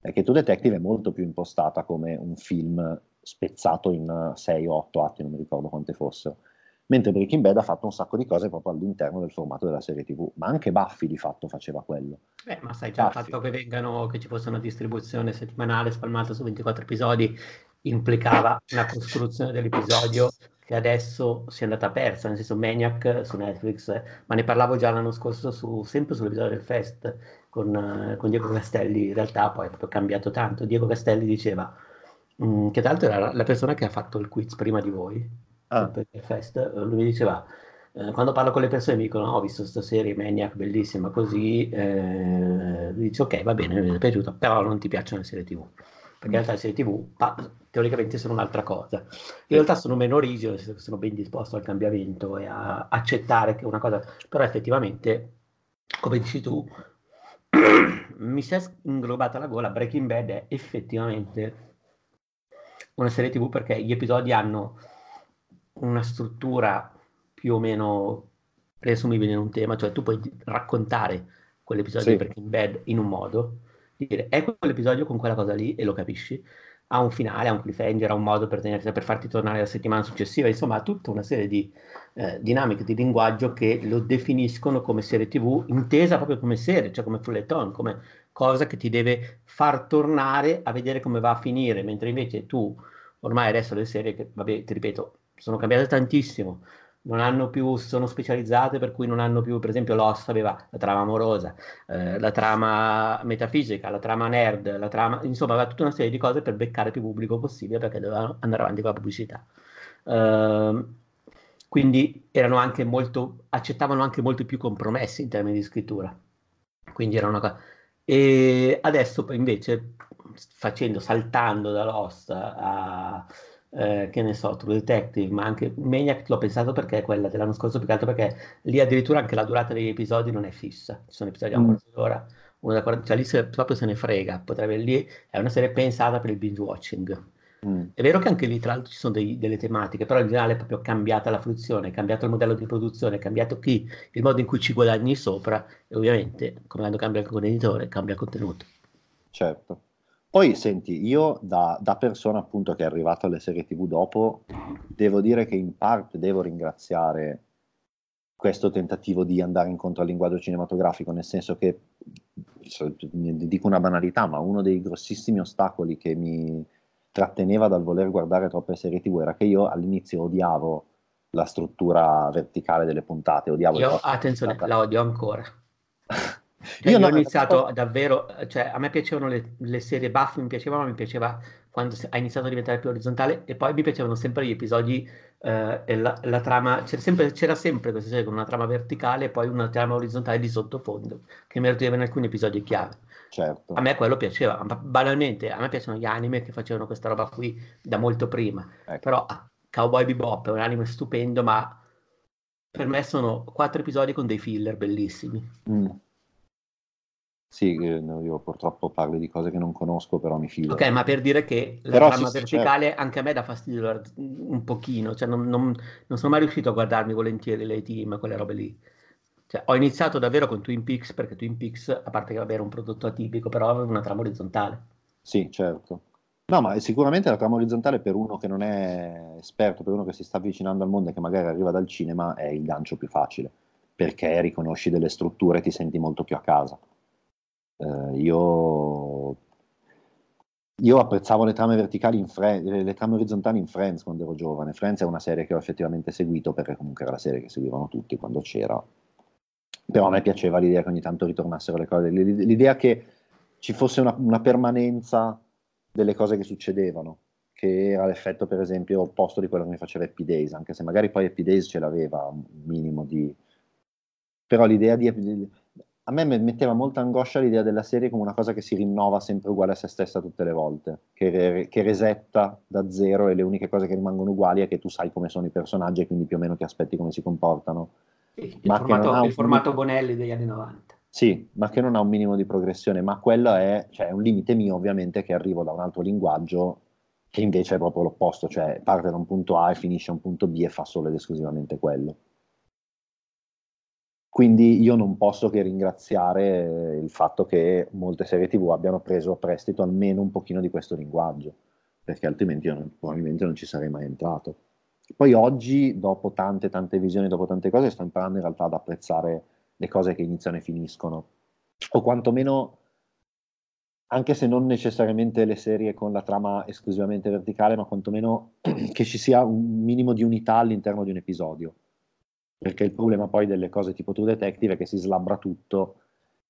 è che True Detective è molto più impostata come un film spezzato in 6 o 8 atti, non mi ricordo quante fossero. Mentre Breaking Bad ha fatto un sacco di cose proprio all'interno del formato della serie TV, ma anche Buffy di fatto faceva quello. Beh, ma sai già Buffy. il fatto che vengano, che ci fosse una distribuzione settimanale spalmata su 24 episodi implicava una costruzione dell'episodio che adesso si è andata persa, nel senso Maniac su Netflix, ma ne parlavo già l'anno scorso su, sempre sull'episodio del Fest con, con Diego Castelli, in realtà poi è proprio cambiato tanto. Diego Castelli diceva Mm, che tra l'altro era la persona che ha fatto il quiz prima di voi, ah. il fest, lui mi diceva, eh, quando parlo con le persone mi dicono, oh, ho visto questa serie Maniac, bellissima, così, eh, dice, ok, va bene, mi è piaciuta, però non ti piacciono le serie tv, perché in realtà le serie tv pa- teoricamente sono un'altra cosa. In realtà sono meno rigido, sono ben disposto al cambiamento e a accettare che una cosa, però effettivamente, come dici tu, [CLEARS THROAT] mi si è inglobata la gola, Breaking Bad è effettivamente una serie tv perché gli episodi hanno una struttura più o meno presumibile in un tema, cioè tu puoi raccontare quell'episodio sì. di Breaking Bad in un modo, dire è quell'episodio con quella cosa lì e lo capisci, ha un finale, ha un cliffhanger, ha un modo per, tenersi, per farti tornare la settimana successiva, insomma ha tutta una serie di eh, dinamiche di linguaggio che lo definiscono come serie tv, intesa proprio come serie, cioè come fulleton, come cosa che ti deve far tornare a vedere come va a finire, mentre invece tu ormai adesso le serie che, vabbè, ti ripeto, sono cambiate tantissimo, non hanno più, sono specializzate per cui non hanno più, per esempio Lost aveva la trama amorosa, eh, la trama metafisica, la trama nerd, la trama, insomma aveva tutta una serie di cose per beccare più pubblico possibile perché dovevano andare avanti con la pubblicità. Uh, quindi erano anche molto, accettavano anche molti più compromessi in termini di scrittura. Quindi era una cosa e adesso invece facendo, saltando da Lost a, eh, che ne so, True Detective, ma anche Maniac l'ho pensato perché è quella dell'anno scorso, più che altro perché lì addirittura anche la durata degli episodi non è fissa, ci sono episodi a un Mm. quarto d'ora, una da 40, cioè lì se- proprio se ne frega, potrebbe lì, è una serie pensata per il binge watching. Mm. È vero che anche lì tra l'altro ci sono dei- delle tematiche, però in generale è proprio cambiata la fruizione, è cambiato il modello di produzione, è cambiato chi, il modo in cui ci guadagni sopra e ovviamente, come quando cambia il contenitore, cambia il contenuto. Certo. Poi senti, io da, da persona appunto che è arrivato alle serie TV dopo, devo dire che in parte devo ringraziare questo tentativo di andare incontro al linguaggio cinematografico, nel senso che, dico una banalità, ma uno dei grossissimi ostacoli che mi tratteneva dal voler guardare troppe serie TV era che io all'inizio odiavo la struttura verticale delle puntate, odiavo Io, attenzione, la odio ancora. [LAUGHS] Cioè, Io no, ho iniziato no, davvero, cioè a me piacevano le, le serie Buffy, mi piacevano, mi piaceva quando ha iniziato a diventare più orizzontale e poi mi piacevano sempre gli episodi eh, e la, la trama, c'era sempre, c'era sempre questa serie con una trama verticale e poi una trama orizzontale di sottofondo che emergeva in alcuni episodi chiave. certo. A me quello piaceva, banalmente a me piacciono gli anime che facevano questa roba qui da molto prima, Ecco. però Cowboy Bebop è un anime stupendo, ma per me sono quattro episodi con dei filler bellissimi. Mm. Sì, eh, no, io purtroppo parlo di cose che non conosco, però mi fido. Ok, ma per dire che la Però trama sì, verticale anche a me dà fastidio un pochino, cioè non, non- non sono mai riuscito a guardarmi volentieri le team, quelle robe lì. Cioè, ho iniziato davvero con Twin Peaks perché Twin Peaks, a parte che vabbè, era un prodotto atipico, però aveva una trama orizzontale. Sì, certo. No, ma sicuramente la trama orizzontale per uno che non è esperto, per uno che si sta avvicinando al mondo e che magari arriva dal cinema, è il gancio più facile, perché riconosci delle strutture e ti senti molto più a casa. Eh, io, io apprezzavo le trame verticali in Fre- le, trame orizzontali in Friends quando ero giovane. Friends è una serie che ho effettivamente seguito perché comunque era la serie che seguivano tutti quando c'era. Però a me piaceva l'idea che ogni tanto ritornassero le cose, l'idea che ci fosse una, una permanenza delle cose che succedevano, che era l'effetto per esempio opposto di quello che mi faceva Happy Days, anche se magari poi Happy Days ce l'aveva un minimo di... però l'idea di... a me me- metteva molta angoscia l'idea della serie come una cosa che si rinnova sempre uguale a se stessa tutte le volte, che, re- che resetta da zero e le uniche cose che rimangono uguali è che tu sai come sono i personaggi e quindi più o meno ti aspetti come si comportano. Il, Ma formato, il un- formato Bonelli degli anni 90. Sì, ma che non ha un minimo di progressione, ma quello è, cioè, è un limite mio ovviamente che arrivo da un altro linguaggio che invece è proprio l'opposto, cioè parte da un punto A e finisce a un punto B e fa solo ed esclusivamente quello. Quindi io non posso che ringraziare eh, il fatto che molte serie TV abbiano preso a prestito almeno un pochino di questo linguaggio, perché altrimenti io non- probabilmente non ci sarei mai entrato. Poi oggi, dopo tante tante visioni, dopo tante cose, sto imparando in realtà ad apprezzare le cose che iniziano e finiscono, o quantomeno, anche se non necessariamente le serie con la trama esclusivamente verticale, ma quantomeno [CLEARS THROAT] che ci sia un minimo di unità all'interno di un episodio. Perché il problema poi delle cose tipo True Detective è che si slabbra tutto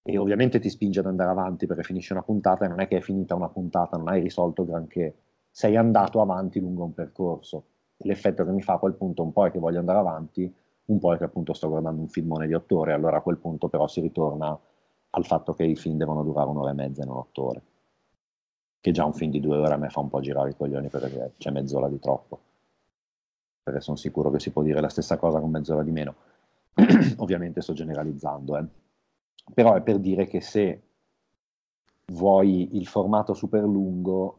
e ovviamente ti spinge ad andare avanti perché finisce una puntata e non è che è finita una puntata, non hai risolto granché, sei andato avanti lungo un percorso. L'effetto che mi fa a quel punto un po' è che voglio andare avanti, un po' è che appunto sto guardando un filmone di otto ore, allora a quel punto però si ritorna al fatto che i film devono durare un'ora e mezza e non otto ore. Che già un film di due ore a me fa un po' girare i coglioni perché c'è mezz'ora di troppo. Perché sono sicuro che si può dire la stessa cosa con mezz'ora di meno. [CLEARS THROAT] Ovviamente sto generalizzando, eh. Però è per dire che se vuoi il formato super lungo,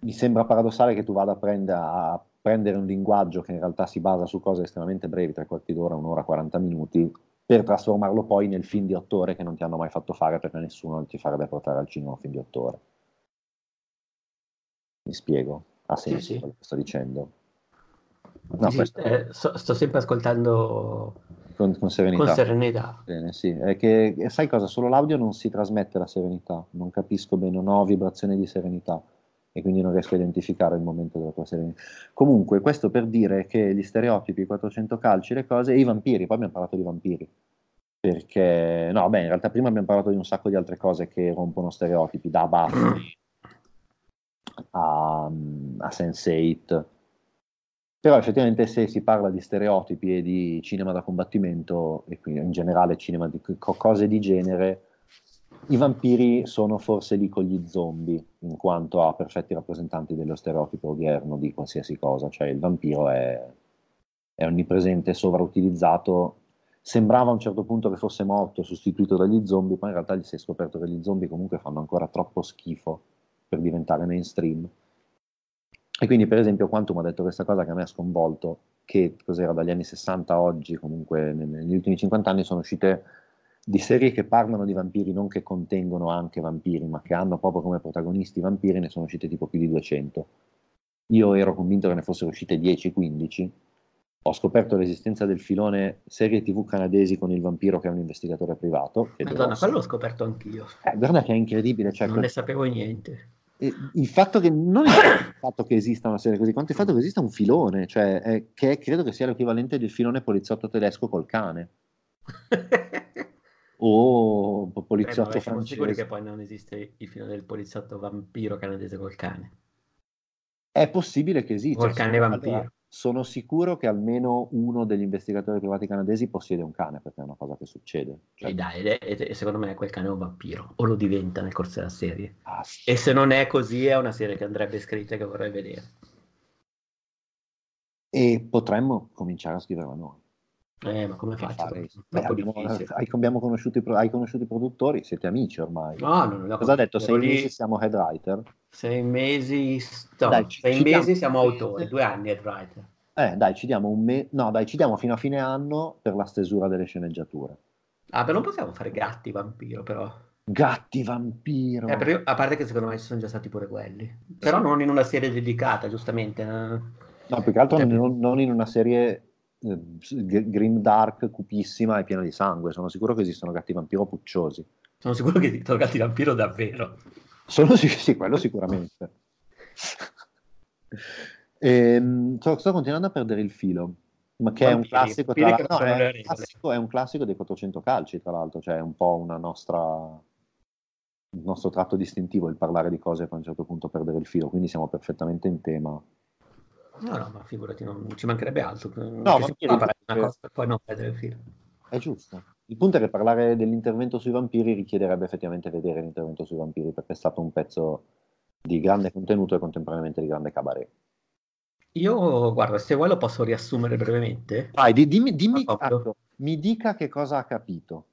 mi sembra paradossale che tu vada a prendere, a prendere un linguaggio che in realtà si basa su cose estremamente brevi, tre quarti d'ora, un'ora, 40 minuti, per trasformarlo poi nel film di otto ore che non ti hanno mai fatto fare perché nessuno ti farebbe portare al cinema un film di otto ore. Mi spiego? Ha Sì, senso sì. quello che sto dicendo? No, Sì, questo eh, sto, sto sempre ascoltando con, con serenità. con serenità. Bene, sì, è che e sai cosa? Solo l'audio non si trasmette la serenità, non capisco bene, non ho vibrazione di serenità e quindi non riesco a identificare il momento della tua serenità. Comunque, questo per dire che gli stereotipi, i 400 calci, le cose, e i vampiri, poi abbiamo parlato di vampiri. Perché, no, beh, in realtà prima abbiamo parlato di un sacco di altre cose che rompono stereotipi, da Buffy [CLEARS THROAT] a, a Sense8. Però effettivamente se si parla di stereotipi e di cinema da combattimento, e quindi in generale cinema di co- cose di genere, I vampiri sono forse lì con gli zombie, in quanto a perfetti rappresentanti dello stereotipo odierno di qualsiasi cosa, cioè il vampiro è, è onnipresente, sovrautilizzato. Sembrava a un certo punto che fosse morto, sostituito dagli zombie, poi in realtà gli si è scoperto che gli zombie comunque fanno ancora troppo schifo per diventare mainstream. E quindi, per esempio, Quantum ha detto questa cosa che a me ha sconvolto, che cos'era dagli anni 60 a oggi, comunque negli ultimi 50 anni sono uscite di serie che parlano di vampiri, non che contengono anche vampiri, ma che hanno proprio come protagonisti vampiri, ne sono uscite tipo più di 200. Io ero convinto che ne fossero uscite 10-15. Ho scoperto l'esistenza del filone serie tv canadesi con il vampiro che è un investigatore privato. Madonna, quello l'ho scoperto anch'io. Eh, guarda che è incredibile. Cioè, non ne sapevo niente. Il fatto che non è il fatto che esista una serie così, quanto il fatto che esista un filone, cioè è, che credo che sia l'equivalente del filone poliziotto tedesco col cane. [LAUGHS] o poliziotto eh, francese. sicuri che poi non esiste il film del poliziotto vampiro canadese col cane? È possibile che esista. Col cane vampiro. Allora, sono sicuro che almeno uno degli investigatori privati canadesi possiede un cane, perché è una cosa che succede. Cioè... E dai, ed è, secondo me quel cane è un vampiro, o lo diventa nel corso della serie. Ah, sì. E se non è così, è una serie che andrebbe scritta e che vorrei vedere. E potremmo cominciare a scriverla noi. Eh, ma come faccio? Beh, abbiamo, hai, abbiamo conosciuto i, hai conosciuto i produttori, siete amici ormai. No, non Cosa ha detto? Sei lì... mesi siamo head writer? Sei mesi, no, dai, sei mesi siamo autori, due anni head writer. Eh, dai, ci diamo un mese, no, dai, ci diamo fino a fine anno per la stesura delle sceneggiature. Ah, però non possiamo fare gatti vampiro, però. Gatti vampiro. Eh, io, a parte che secondo me ci sono già stati pure quelli. Però non in una serie dedicata, giustamente. Eh. No, più che altro cioè, non, non in una serie eh, grim dark, cupissima e piena di sangue. Sono sicuro che esistono gatti vampiro pucciosi. Sono sicuro che esistono gatti vampiro davvero. Sono sì, sì quello sicuramente. e, [LAUGHS] ehm, sto, sto, continuando a perdere il filo. Ma che vampiri, è un classico, tra no, è, un classico, è un classico dei 400 calci, tra l'altro, cioè è un po' una nostra il nostro tratto distintivo il parlare di cose che a un certo punto perdere il filo, quindi siamo perfettamente in tema No, no, ma figurati, non ci mancherebbe altro. No, ma si può parlare di una cosa per poi non perdere il filo. È giusto. Il punto è che parlare dell'intervento sui vampiri richiederebbe effettivamente vedere l'intervento sui vampiri, perché è stato un pezzo di grande contenuto e contemporaneamente di grande cabaret. Io, guarda, se vuoi lo posso riassumere brevemente. Vai, dimmi, dimmi mi dica che cosa ha capito.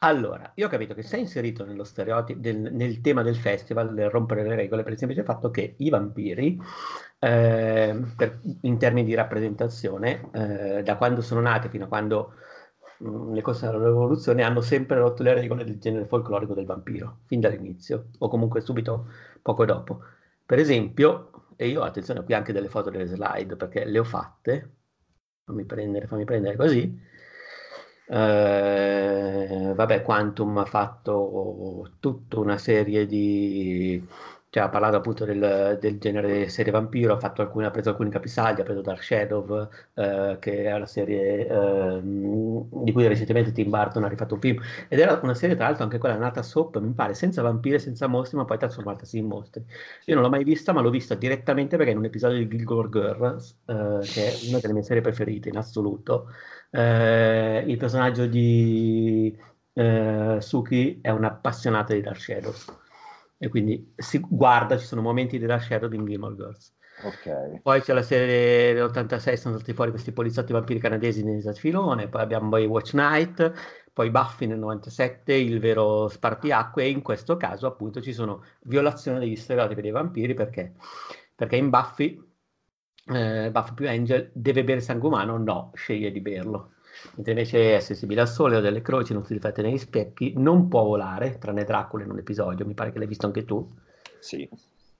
Allora, io ho capito che sei inserito nello stereotipo, del, nel tema del festival, del rompere le regole, per il semplice fatto che i vampiri, eh, per, in termini di rappresentazione, eh, da quando sono nati fino a quando mm, le cose della rivoluzione, hanno sempre rotto le regole del genere folclorico del vampiro, fin dall'inizio, o comunque subito poco dopo. Per esempio, e io attenzione qui anche delle foto delle slide, perché le ho fatte, fammi prendere, fammi prendere così, eh, vabbè, Quantum ha fatto tutta una serie di... cioè ha parlato appunto del, del genere serie vampiro, ha, fatto alcune, ha preso alcuni capisaldi, ha preso Dark Shadow, eh, che è la serie eh, di cui recentemente Tim Burton ha rifatto un film, ed era una serie tra l'altro anche quella nata soap, mi pare, senza vampiri, senza mostri, ma poi trasformatasi in mostri. Io non l'ho mai vista, ma l'ho vista direttamente perché in un episodio di Gilmore Girls, eh, che è una delle mie serie preferite in assoluto, eh, il personaggio di eh, Suki è un'appassionata di Dark Shadows e quindi si guarda, ci sono momenti di Dark Shadow in Gilmore Girls. Okay. Poi c'è la serie dell'86, sono stati fuori questi poliziotti vampiri canadesi nel filone, poi abbiamo poi Watch Night, poi Buffy nel 97, il vero spartiacque, e in questo caso appunto ci sono violazioni degli stereotipi dei vampiri perché? Perché in Buffy eh, Buffy più Angel deve bere sangue umano? No, sceglie di berlo. Mentre invece è sensibile al sole, o delle croci, non si riflette negli specchi, non può volare, tranne Dracula in un episodio, mi pare che l'hai visto anche tu. Sì.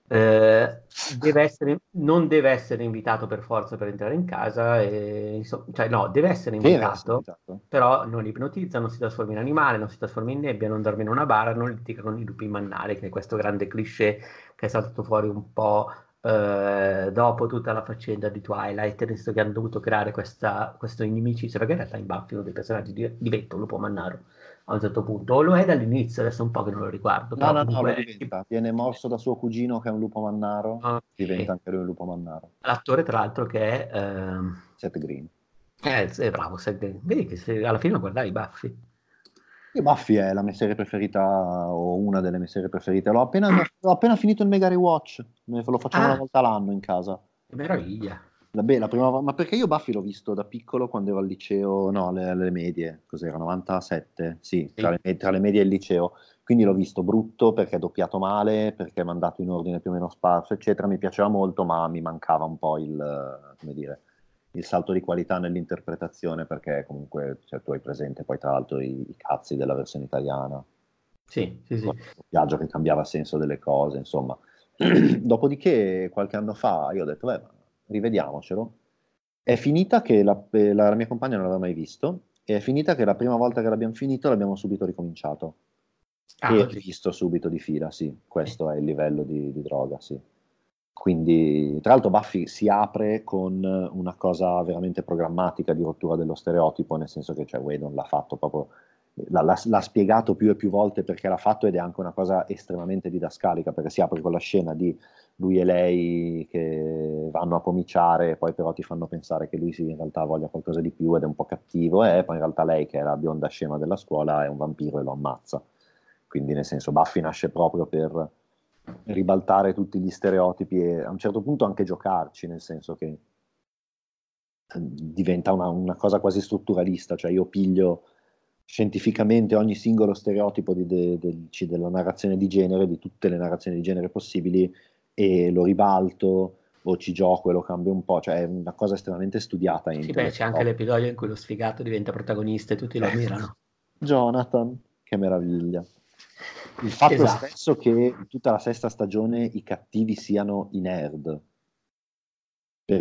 Eh, deve essere, non deve essere invitato per forza per entrare in casa, e, insomma, cioè no, deve essere invitato, deve essere però non ipnotizza, non si trasforma in animale, non si trasforma in nebbia, non dorme in una bara, non litiga con i lupi mannari, che è questo grande cliché che è saltato fuori un po' eh, dopo tutta la faccenda di Twilight, visto che hanno dovuto creare questa, questo inimicizia, perché in realtà in Buffy uno dei personaggi diventa un lupo mannaro a un certo punto, o lo è dall'inizio, adesso un po' che non lo ricordo. No, no, no, lo diventa. Viene morso da suo cugino che è un lupo mannaro, okay. diventa anche lui un lupo mannaro. L'attore, tra l'altro, che è... Ehm... Seth Green. Eh, è bravo, Seth Green. Vedi che se alla fine guardavi Buffy. Io Buffy è la mia serie preferita o una delle mie serie preferite. L'ho appena, l'ho appena finito il Mega Rewatch, lo facciamo ah, una volta l'anno in casa. Che meraviglia. Beh, la prima, ma perché io Buffy l'ho visto da piccolo quando ero al liceo, no, alle, alle medie, cos'era, 97? Sì, sì. Tra, le, tra, le, medie e il liceo. Quindi l'ho visto brutto perché è doppiato male, perché è mandato in ordine più o meno sparso, eccetera. Mi piaceva molto, ma mi mancava un po' il, come dire, il salto di qualità nell'interpretazione, perché comunque cioè, tu hai presente poi tra l'altro i, i cazzi della versione italiana. Sì, sì, sì. Il viaggio che cambiava senso delle cose, insomma. [CLEARS THROAT] Dopodiché, qualche anno fa, io ho detto, beh, rivediamocelo. È finita che la, la, la mia compagna non l'aveva mai visto, e è finita che la prima volta che l'abbiamo finito l'abbiamo subito ricominciato. Ah, e visto subito di fila, sì, questo è il livello di, di droga, sì. Quindi, tra l'altro, Buffy si apre con una cosa veramente programmatica di rottura dello stereotipo, nel senso che cioè, Whedon l'ha fatto proprio, l'ha, l'ha, spiegato più e più volte perché l'ha fatto ed è anche una cosa estremamente didascalica, perché si apre con la scena di lui e lei che vanno a pomiciare e poi però ti fanno pensare che lui sì, in realtà voglia qualcosa di più ed è un po' cattivo, e poi in realtà lei che è la bionda scema della scuola è un vampiro e lo ammazza. Quindi nel senso Buffy nasce proprio per ribaltare tutti gli stereotipi e a un certo punto anche giocarci, nel senso che eh, diventa una, una cosa quasi strutturalista, cioè io piglio scientificamente ogni singolo stereotipo di, de, de, de, della narrazione di genere, di tutte le narrazioni di genere possibili, e lo ribalto o ci gioco e lo cambio un po', cioè è una cosa estremamente studiata. Sì, beh, c'è anche l'episodio in cui lo sfigato diventa protagonista e tutti lo ammirano. Jonathan, che meraviglia. Il fatto esatto. stesso che tutta la sesta stagione i cattivi siano i nerd,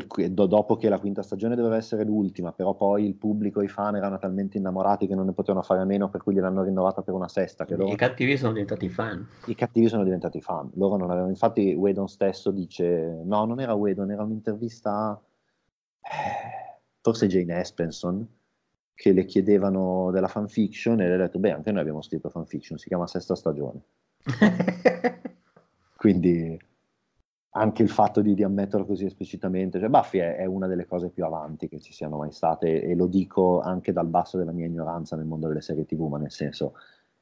cui, do, dopo che la quinta stagione doveva essere l'ultima, però poi il pubblico e i fan erano talmente innamorati che non ne potevano fare a meno, per cui gliel'hanno rinnovata per una sesta. I loro... cattivi sono diventati fan. I cattivi sono diventati fan. Loro non avevano... Infatti, Whedon stesso dice: No, non era Whedon, era un'intervista. Eh, forse Jane Espenson che le chiedevano della fanfiction e le ha detto, beh, anche noi abbiamo scritto fanfiction, si chiama Sesta Stagione. [LAUGHS] Quindi anche il fatto di, di, ammetterlo così esplicitamente, cioè Buffy è, è, una delle cose più avanti che ci siano mai state e lo dico anche dal basso della mia ignoranza nel mondo delle serie tv, ma nel senso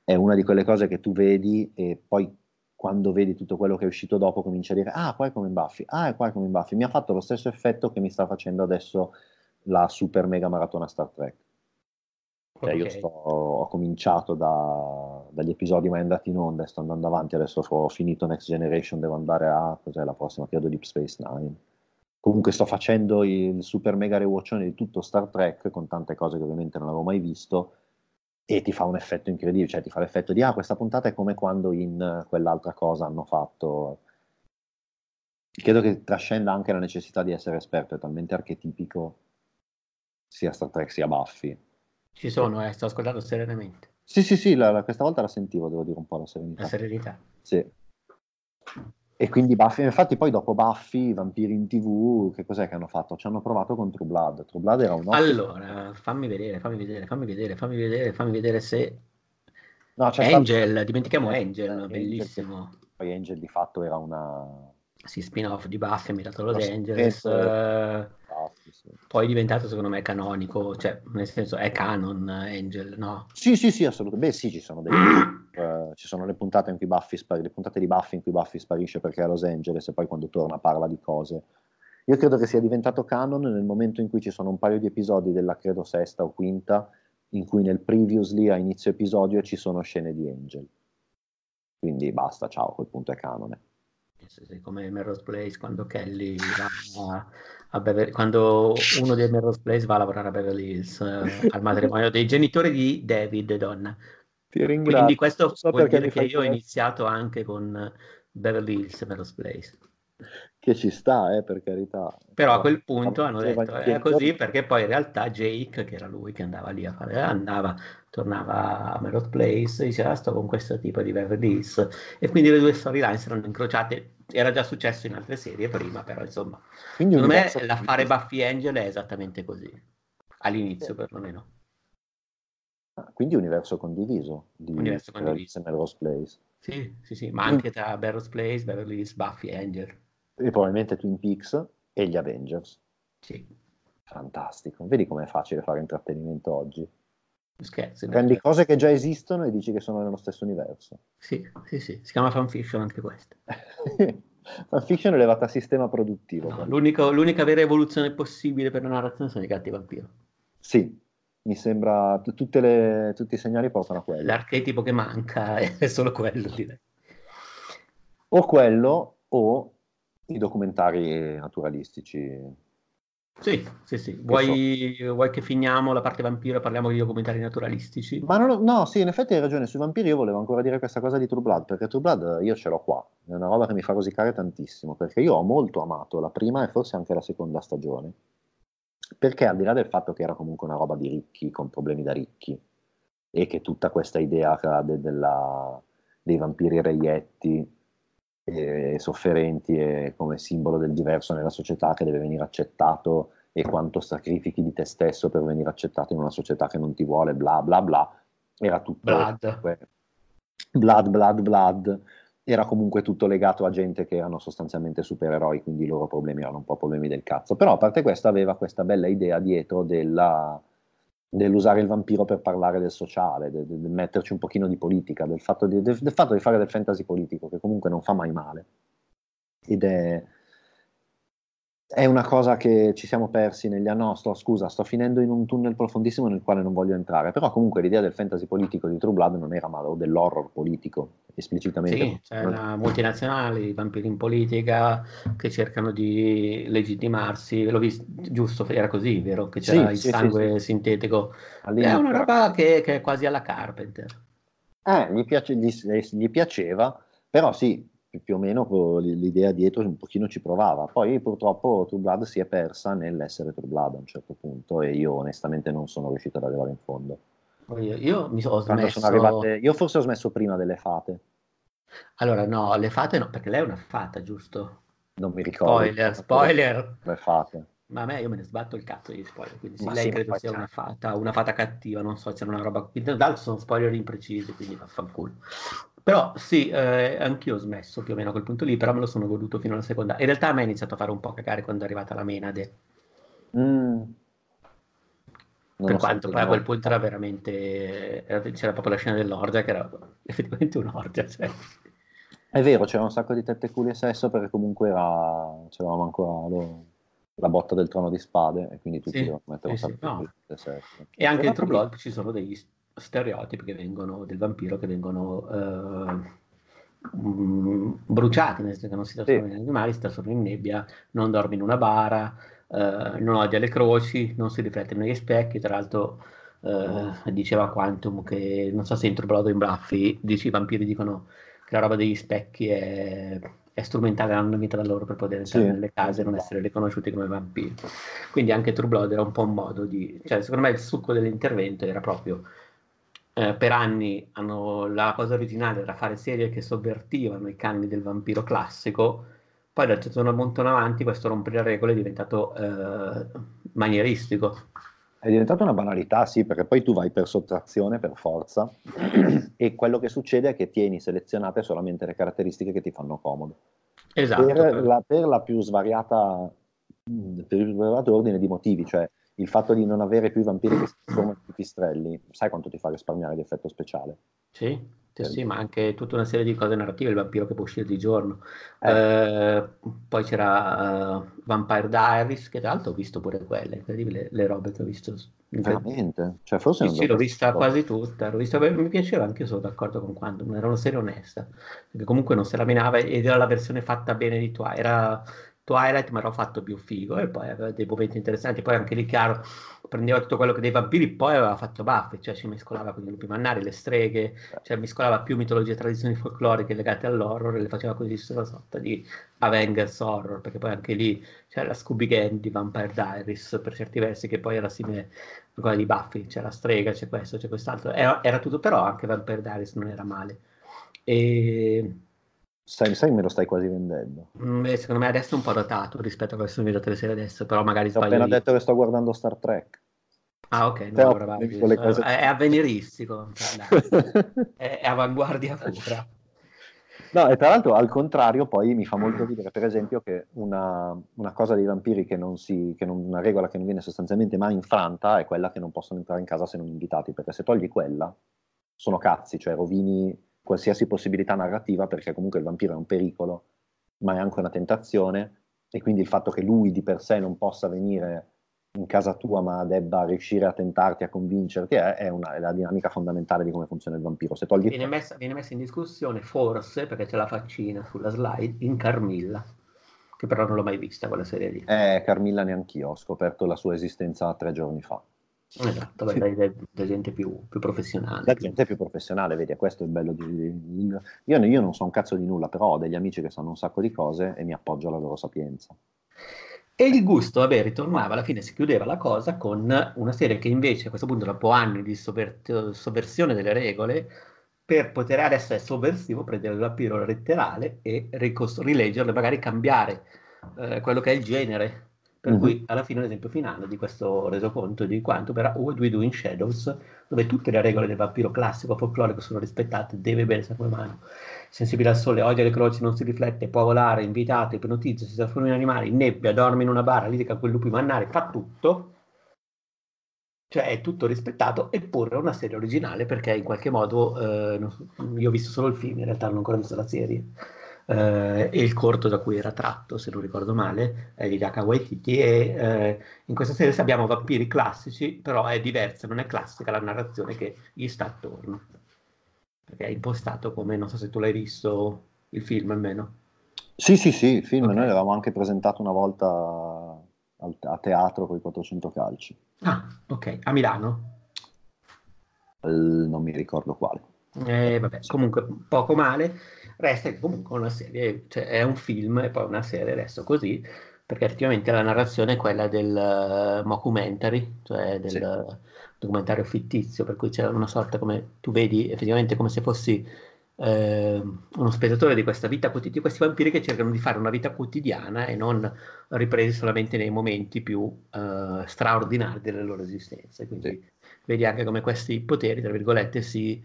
è una di quelle cose che tu vedi e poi quando vedi tutto quello che è uscito dopo cominci a dire ah, qua è come in Buffy, ah, è qua è come in Buffy, mi ha fatto lo stesso effetto che mi sta facendo adesso la super mega maratona Star Trek cioè, okay. io sto, ho cominciato da, dagli episodi mai andati in onda e sto andando avanti, adesso ho finito Next Generation, devo andare a, cos'è la prossima, credo Deep Space Nine. Comunque sto facendo il super mega rewatchone di tutto Star Trek con tante cose che ovviamente non avevo mai visto e ti fa un effetto incredibile, cioè ti fa l'effetto di ah questa puntata è come quando in quell'altra cosa hanno fatto. Credo che trascenda anche la necessità di essere esperto, è talmente archetipico sia Star Trek sia Buffy ci sono, eh, sto ascoltando serenamente. Sì, sì, sì, la, la, questa volta la sentivo, devo dire un po' la serenità. La serenità. Sì. E quindi Buffy, infatti poi dopo Buffy, Vampiri in TV, che cos'è che hanno fatto? Ci hanno provato con True Blood. True Blood era un ottimo... Allora, fammi vedere, fammi vedere, fammi vedere, fammi vedere, fammi vedere se... No, Angel, stato... dimentichiamo Angel, Angel, bellissimo. Poi Angel di fatto era una... Sì, spin-off di Buffy, Miracle Los Angeles. Eh sì. Poi è diventato secondo me canonico, cioè nel senso è canon Angel, no? Sì, sì, sì, assolutamente. Beh, sì, ci sono, dei, uh, [COUGHS] ci sono le puntate in cui Buffy spar- le puntate di Buffy in cui Buffy sparisce perché è a Los Angeles e poi quando torna parla di cose. Io credo che sia diventato canon nel momento in cui ci sono un paio di episodi della credo sesta o quinta in cui nel previously a inizio episodio ci sono scene di Angel. Quindi basta, ciao, a quel punto è canone. Sì, sì, come Melrose Place quando Kelly va a Beverly, quando uno dei Melrose Place va a lavorare a Beverly Hills eh, [LAUGHS] al matrimonio dei genitori di David, donna. Ti ringrazio. Quindi questo so vuol dire che io ho iniziato anche con Beverly Hills Melrose Place. Che ci sta, eh, per carità. Però a quel punto hanno detto è così perché poi in realtà Jake, che era lui che andava lì a fare, andava, tornava a Melrose Place, diceva ah, sto con questo tipo di Beverly Hills e quindi le due storyline si erano incrociate era già successo in altre serie prima, però insomma, Quindi secondo me l'affare Buffy Angel è esattamente così, all'inizio perlomeno. Ah, quindi universo condiviso di universo condiviso. Melrose Place. Sì, sì, sì, ma anche tra Melrose Place, Beverly Hills, Buffy e Angel. E probabilmente Twin Peaks e gli Avengers. Sì. Fantastico. Vedi com'è facile fare intrattenimento oggi? Scherzi. Prendi no? cose che già esistono e dici che sono nello stesso universo. Sì, sì, sì. Si chiama fanfiction anche questo. [LAUGHS] fanfiction elevata a sistema produttivo. No, l'unica vera evoluzione possibile per la narrazione sono i gatti vampiro. Sì, mi sembra le, tutti i segnali portano a quello. L'archetipo che manca [LAUGHS] è solo quello, direi. O quello o i documentari naturalistici. Sì, sì, sì. Vuoi, so. vuoi, che finiamo la parte vampiro e parliamo di documentari naturalistici? Ma non, no, sì, in effetti hai ragione. Sui vampiri io volevo ancora dire questa cosa di True Blood, perché True Blood io ce l'ho qua. È una roba che mi fa rosicare tantissimo, perché io ho molto amato la prima e forse anche la seconda stagione perché al di là del fatto che era comunque una roba di ricchi con problemi da ricchi e che tutta questa idea de, della, dei vampiri reietti e sofferenti e come simbolo del diverso nella società che deve venire accettato e quanto sacrifichi di te stesso per venire accettato in una società che non ti vuole, bla bla bla, era tutto blood, blood, blood, blood. Era comunque tutto legato a gente che erano sostanzialmente supereroi, quindi i loro problemi erano un po' problemi del cazzo. Però a parte questo aveva questa bella idea dietro della, dell'usare il vampiro per parlare del sociale, del, del, metterci un pochino di politica, del fatto di, del, del fatto di fare del fantasy politico, che comunque non fa mai male. Ed è, è una cosa che ci siamo persi negli anni. No, sto, scusa, sto finendo in un tunnel profondissimo nel quale non voglio entrare. Però, comunque, l'idea del fantasy politico di True Blood non era male, o dell'horror politico, esplicitamente. Sì, c'è la multinazionale, i vampiri in politica che cercano di legittimarsi. L'ho visto, giusto, era così, vero? Che c'era sì, il sì, sangue sì, sintetico. All'inizio. È una roba che, che, è quasi alla Carpenter. Eh, gli, piace, gli, gli piaceva, però sì, più o meno l'idea dietro un pochino ci provava. Poi purtroppo True Blood si è persa nell'essere True Blood a un certo punto e io onestamente non sono riuscito ad arrivare in fondo. Io, io mi sono smesso... Arrivate... Io forse ho smesso prima delle fate. Allora no, le fate no, perché lei è una fata, giusto? Non mi ricordo. Spoiler, spoiler. Le fate. Ma a me io me ne sbatto il cazzo di spoiler, quindi sì, lei sì, credo sia una fata, una fata cattiva, non so, c'è una roba... D'altro sono spoiler imprecisi, quindi vaffanculo. Però sì, eh, anch'io ho smesso più o meno a quel punto lì, però me lo sono goduto fino alla seconda. In realtà a me è iniziato a fare un po' cagare quando è arrivata la Menade. Mm. Per quanto poi a quel punto era veramente... Era, c'era proprio la scena dell'orgia che era effettivamente un'orgia. Cioè. È vero, c'era un sacco di tette, culi e sesso perché comunque era... c'eravamo ancora lo... la botta del trono di spade e quindi tutti sì, dovevano mettere sì, un sacco sì, no. E anche dentro Blood ci sono degli stereotipi che vengono, del vampiro che vengono eh, mh, bruciati, nel senso che non si trasforma sì. in animali, si trasforma in nebbia, non dorme in una bara, eh, non odia le croci, non si riflette negli specchi, tra l'altro eh, diceva Quantum che, non so se Blood in Buffy, dice, i vampiri dicono che la roba degli specchi è, è strumentale, hanno vita da loro per poter entrare sì. nelle case e non essere riconosciuti come vampiri. Quindi anche True Blood era un po' un modo di... cioè secondo me il succo dell'intervento era proprio eh, per anni hanno, la cosa originale era fare serie che sovvertivano i canoni del vampiro classico, poi da un certo punto in avanti questo rompere le regole è diventato eh, manieristico. È diventata una banalità, sì, perché poi tu vai per sottrazione, per forza, [CLEARS THROAT] e quello che succede è che tieni selezionate solamente le caratteristiche che ti fanno comodo. Esatto. Per la, per la più svariata, per il più svariato ordine di motivi, cioè il fatto di non avere più i vampiri che si trasformano in pipistrelli, sai quanto ti fa risparmiare di effetto speciale? Sì, sì, sì, ma anche tutta una serie di cose narrative, il vampiro che può uscire di giorno. Eh. Eh, poi c'era uh, Vampire Diaries, che tra l'altro ho visto pure quelle, incredibile le robe che ho visto. Veramente? Cioè, forse sì, sì l'ho vista quasi tutta, l'ho vista, mi piaceva anche, sono d'accordo con Quantum, era una serie onesta, perché comunque non se la menava ed era la versione fatta bene di Twilight, era Twilight, ma l'ho fatto più figo e poi aveva dei momenti interessanti. Poi anche lì, chiaro, prendeva tutto quello che dei vampiri, poi aveva fatto Buffy, cioè si mescolava con i lupi mannari, le streghe, cioè mescolava più mitologie e tradizioni folcloriche legate all'orror e le faceva così una sorta di Avengers horror, perché poi anche lì c'è la Scooby Gang di Vampire Diaries per certi versi, che poi era simile a quella di Buffy, c'è la strega, c'è questo, c'è quest'altro, era, era tutto, però anche Vampire Diaries non era male. E Sai, sai, me lo stai quasi vendendo. Mm, secondo me adesso è un po' datato rispetto a come sono venuto le serie adesso, però magari Ho appena io. detto che sto guardando Star Trek. Ah, ok, no, allora vai, cose... è, è avveniristico, cioè, [LAUGHS] è, è avanguardia pura. No, e tra l'altro al contrario poi mi fa molto ridere, per esempio, che una, una cosa dei vampiri che non si, che non, una regola che non viene sostanzialmente mai infranta è quella che non possono entrare in casa se non invitati, perché se togli quella sono cazzi, cioè rovini qualsiasi possibilità narrativa perché comunque il vampiro è un pericolo, ma è anche una tentazione e quindi il fatto che lui di per sé non possa venire in casa tua ma debba riuscire a tentarti, a convincerti, è, è, una, è la dinamica fondamentale di come funziona il vampiro. Se togli... viene, messa, viene messa in discussione, forse, perché c'è la faccina sulla slide, in Carmilla, che però non l'ho mai vista quella serie lì. Eh, Carmilla neanch'io, ho scoperto la sua esistenza tre giorni fa. Esatto, sì. da, da, gente più, più, professionale. Da gente più professionale, vedi, questo è il bello di... io, io non so un cazzo di nulla, però ho degli amici che sanno un sacco di cose e mi appoggio alla loro sapienza. E il gusto, vabbè, ritornava, alla fine si chiudeva la cosa con una serie che invece a questo punto, dopo anni di sovver- sovversione delle regole, per poter essere sovversivo, prendere la pillola letterale e ricostru- rileggerle, magari cambiare eh, quello che è il genere. Per mm-hmm. cui alla fine l'esempio finale di questo resoconto di quanto per What We Do in Shadows, dove tutte le regole del vampiro classico folclorico sono rispettate, deve bere sangue umano sensibile al sole, odia le croci, non si riflette, può volare, invitato, ipnotizza, si trasforma in animali, nebbia, dorme in una bara, litiga con lupi mannare, fa tutto. Cioè è tutto rispettato, eppure è una serie originale perché in qualche modo, eh, io ho visto solo il film, in realtà non ho ancora visto la serie, eh, e il corto da cui era tratto, se non ricordo male, è di Daka Waititi, e eh, in questa serie abbiamo vampiri classici, però è diversa, non è classica la narrazione che gli sta attorno perché è impostato come, non so se tu l'hai visto, il film almeno. Sì, sì, sì, il film okay. noi l'avevamo anche presentato una volta al, a teatro con i 400 calci. Ah, ok, a Milano? Uh, non mi ricordo quale. Eh, vabbè, comunque poco male, resta comunque una serie, cioè è un film e poi una serie adesso così, perché effettivamente la narrazione è quella del uh, mockumentary, cioè del... Sì documentario fittizio, per cui c'è una sorta come tu vedi effettivamente come se fossi eh, uno spettatore di questa vita quotidiana, di questi vampiri che cercano di fare una vita quotidiana e non ripresi solamente nei momenti più eh, straordinari delle loro esistenze. Quindi sì. vedi anche come questi poteri, tra virgolette, si,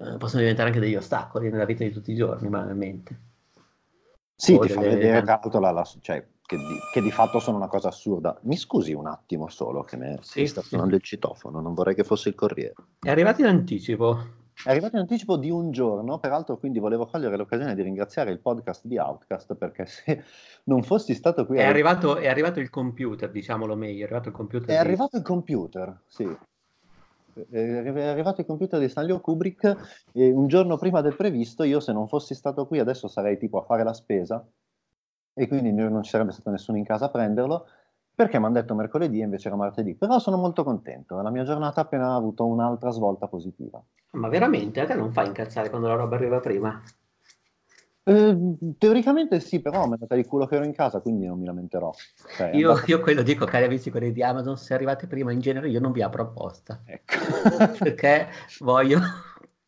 eh, possono diventare anche degli ostacoli nella vita di tutti i giorni, banalmente. Sì, o ti delle... fa vedere tra l'altro la, la, cioè, che di, che di, fatto sono una cosa assurda. Mi scusi un attimo solo che mi sì, sta suonando sì. il citofono, non vorrei che fosse il Corriere. È arrivato in anticipo. È arrivato in anticipo di un giorno, peraltro quindi volevo cogliere l'occasione di ringraziare il podcast di Outcast perché se non fossi stato qui... È, a... arrivato, è arrivato, il computer, diciamolo meglio, è arrivato il computer. È di... arrivato il computer, sì. È arrivato il computer di Stanley Kubrick e un giorno prima del previsto, io se non fossi stato qui adesso sarei tipo a fare la spesa e quindi non ci sarebbe stato nessuno in casa a prenderlo perché mi hanno detto mercoledì e invece era martedì. Però sono molto contento, la mia giornata ha appena avuto un'altra svolta positiva. Ma veramente? A te non fa incazzare quando la roba arriva prima? Eh, teoricamente sì, però me la il culo che ero in casa, quindi non mi lamenterò. Cioè, io, andato... io, quello dico, cari amici quelli di Amazon, se arrivate prima in genere io non vi apro apposta. Ecco. [LAUGHS] perché voglio...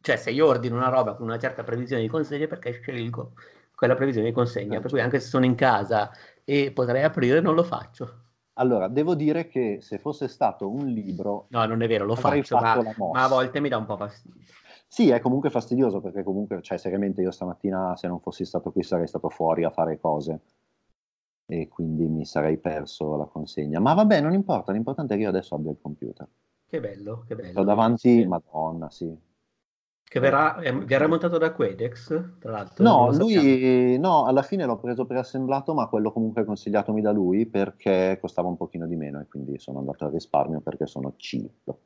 Cioè, se io ordino una roba con una certa previsione di consegna, perché scelgo quella previsione di consegna, per cui anche se sono in casa e potrei aprire non lo faccio. Allora, devo dire che se fosse stato un libro... No, non è vero, lo faccio, ma, ma, a volte mi dà un po' fastidio. Sì, è comunque fastidioso perché comunque, cioè, seriamente io stamattina se non fossi stato qui sarei stato fuori a fare cose e quindi mi sarei perso la consegna. Ma vabbè, non importa, l'importante è che io adesso abbia il computer. Che bello, che bello. Sto davanti, sì. madonna, sì. Che verrà, eh, verrà montato da Quedex, tra l'altro? No, lui, no, alla fine l'ho preso preassemblato, ma quello comunque consigliatomi da lui perché costava un pochino di meno e quindi sono andato al risparmio perché sono cheap.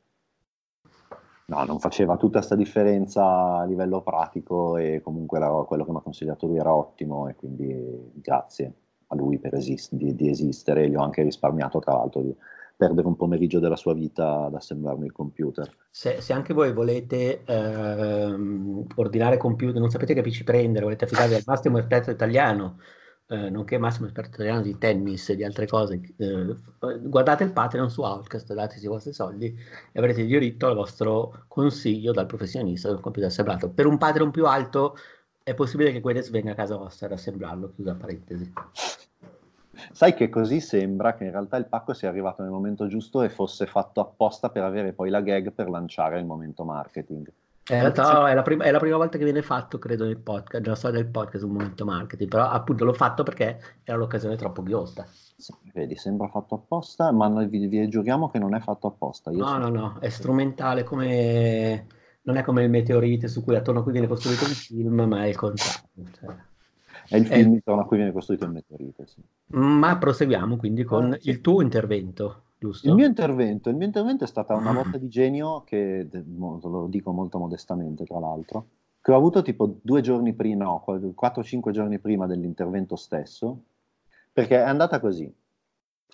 No, non faceva tutta questa differenza a livello pratico e comunque era, quello che mi ha consigliato lui era ottimo e quindi grazie a lui per esist- di, di esistere. Gli ho anche risparmiato tra l'altro di, perdere un pomeriggio della sua vita ad assemblarmi il computer. Se, se anche voi volete ehm, ordinare computer, non sapete che PC prendere, volete affidarvi al massimo esperto italiano, eh, nonché massimo esperto italiano di tennis e di altre cose, eh, guardate il Patreon su Outcast, dateci i vostri soldi e avrete diritto al vostro consiglio dal professionista del computer assemblato. Per un Patreon più alto è possibile che Guedes venga a casa vostra ad assemblarlo, chiusa parentesi. Sai che così sembra che in realtà il pacco sia arrivato nel momento giusto e fosse fatto apposta per avere poi la gag per lanciare il momento marketing. È la, è, la prima, è la, prima, volta che viene fatto, credo, nel podcast, nella storia del podcast, un momento marketing, però appunto l'ho fatto perché era l'occasione troppo ghiosta. Sì, vedi, sembra fatto apposta, ma noi vi, vi giuriamo che non è fatto apposta. Io no, no, no, è strumentale come... Non è come il meteorite su cui attorno a cui viene costruito il film, ma è il contrario. Cioè... È il film intorno a cui viene costruito il meteorite, sì. Ma proseguiamo quindi con ah, sì. il tuo intervento. Giusto? Il mio intervento, il mio intervento è stata una volta di genio che, lo dico molto modestamente tra l'altro, che ho avuto tipo due giorni prima, no, 4-5 giorni prima dell'intervento stesso, perché è andata così.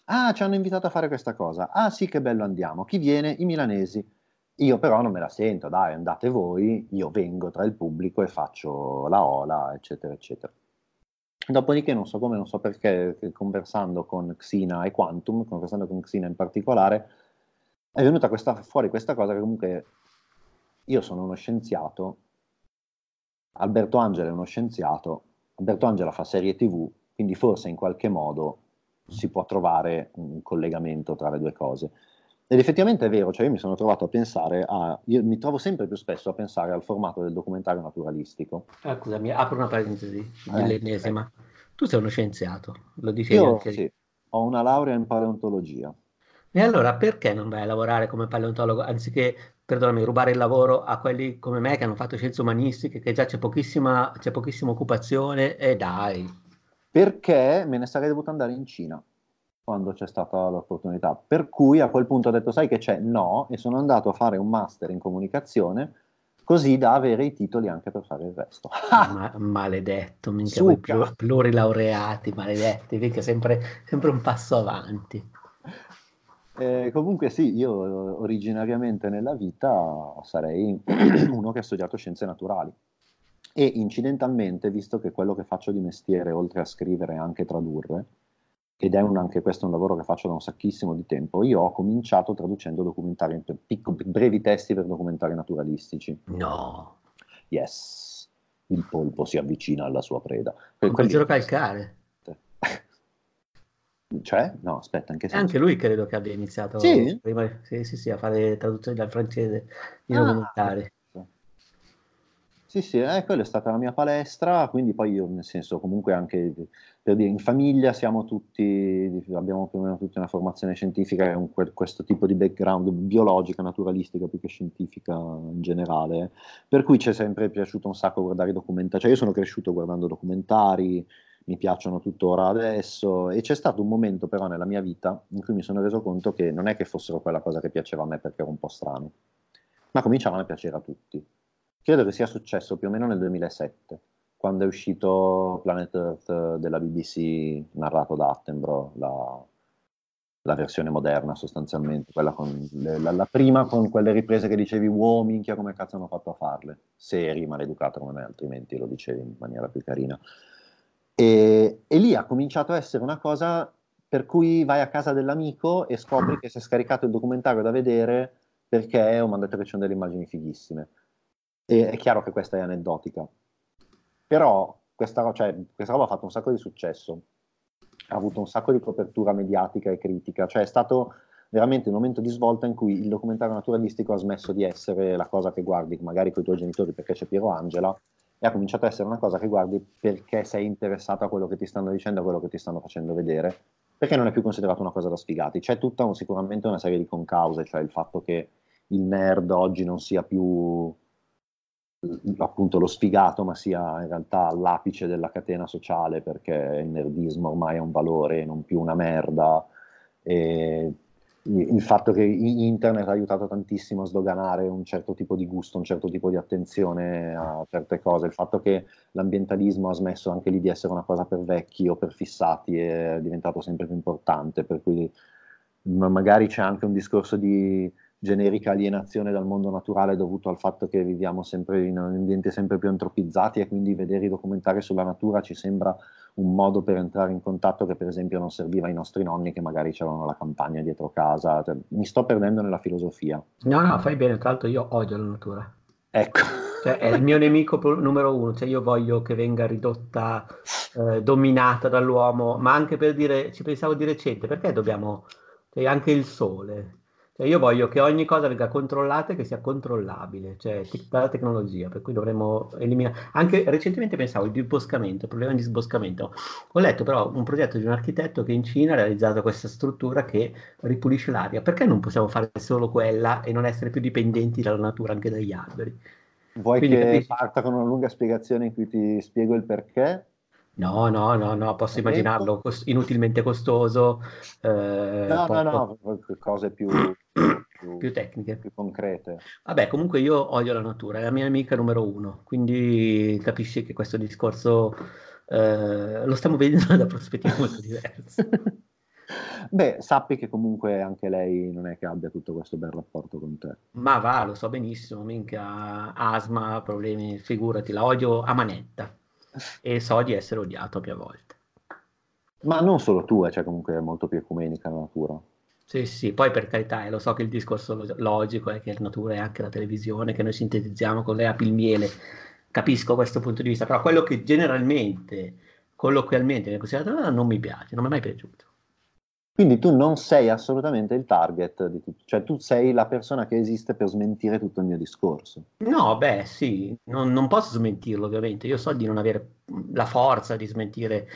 Ah, ci hanno invitato a fare questa cosa. Ah sì, che bello andiamo. Chi viene? I milanesi. Io però non me la sento, dai, andate voi, io vengo tra il pubblico e faccio la ola, eccetera, eccetera. Dopodiché non so come, non so perché, conversando con Xina e Quantum, conversando con Xina in particolare, è venuta questa, fuori questa cosa che comunque io sono uno scienziato, Alberto Angela è uno scienziato, Alberto Angela fa serie tv, quindi forse in qualche modo si può trovare un collegamento tra le due cose. Ed effettivamente è vero, cioè io mi sono trovato a pensare a, io mi trovo sempre più spesso a pensare al formato del documentario naturalistico. Ah, scusami, apro una parentesi, l'ennesima. Eh, tu sei uno scienziato, lo dicevi io, anche sì, ho una laurea in paleontologia. E allora perché non vai a lavorare come paleontologo anziché, perdonami, rubare il lavoro a quelli come me che hanno fatto scienze umanistiche, che già c'è pochissima, c'è pochissima occupazione e dai. Perché me ne sarei dovuto andare in Cina quando c'è stata l'opportunità. Per cui a quel punto ho detto, sai che c'è? No, e sono andato a fare un master in comunicazione così da avere i titoli anche per fare il resto. Ma, maledetto, minchia, voi plurilaureati, maledetti, mica sempre, sempre un passo avanti. Eh, comunque sì, io originariamente nella vita sarei [CLEARS THROAT] uno che ha studiato scienze naturali e incidentalmente, visto che quello che faccio di mestiere, oltre a scrivere, anche tradurre, ed è un, anche questo un lavoro che faccio da un sacchissimo di tempo, io ho cominciato traducendo documentari, piccoli, brevi testi per documentari naturalistici. No. Yes. Il polpo si avvicina alla sua preda. Per quelli... calcare. [LAUGHS] Cioè? No, aspetta, anche. Anche lui credo che abbia iniziato sì? Prima, sì, sì, sì, a fare traduzioni dal francese di ah, documentari. Sì, sì, eh, quella è stata la mia palestra, quindi poi io, nel senso, comunque anche per dire, in famiglia siamo tutti, abbiamo più o meno tutti una formazione scientifica e un, questo tipo di background biologica, naturalistica più che scientifica in generale, per cui ci è sempre piaciuto un sacco guardare documentari, cioè io sono cresciuto guardando documentari, mi piacciono tuttora adesso e c'è stato un momento però nella mia vita in cui mi sono reso conto che non è che fossero quella cosa che piaceva a me perché era un po' strano, ma cominciavano a piacere a tutti Credo che sia successo più o meno nel 2007, quando è uscito Planet Earth della BBC narrato da Attenborough, la, la versione moderna sostanzialmente, quella con le, la, la, prima con quelle riprese che dicevi wow minchia come cazzo hanno fatto a farle, se eri maleducato come me altrimenti lo dicevi in maniera più carina. E, e lì ha cominciato a essere una cosa per cui vai a casa dell'amico e scopri [CLEARS THROAT] che si è scaricato il documentario da vedere perché ho mandato che ci sono delle immagini fighissime. E è chiaro che questa è aneddotica, però questa, cioè, questa roba ha fatto un sacco di successo, ha avuto un sacco di copertura mediatica e critica, cioè è stato veramente un momento di svolta in cui il documentario naturalistico ha smesso di essere la cosa che guardi magari con i tuoi genitori perché c'è Piero Angela e ha cominciato a essere una cosa che guardi perché sei interessato a quello che ti stanno dicendo, a quello che ti stanno facendo vedere, perché non è più considerato una cosa da sfigati. C'è tutta un, sicuramente una serie di concause, cioè il fatto che il nerd oggi non sia più appunto lo sfigato, ma sia in realtà all'apice della catena sociale perché il nerdismo ormai è un valore, non più una merda. E il fatto che internet ha aiutato tantissimo a sdoganare un certo tipo di gusto, un certo tipo di attenzione a certe cose, il fatto che l'ambientalismo ha smesso anche lì di essere una cosa per vecchi o per fissati è diventato sempre più importante, per cui magari c'è anche un discorso di generica alienazione dal mondo naturale dovuto al fatto che viviamo sempre in ambienti sempre più antropizzati e quindi vedere i documentari sulla natura ci sembra un modo per entrare in contatto che per esempio non serviva ai nostri nonni che magari c'erano la campagna dietro casa. Cioè, mi sto perdendo nella filosofia. No, no, fai bene, tra l'altro io odio la natura. Ecco. Cioè, è il mio nemico numero uno, cioè io voglio che venga ridotta, eh, dominata dall'uomo, ma anche per dire, ci pensavo di recente, perché dobbiamo, cioè anche il sole, Cioè io voglio che ogni cosa venga controllata e che sia controllabile, cioè dalla tecnologia, per cui dovremmo eliminare. Anche recentemente pensavo il disboscamento, il problema di disboscamento. Ho letto però un progetto di un architetto che in Cina ha realizzato questa struttura che ripulisce l'aria. Perché non possiamo fare solo quella e non essere più dipendenti dalla natura, anche dagli alberi? Vuoi Quindi, che capisci? parta con una lunga spiegazione in cui ti spiego il perché? No, no, no, no, posso immaginarlo cos- inutilmente costoso. Eh, no, poco... no, no, cose più, più, più, tecniche, più concrete. Vabbè, comunque io odio la natura, è la mia amica numero uno, quindi capisci che questo discorso eh, lo stiamo vedendo [LAUGHS] da prospettive molto diverse. [LAUGHS] Beh, sappi che comunque anche lei non è che abbia tutto questo bel rapporto con te. Ma va, lo so benissimo, minchia, asma, problemi, figurati, la odio a manetta [LAUGHS] e so di essere odiato a mia volta. Ma non solo tu, eh, cioè comunque è molto più ecumenica la natura. Sì, sì, poi per carità, eh, lo so che il discorso logico è che la natura è anche la televisione, che noi sintetizziamo con le api il miele, capisco questo punto di vista, però quello che generalmente, colloquialmente viene considerato non mi piace, non mi è mai piaciuto. Quindi tu non sei assolutamente il target di tutto, cioè tu sei la persona che esiste per smentire tutto il mio discorso. No, beh, sì, non, non posso smentirlo ovviamente, io so di non avere la forza di smentire,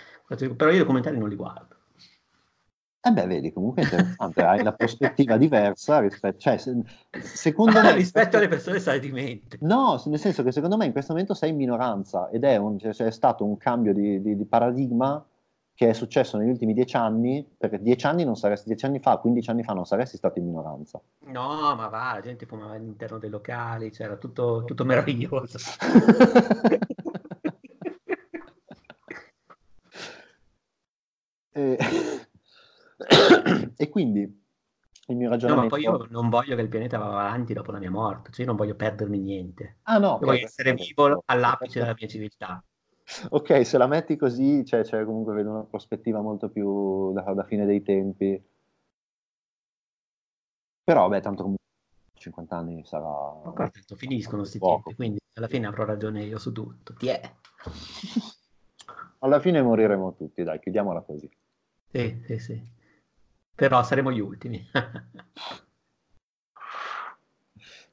però io i documentari non li guardo. Eh beh, vedi, comunque è interessante, hai una prospettiva diversa rispetto, cioè, se, secondo me... [LAUGHS] rispetto alle persone sai di mente. No, nel senso che secondo me in questo momento sei in minoranza ed è, un, cioè, è stato un cambio di, di, di paradigma che è successo negli ultimi dieci anni, perché dieci anni, non saresti, dieci anni fa, 15 anni fa non saresti stato in minoranza. No, ma va, la gente fumava all'interno dei locali, c'era cioè tutto, tutto meraviglioso. [LAUGHS] e, [COUGHS] e, quindi il mio ragionamento... No, ma poi io non voglio che il pianeta vada avanti dopo la mia morte, cioè io non voglio perdermi niente. Ah no, io voglio essere vivo all'apice della mia civiltà. Ok, se la metti così, cioè, cioè comunque vedo una prospettiva molto più da, da fine dei tempi. Però, beh, tanto comunque 50 anni sarà... Ma certo, finiscono questi tempi, quindi alla fine avrò ragione io su tutto. Ti è. [LAUGHS] alla fine moriremo tutti, dai, chiudiamola così. Sì, sì, sì. Però saremo gli ultimi. [LAUGHS]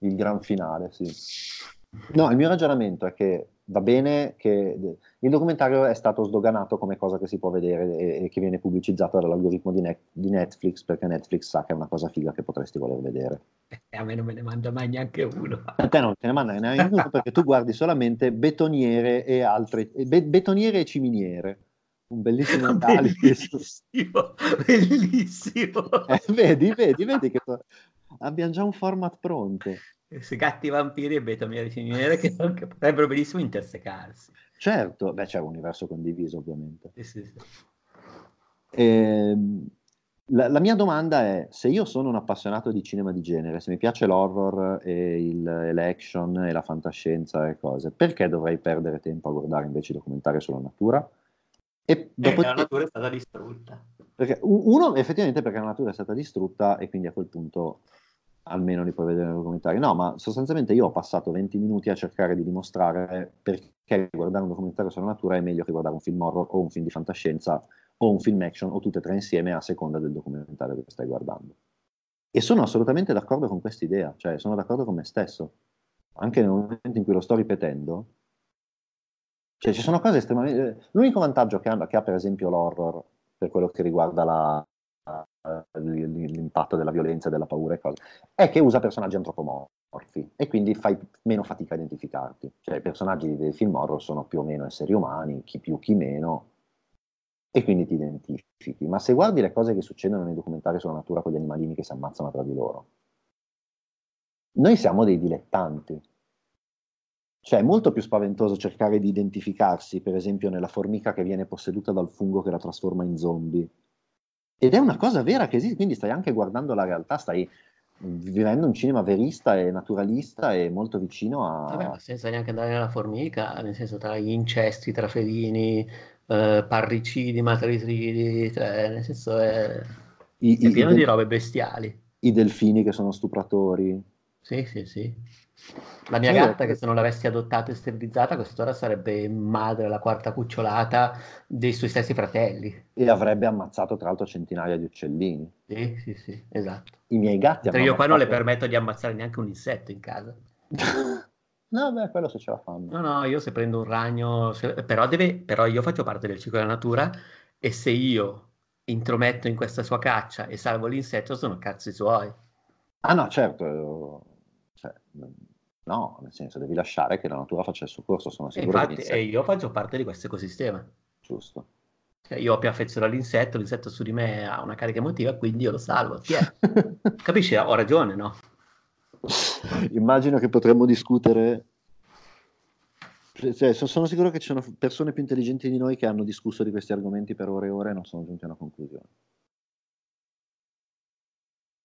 il gran finale, sì. No, il mio ragionamento è che va bene che il documentario è stato sdoganato come cosa che si può vedere e, e che viene pubblicizzata dall'algoritmo di, ne- di, Netflix perché Netflix sa che è una cosa figa che potresti voler vedere. E eh, a me non me ne manda mai neanche uno. A te non te ne manda neanche uno perché tu guardi solamente betoniere e altre, be- betoniere e ciminiere. Un bellissimo [LAUGHS] analisi. [LAUGHS] Bellissimo, bellissimo. Eh, vedi, vedi, vedi che to- abbiamo già un format pronto questi gatti vampiri e beta ciminiere che, che potrebbero benissimo intersecarsi. Certo, beh c'è un universo condiviso ovviamente. Sì, sì, sì. E, ehm, la, la, mia domanda è, se io sono un appassionato di cinema di genere, se mi piace l'horror e, il, e l'action e la fantascienza e cose, perché dovrei perdere tempo a guardare invece documentari sulla natura? E dopo la natura è stata distrutta. Perché, uno, effettivamente perché la natura è stata distrutta e quindi a quel punto almeno li puoi vedere nei documentari. No, ma sostanzialmente io ho passato 20 minuti a cercare di dimostrare perché guardare un documentario sulla natura è meglio che guardare un film horror o un film di fantascienza o un film action o tutte e tre insieme a seconda del documentario che stai guardando. E sono assolutamente d'accordo con questa idea, cioè sono d'accordo con me stesso. Anche nel momento in cui lo sto ripetendo, cioè ci sono cose estremamente... L'unico vantaggio che ha, che ha per esempio l'horror per quello che riguarda la, l'impatto della violenza, della paura e cose, è che usa personaggi antropomorfi e quindi fai meno fatica a identificarti. Cioè i personaggi dei film horror sono più o meno esseri umani, chi più, chi meno, e quindi ti identifichi. Ma se guardi le cose che succedono nei documentari sulla natura con gli animalini che si ammazzano tra di loro, noi siamo dei dilettanti. Cioè è molto più spaventoso cercare di identificarsi, per esempio, nella formica che viene posseduta dal fungo che la trasforma in zombie, ed è una cosa vera che esiste, quindi stai anche guardando la realtà, stai vivendo un cinema verista e naturalista e molto vicino a... Vabbè, senza neanche andare nella formica, nel senso tra gli incesti, tra felini, eh, parricidi, matricidi, cioè nel senso è, I, è pieno i, di robe bestiali. I delfini che sono stupratori. Sì, sì, sì. La mia gatta, che se non l'avessi adottata e sterilizzata, quest'ora sarebbe madre la quarta cucciolata dei suoi stessi fratelli. E avrebbe ammazzato tra l'altro centinaia di uccellini. Sì, sì, sì, esatto. I miei gatti hanno Io qua non le permetto di ammazzare neanche un insetto in casa. [LAUGHS] no, beh, quello se ce la fanno. No, no, io se prendo un ragno, se... però, deve... però io faccio parte del ciclo della natura e se io intrometto in questa sua caccia e salvo l'insetto sono cazzi suoi. Ah no, certo. Cioè, No, nel senso devi lasciare che la natura faccia il suo corso, sono sicuro. E infatti, e io faccio parte di questo ecosistema. Giusto. Cioè, io ho più affezione all'insetto, l'insetto su di me ha una carica emotiva, quindi io lo salvo. [LAUGHS] Capisci? Ho ragione, no? Immagino che potremmo discutere. Cioè, sono sicuro che ci sono persone più intelligenti di noi che hanno discusso di questi argomenti per ore e ore e non sono giunti a una conclusione.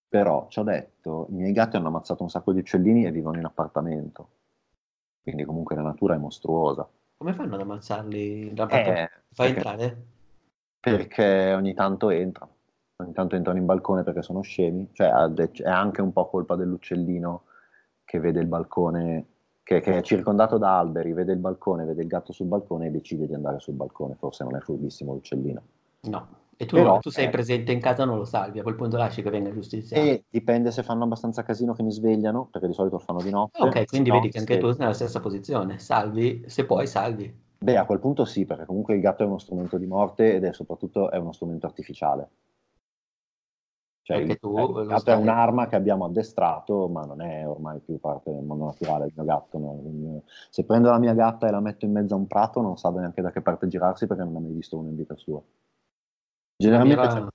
Però, ci ho detto, i miei gatti hanno ammazzato un sacco di uccellini e vivono in appartamento. Quindi comunque la natura è mostruosa. Come fanno ad ammazzarli? La eh, Fai entrare? Perché ogni tanto entrano. Ogni tanto entrano in balcone perché sono scemi. Cioè è anche un po' colpa dell'uccellino che vede il balcone, che, che è circondato da alberi, vede il balcone, vede il gatto sul balcone e decide di andare sul balcone. Forse non è furbissimo l'uccellino. No. E tu, Però, tu sei eh, presente in casa non lo salvi, a quel punto lasci che venga giustiziato. E dipende se fanno abbastanza casino che mi svegliano, perché di solito lo fanno di notte. Ok, quindi vedi che anche se... tu sei nella stessa posizione, salvi, se puoi salvi. Beh, a quel punto sì, perché comunque il gatto è uno strumento di morte ed è soprattutto è uno strumento artificiale. Cioè, il, tu, il gatto stai... è un'arma che abbiamo addestrato, ma non è ormai più parte del mondo naturale il mio gatto. No? Se prendo la mia gatta e la metto in mezzo a un prato, non sa neanche da che parte girarsi perché non ha mai visto uno in vita sua. Generalmente c'è,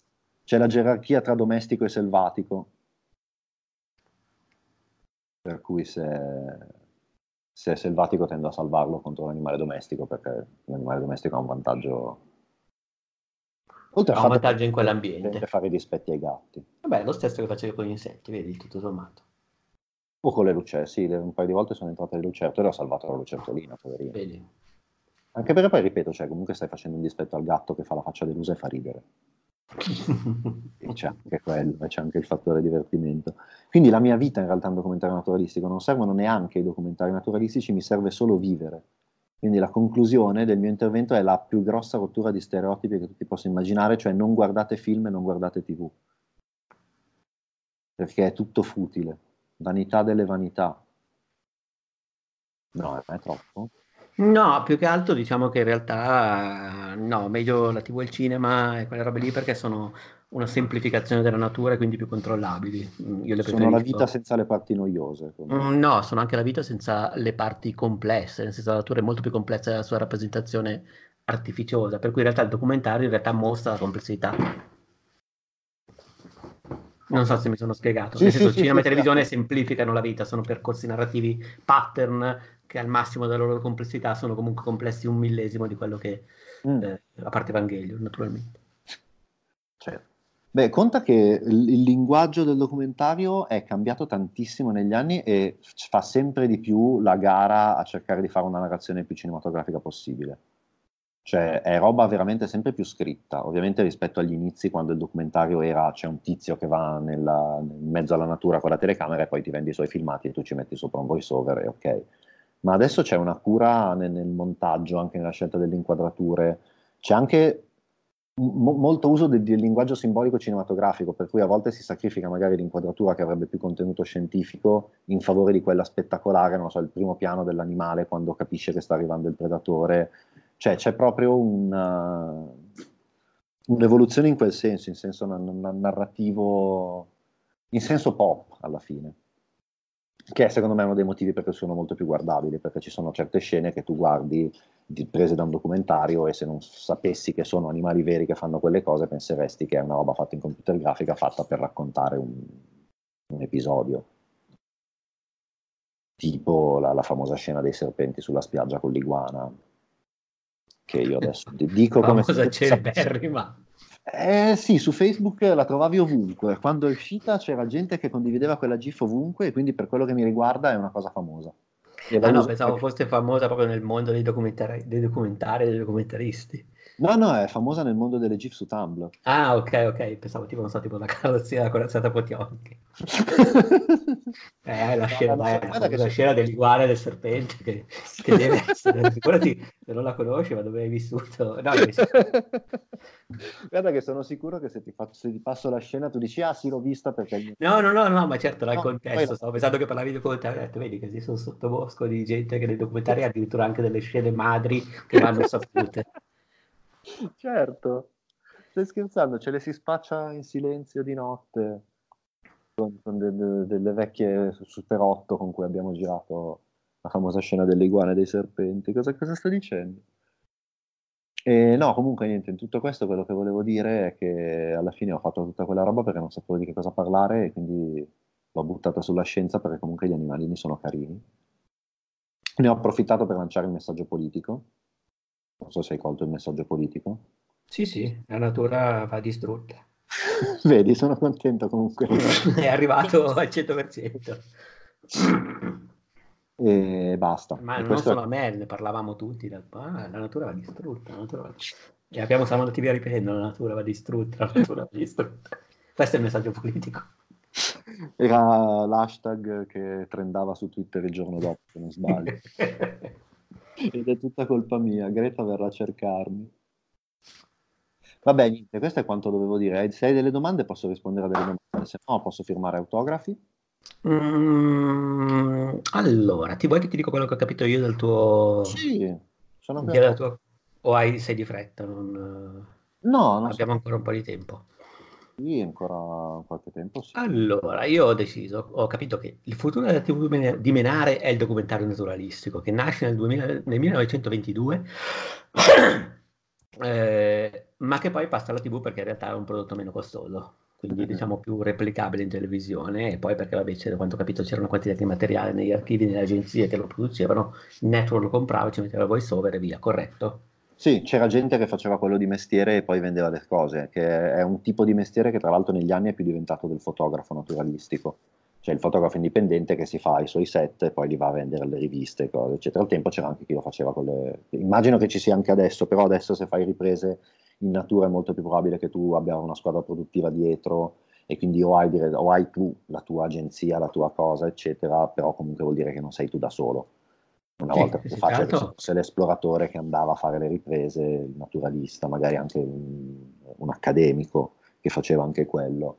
c'è la gerarchia tra domestico e selvatico, per cui se, se, è selvatico tendo a salvarlo contro l'animale domestico perché l'animale domestico ha un vantaggio Oltre ha un vantaggio in quell'ambiente. per fare i dispetti ai gatti. Vabbè lo stesso che facevo con gli insetti vedi tutto sommato. O con le lucerte sì un paio di volte sono entrate le lucerte e ho salvato la lucertolina poverina. Vedi anche perché poi, ripeto, cioè, comunque stai facendo un dispetto al gatto che fa la faccia delusa e fa ridere. [LAUGHS] e c'è anche quello, c'è anche il fattore divertimento. Quindi la mia vita in realtà è un documentario naturalistico, non servono neanche i documentari naturalistici, mi serve solo vivere. Quindi la conclusione del mio intervento è la più grossa rottura di stereotipi che tu possa immaginare, cioè non guardate film e non guardate tv. Perché è tutto futile. Vanità delle vanità. No, è troppo. No, più che altro diciamo che in realtà no, meglio la TV e il cinema e quelle robe lì perché sono una semplificazione della natura e quindi più controllabili. Mm, io le sono la vita senza le parti noiose. Mm, no, sono anche la vita senza le parti complesse, nel senso la natura è molto più complessa della sua rappresentazione artificiosa, per cui in realtà il documentario in realtà mostra la complessità. Non so se mi sono spiegato. Sì, Nel senso, sì, cinema e televisione semplificano la vita, sono percorsi narrativi pattern che al massimo della loro complessità sono comunque complessi un millesimo di quello che, mm. eh, a parte Evangelion, naturalmente. Certo. Beh, conta che il linguaggio del documentario è cambiato tantissimo negli anni e fa sempre di più la gara a cercare di fare una narrazione più cinematografica possibile. Cioè, è roba veramente sempre più scritta. Ovviamente rispetto agli inizi, quando il documentario era c'è un tizio che va nella, in mezzo alla natura con la telecamera e poi ti vendi i suoi filmati e tu ci metti sopra un voice over e ok ma adesso c'è una cura nel, nel montaggio, anche nella scelta delle inquadrature, c'è anche mo- molto uso del, del, linguaggio simbolico cinematografico, per cui a volte si sacrifica magari l'inquadratura che avrebbe più contenuto scientifico in favore di quella spettacolare, non so, il primo piano dell'animale quando capisce che sta arrivando il predatore, cioè c'è proprio una, un'evoluzione in quel senso, in senso narrativo, in senso pop alla fine che è secondo me uno dei motivi per cui sono molto più guardabili, perché ci sono certe scene che tu guardi di, prese da un documentario e se non sapessi che sono animali veri che fanno quelle cose penseresti che è una roba fatta in computer grafica fatta per raccontare un, un episodio. Tipo la, la, famosa scena dei serpenti sulla spiaggia con l'iguana, che io adesso dico come... Cosa c'è ma... Eh sì, su Facebook la trovavi ovunque. Quando è uscita c'era gente che condivideva quella GIF ovunque e quindi per quello che mi riguarda è una cosa famosa. Ah no, pensavo fosse famosa proprio nel mondo dei documentari, dei documentari e dei documentaristi. No, no, è famosa nel mondo delle GIF su Tumblr. Ah, ok, ok, pensavo tipo, non so, tipo [LAUGHS] la carrozzina, corazzata Potiochi. eh, la scena, no, no, la, la scena dell'iguana e del serpente che, che [LAUGHS] deve essere, figurati se non la conosci, ma dove hai vissuto? No, [LAUGHS] Guarda che sono sicuro che se ti, faccio, se ti, passo la scena tu dici, ah sì, l'ho vista perché... No, no, no, no, ma certo, dal no, contesto, stavo pensando che parlavi di documentario, ho detto, vedi che sono sottobosco di gente che nei documentari ha addirittura anche delle scene madri che vanno sapute. Certo, stai scherzando, ce le si spaccia in silenzio di notte con, con de, de, delle vecchie Super 8 con cui abbiamo girato la famosa scena delle iguane dei serpenti. Cosa, cosa sta dicendo? E no, comunque niente, in tutto questo quello che volevo dire è che alla fine ho fatto tutta quella roba perché non sapevo di che cosa parlare e quindi l'ho buttata sulla scienza perché comunque gli animalini sono carini. Ne ho approfittato per lanciare il messaggio politico non so se hai colto il messaggio politico. Sì, sì, la natura va distrutta. [LAUGHS] Vedi, sono contento comunque. È arrivato al 100%. E basta. Ma e non solo a me, ne parlavamo tutti. Ah, la natura va distrutta. Natura va... E abbiamo, siamo andati via ripetendo, la natura va distrutta, la natura va distrutta. Questo è il messaggio politico. Era l'hashtag che trendava su Twitter il giorno dopo, se non sbaglio. [LAUGHS] Ed è tutta colpa mia, Greta verrà a cercarmi. Vabbè, niente, questo è quanto dovevo dire. Se hai delle domande posso rispondere a delle domande, se no posso firmare autografi. Mm, allora, ti vuoi che ti dico quello che ho capito io del tuo... Sì, sono tua... O hai, sei di fretta? Non... No, non abbiamo so. ancora un po' di tempo. Sì, ancora qualche tempo. Sì. Allora, io ho deciso, ho capito che il futuro della TV di Menare è il documentario naturalistico che nasce nel, 2000, nel 1922, [COUGHS] eh, ma che poi passa alla TV perché in realtà è un prodotto meno costoso, quindi diciamo più replicabile in televisione e poi perché vabbè, c'era, quanto ho capito c'era una quantità di materiale negli archivi, nelle agenzie che lo producevano, il network lo comprava, ci metteva voice over e via, corretto? Sì, c'era gente che faceva quello di mestiere e poi vendeva le cose, che è un tipo di mestiere che tra l'altro negli anni è più diventato del fotografo naturalistico. Cioè il fotografo indipendente che si fa i suoi set e poi li va a vendere alle riviste, cose, eccetera. Al tempo c'era anche chi lo faceva con le... Immagino che ci sia anche adesso, però adesso se fai riprese in natura è molto più probabile che tu abbia una squadra produttiva dietro e quindi o hai, o hai tu la tua agenzia, la tua cosa, eccetera, però comunque vuol dire che non sei tu da solo una volta più facile certo. fosse l'esploratore che andava a fare le riprese, il naturalista, magari anche un, un accademico che faceva anche quello.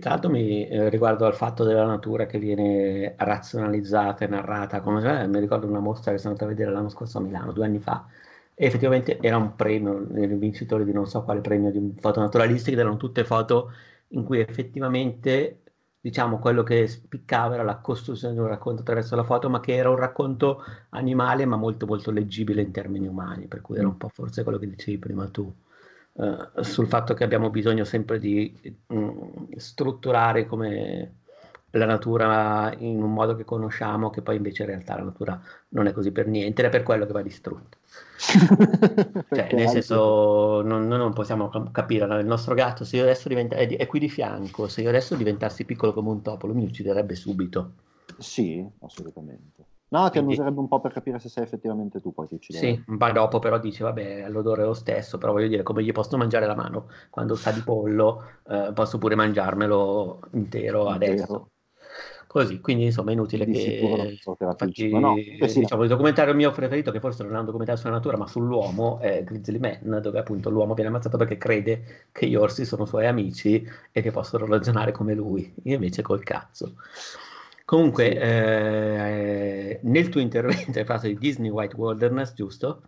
Tra l'altro mi eh, riguardo al fatto della natura che viene razionalizzata e narrata, come eh, mi ricordo una mostra che sono andata a vedere l'anno scorso a Milano, due anni fa, e effettivamente era un premio, il vincitore di non so quale premio di foto naturalistiche, erano tutte foto in cui effettivamente diciamo, quello che spiccava era la costruzione di un racconto attraverso la foto, ma che era un racconto animale, ma molto molto leggibile in termini umani, per cui era un po' forse quello che dicevi prima tu, uh, sul fatto che abbiamo bisogno sempre di um, strutturare come la natura in un modo che conosciamo, che poi invece in realtà la natura non è così per niente, ed è per quello che va distrutta. [LAUGHS] cioè, nel senso, non, noi non possiamo capire, il nostro gatto, se io adesso diventa, è, è, qui di fianco, se io adesso diventassi piccolo come un topo, lui mi ucciderebbe subito. Sì, assolutamente. No, ti annuserebbe un po' per capire se sei effettivamente tu poi ti ucciderebbe. Sì, po' dopo però dice, vabbè, l'odore è lo stesso, però voglio dire, come gli posso mangiare la mano quando sa di pollo, eh, posso pure mangiarmelo intero, intero. adesso. Così, quindi insomma è inutile di che facci, no, sì, diciamo, il documentario mio preferito, che forse non è un documentario sulla natura, ma sull'uomo, è Grizzly Man, dove appunto l'uomo viene ammazzato perché crede che gli orsi sono suoi amici e che possono ragionare come lui, io invece col cazzo. Comunque, sì. eh, nel tuo intervento hai parlato di Disney White Wilderness, giusto?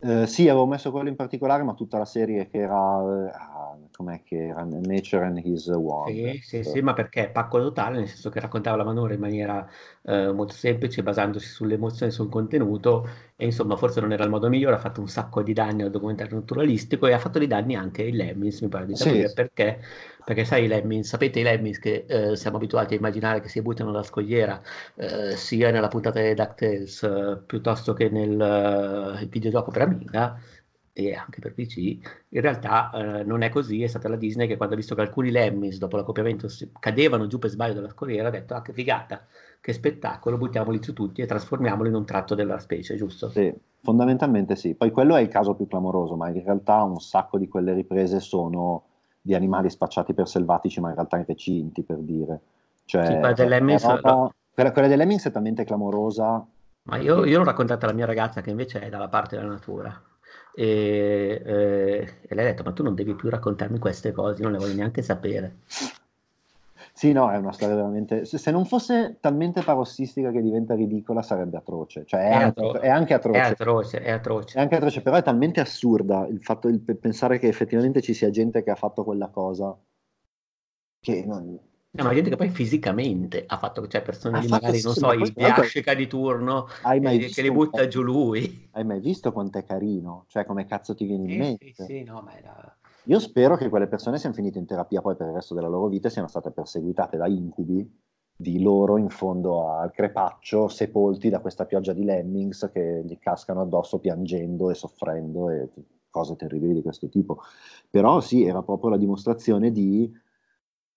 Eh, sì, avevo messo quello in particolare, ma tutta la serie che era, uh, com'è che era Nature and His Wonder. Sì, sì, sì, ma perché pacco totale, nel senso che raccontava la manovra in maniera uh, molto semplice, basandosi sulle emozioni e sul contenuto, e insomma forse non era il modo migliore, ha fatto un sacco di danni al documentario naturalistico e ha fatto dei danni anche ai Lemmings, mi pare di capire, sì. perché perché sai i lemmings, sapete i lemmings che eh, siamo abituati a immaginare che si buttano da scogliera eh, sia nella puntata di DuckTales eh, piuttosto che nel eh, videogioco per Amiga e anche per PC, in realtà eh, non è così, è stata la Disney che quando ha visto che alcuni lemmings dopo l'accoppiamento cadevano giù per sbaglio dalla scogliera ha detto ah che figata, che spettacolo, buttiamoli su tutti e trasformiamoli in un tratto della specie, giusto? Sì Fondamentalmente sì, poi quello è il caso più clamoroso, ma in realtà un sacco di quelle riprese sono di animali spacciati per selvatici, ma in realtà recinti, per dire. Cioè, sì, quella, dell'Emmings, roba, quella, quella dell'Emmings è talmente clamorosa. Ma io, io l'ho raccontata alla mia ragazza che invece è dalla parte della natura. E, eh, e lei ha detto: Ma tu non devi più raccontarmi queste cose, non le voglio neanche sapere. Sì, no, è una storia veramente. Se, se, non fosse talmente parossistica che diventa ridicola, sarebbe atroce. Cioè, è, è, anche, atro- è anche atroce. È atroce, è atroce. È anche atroce, però è talmente assurda il fatto di pensare che effettivamente ci sia gente che ha fatto quella cosa. Che non, No, ma gente che poi fisicamente ha fatto, cioè persone di magari, non so, il Biascica di turno eh, che li butta giù lui. Hai mai visto quanto è carino? Cioè, come cazzo ti viene in mente? Sì, sì, no, ma era... Io spero che quelle persone siano finite in terapia poi per il resto della loro vita e siano state perseguitate da incubi di loro in fondo al crepaccio, sepolti da questa pioggia di lemmings che gli cascano addosso piangendo e soffrendo e cose terribili di questo tipo. Però sì, era proprio la dimostrazione di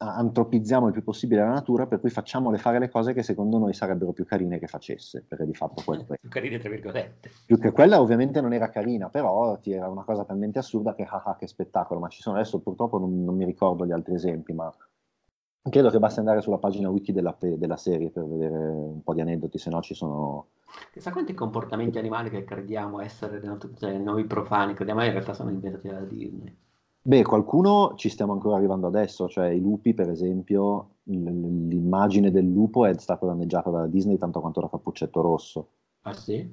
antropizziamo il più possibile la natura, per cui facciamole fare le cose che secondo noi sarebbero più carine che facesse, perché di fatto quello [LAUGHS] è. Più carine, tra virgolette. Più che quella ovviamente non era carina, però era una cosa talmente assurda che ah, ah che spettacolo, ma ci sono adesso purtroppo non, non, mi ricordo gli altri esempi, ma credo che basti andare sulla pagina wiki della, della serie per vedere un po' di aneddoti, se no ci sono... Chissà quanti comportamenti animali che crediamo essere cioè, noi profani, crediamo in realtà sono inventati da Disney. Beh, qualcuno ci stiamo ancora arrivando adesso, cioè i lupi, per esempio, l'immagine del lupo è stata danneggiata da Disney tanto quanto da Cappuccetto Rosso. Ah sì?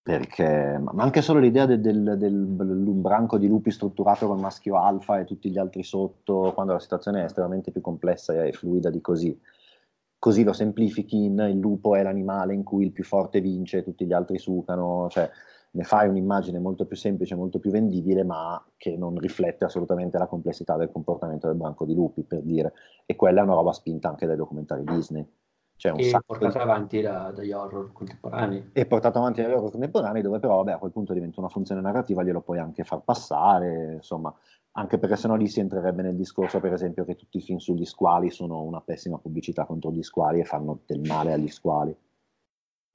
Perché, ma anche solo l'idea del, del, del, del branco di lupi strutturato con maschio alfa e tutti gli altri sotto, quando la situazione è estremamente più complessa e fluida di così. Così lo semplifichi in il lupo è l'animale in cui il più forte vince e tutti gli altri sucano, cioè ne fai un'immagine molto più semplice, molto più vendibile, ma che non riflette assolutamente la complessità del comportamento del branco di lupi, per dire. E quella è una roba spinta anche dai documentari Disney. Cioè un e portata di... avanti da, dagli horror contemporanei. E portata avanti dagli horror contemporanei, dove però vabbè, a quel punto diventa una funzione narrativa, glielo puoi anche far passare, insomma, anche perché sennò lì si entrerebbe nel discorso, per esempio, che tutti i film sugli squali sono una pessima pubblicità contro gli squali e fanno del male agli squali.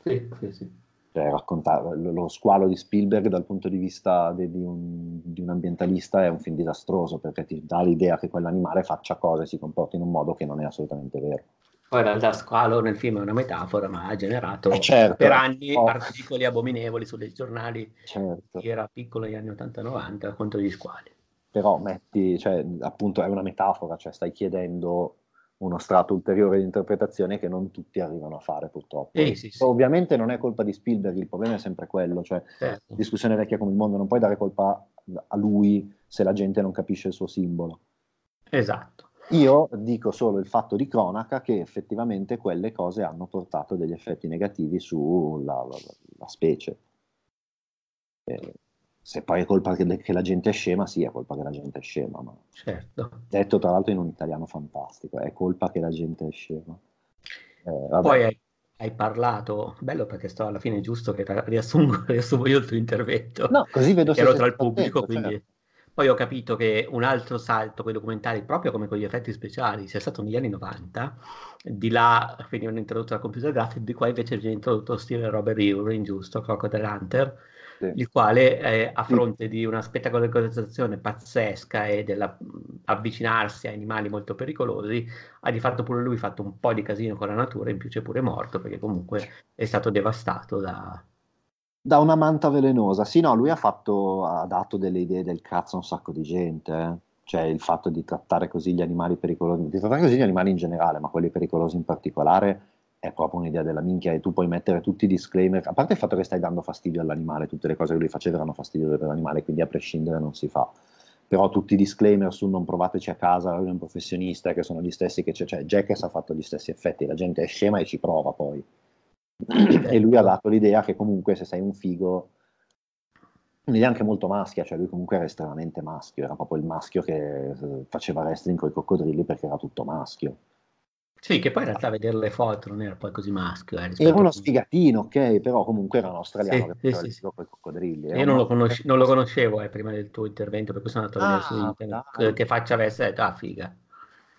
Sì, sì, sì cioè, raccontare lo squalo di Spielberg dal punto di vista di, di, un, di, un, ambientalista è un film disastroso perché ti dà l'idea che quell'animale faccia cose e si comporti in un modo che non è assolutamente vero. Poi in realtà squalo nel film è una metafora, ma ha generato eh certo, per anni oh. articoli abominevoli sui giornali certo. chi era piccolo negli anni 80-90 contro gli squali. Però metti, cioè, appunto è una metafora, cioè stai chiedendo uno strato ulteriore di interpretazione che non tutti arrivano a fare purtroppo. Eh, sì, sì. Ovviamente non è colpa di Spielberg, il problema è sempre quello, cioè certo. discussione vecchia come il mondo, non puoi dare colpa a lui se la gente non capisce il suo simbolo. Esatto. Io dico solo il fatto di cronaca che effettivamente quelle cose hanno portato degli effetti negativi sulla la, la specie. Eh, se poi è colpa che, che, la gente è scema, sì, è colpa che la gente è scema. Ma... Certo. Detto tra l'altro in un italiano fantastico, è colpa che la gente è scema. Eh, poi hai, hai, parlato, bello perché sto alla fine giusto che riassungo, [LAUGHS] riassumo io il tuo intervento. No, così vedo se ero tra il pubblico, attento, quindi... Certo. Poi ho capito che un altro salto con i documentari, proprio come con gli effetti speciali, sia stato negli anni 90, di là venivano introdotti la computer graphic, di qua invece viene introdotto stile Robert Irwin, giusto, Crocodile Hunter, sì. il quale eh, a fronte di una spettacolarizzazione pazzesca e dell'avvicinarsi a animali molto pericolosi, ha di fatto pure lui fatto un po' di casino con la natura, in più c'è pure morto perché comunque è stato devastato da... Da una manta velenosa. Sì, no, lui ha, fatto, ha dato delle idee del cazzo a un sacco di gente. Eh. Cioè il fatto di trattare così gli animali pericolosi, di trattare così gli animali in generale, ma quelli pericolosi in particolare, è proprio un'idea della minchia e tu puoi mettere tutti i disclaimer, a parte il fatto che stai dando fastidio all'animale, tutte le cose che lui faceva erano fastidiose per l'animale, quindi a prescindere non si fa. Però tutti i disclaimer su non provateci a casa, lui è un professionista, che sono gli stessi che c'è, cioè Jackass ha fatto gli stessi effetti, la gente è scema e ci prova poi. [COUGHS] e lui ha dato l'idea che comunque se sei un figo, un'idea anche molto maschia, cioè lui comunque era estremamente maschio, era proprio il maschio che eh, faceva wrestling con i coccodrilli perché era tutto maschio sì, che poi in realtà vedere le foto non era poi così maschio. Eh, era uno sfigatino, ok, però comunque era un australiano sì, che sì, sì, con i coccodrilli. Io non lo, conosce- non lo, conoscevo eh, prima del tuo intervento, per cui sono andato a vedere ah, su internet dai. che faccia avesse detto, ah figa.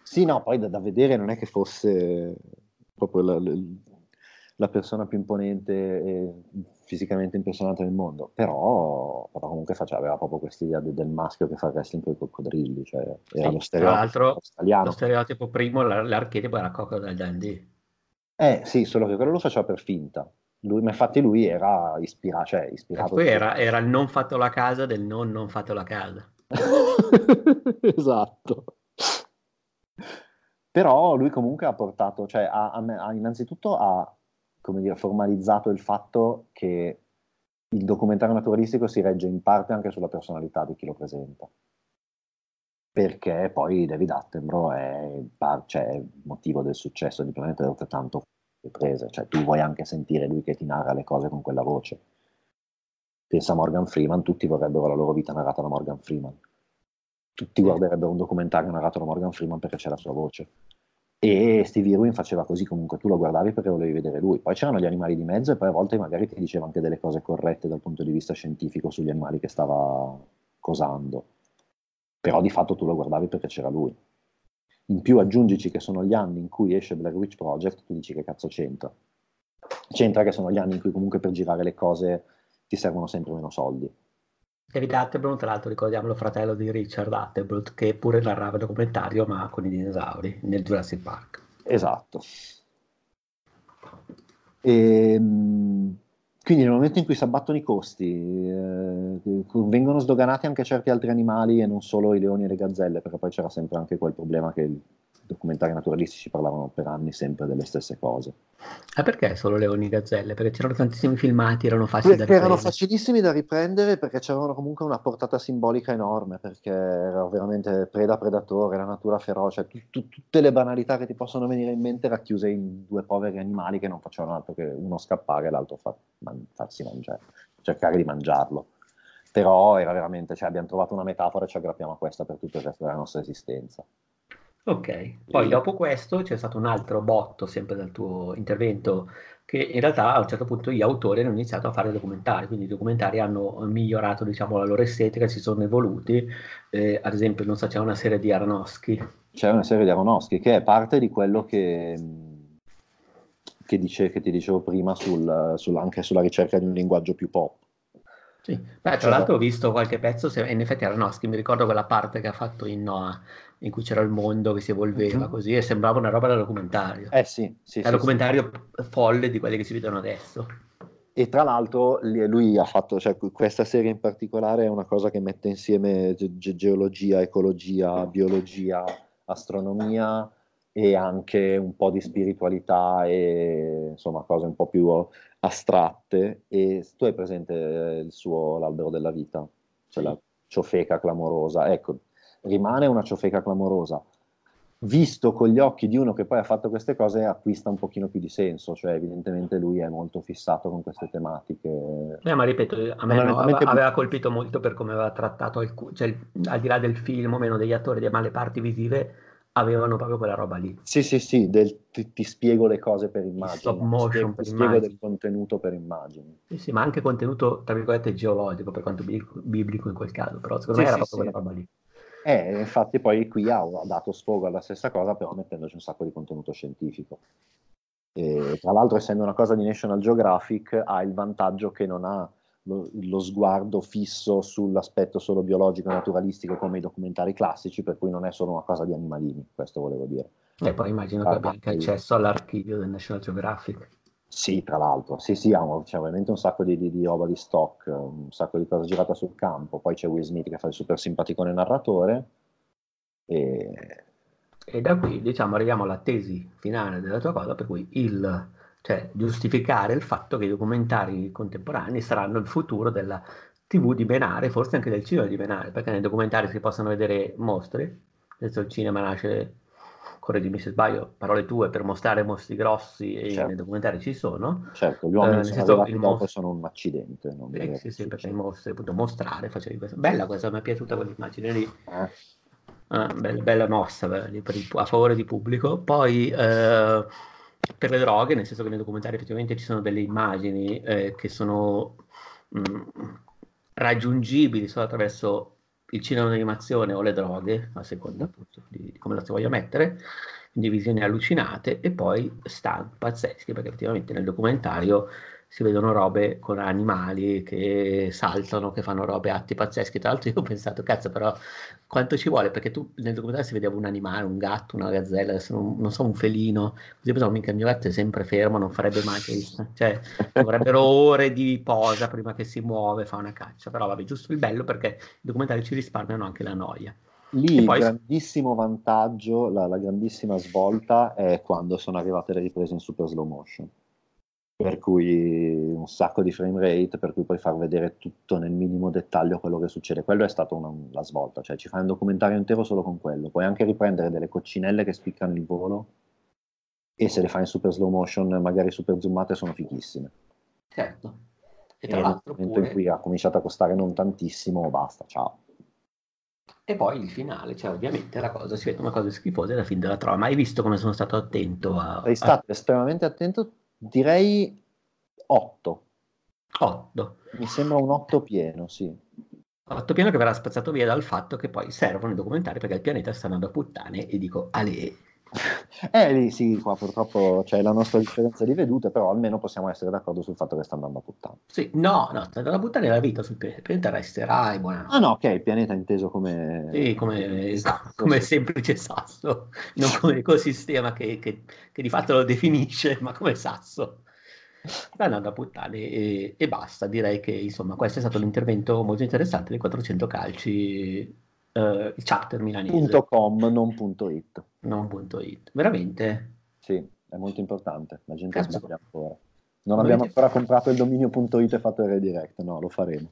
Sì, no, poi da, da, vedere non è che fosse proprio la, la, la persona più imponente e fisicamente impressionante del mondo, però, però comunque faceva, aveva proprio quest'idea del, del maschio che fa wrestling con i coccodrilli, cioè era Sì, lo stereotipo l'altro, italiano. lo stereotipo primo, l'ar- l'archetipo era Coco del Dundee. Eh sì, solo che quello lo faceva per finta. Lui, ma infatti lui era ispira- cioè, E ispirato. poi era, era il non fatto la casa del non non fatto la casa. [LAUGHS] esatto. Però lui comunque ha portato, cioè ha, ha- ha- innanzitutto ha come dire, formalizzato il fatto che il documentario naturalistico si regge in parte anche sulla personalità di chi lo presenta. Perché poi David Attenborough è, cioè, motivo del successo di Planeta Earth tanto riprese, cioè tu vuoi anche sentire lui che ti narra le cose con quella voce. Pensa a Morgan Freeman, tutti vorrebbero la loro vita narrata da Morgan Freeman. Tutti guarderebbero un documentario narrato da Morgan Freeman perché c'è la sua voce. E Steve Irwin faceva così, comunque tu lo guardavi perché volevi vedere lui. Poi c'erano gli animali di mezzo e poi a volte magari ti diceva anche delle cose corrette dal punto di vista scientifico sugli animali che stava cosando. Però di fatto tu lo guardavi perché c'era lui. In più aggiungici che sono gli anni in cui esce Blair Witch Project, tu dici che cazzo c'entra. C'entra che sono gli anni in cui comunque per girare le cose ti servono sempre meno soldi. David Attenborough, tra l'altro, ricordiamolo, fratello di Richard Attenborough, che pure narrava il documentario, ma con i dinosauri, nel Jurassic Park. Esatto. E, mh, quindi nel momento in cui si abbattono i costi, eh, vengono sdoganati anche certi altri animali e non solo i leoni e le gazzelle, perché poi c'era sempre anche quel problema che documentari naturalistici parlavano per anni sempre delle stesse cose. Ma perché solo leoni e gazzelle? Perché c'erano tantissimi filmati, erano facili da Perché erano riprendere. facilissimi da riprendere perché c'erano comunque una portata simbolica enorme, perché era veramente preda-predatore, la natura feroce, tu- tu- tutte le banalità che ti possono venire in mente racchiuse in due poveri animali che non facevano altro che uno scappare e l'altro fa- man- farsi mangiare, cercare di mangiarlo. Però era veramente, cioè abbiamo trovato una metafora e ci aggrappiamo a questa per tutto il resto della nostra esistenza. Ok, poi dopo questo c'è stato un altro botto, sempre dal tuo intervento, che in realtà a un certo punto gli autori hanno iniziato a fare documentari, quindi i documentari hanno migliorato diciamo, la loro estetica, si sono evoluti, Eh, ad esempio non so, c'è una serie di Aronofsky, C'è una serie di Aronofsky che è parte di quello che, che, dice- che ti dicevo prima sul- sul- anche sulla ricerca di un linguaggio più pop. Sì, Beh, tra l'altro ho visto qualche pezzo, se- in effetti Aronofsky, mi ricordo quella parte che ha fatto in Noah, in cui c'era il mondo che si evolveva Mhm. così e sembrava una roba da documentario, Eh sì, sì, è sì, un documentario folle di quelli che si vedono adesso. sì. E tra l'altro lui ha fatto, cioè que- questa serie in particolare è una cosa che mette insieme ge- ge- geologia, ecologia, biologia, astronomia e anche un po' di spiritualità e insomma cose un po' più astratte. E tu hai presente eh, il suo L'albero della vita? Cioè la ciofeca clamorosa. Ecco, rimane una ciofeca clamorosa. Visto con gli occhi di uno che poi ha fatto queste cose, acquista un pochino più di senso, cioè evidentemente lui è molto fissato con queste tematiche. Eh, ma ripeto, a me no, aveva, aveva colpito molto per come aveva trattato, alcu- cioè, al di là del film, o meno degli attori, ma le parti visive avevano proprio quella roba lì. Sì, sì, sì, del- ti, ti spiego le cose per immagini, stop ti motion spiego, per ti spiego immagini. del contenuto per immagini. Sì, sì, ma anche contenuto, tra virgolette, geologico, per quanto biblico, biblico in quel caso, però secondo Sì, me era sì, proprio sì. quella roba lì. Eh, infatti poi qui ha, ha dato sfogo alla stessa cosa, però mettendoci un sacco di contenuto scientifico. E, tra l'altro, essendo una cosa di National Geographic, ha il vantaggio che non ha lo, lo sguardo fisso sull'aspetto solo biologico e naturalistico come i documentari classici, per cui non è solo una cosa di animalini, questo volevo dire. E poi immagino che abbia anche accesso all'archivio del National Geographic. Sì, tra l'altro, sì, sì, ha c'è ovviamente un sacco di, di- di roba di stock, un sacco di cose girate sul campo. Poi c'è Will Smith che fa il super simpaticone narratore. E E da qui, diciamo, arriviamo alla tesi finale della tua cosa, per cui il, cioè, giustificare il fatto che i documentari contemporanei saranno il futuro della TV di Benare, forse anche del cinema di Benare, perché nei documentari si possono vedere mostri, adesso il cinema nasce, correggimi se sbaglio, parole tue, per mostrare mostri grossi e Certo. nei documentari ci sono. certo, gli Eh, uomini nel sono senso, il mostro- sono un accidente. Non Sì, vedere sì, sì, perché i mostri, appunto, mostrare, facevi questo. Bella questa, mi è piaciuta quell'immagine lì. Eh, Ah, bella, bella mossa bella, il- a favore di pubblico. Poi eh, per le droghe, nel senso che nei documentari effettivamente ci sono delle immagini eh, che sono mh, raggiungibili solo attraverso il cinema d'animazione o le droghe, a seconda appunto di, come la si voglia mettere. quindi visioni allucinate e poi stunt pazzeschi perché effettivamente nel documentario si vedono robe con animali che saltano, che fanno robe, atti pazzeschi. Tra l'altro io ho pensato, cazzo, però quanto ci vuole? Perché tu nel documentario si vedeva un animale, un gatto, una gazzella, non, non so, un felino. Così pensavo, mica il mio gatto è sempre fermo, non farebbe mai questo. Cioè, vorrebbero ore di posa prima che si muove, fa una caccia. Però vabbè, giusto il bello perché i documentari ci risparmiano anche la noia. Lì il grandissimo vantaggio, la, la grandissima svolta è quando sono arrivate le riprese in super slow motion per cui un sacco di frame rate, per cui puoi far vedere tutto nel minimo dettaglio quello che succede. Quello è stata una, la svolta, cioè ci fai un documentario intero solo con quello. Puoi anche riprendere delle coccinelle che spiccano il volo e se le fai in super slow motion, magari super zoomate, sono fighissime. Certo. E tra e l'altro nel momento pure... in cui ha cominciato a costare non tantissimo, basta, ciao. E poi il finale, cioè ovviamente la cosa si vede una cosa schifosa alla fine della trova. Ma hai visto come sono stato attento a... Sei stato a... estremamente attento Direi 8. 8. Mi sembra un 8 pieno, sì. 8 pieno che verrà spazzato via dal fatto che poi servono i documentari perché il pianeta sta andando a puttane e dico, ale, eh lì sì, qua purtroppo c'è la nostra differenza di vedute, però almeno possiamo essere d'accordo sul fatto che sta andando a puttane. Sì, no, no, sta andando a puttane la vita sul pianeta, resterà e buona. Ah no, ok, il pianeta inteso come... Sì, come, esatto, [LAUGHS] come semplice sasso, non come [LAUGHS] ecosistema che, che, che, di fatto lo definisce, ma come sasso. Sta andando a puttane e, e basta, direi che insomma questo è stato l'intervento molto interessante dei 400 calci uh, il chapter milanese. .com, non punto .it. Non punto .it. Veramente? Sì, è molto importante. La gente Cazzo. sbaglia ancora. Non abbiamo ancora comprato il dominio.it e fatto il redirect, no, lo faremo.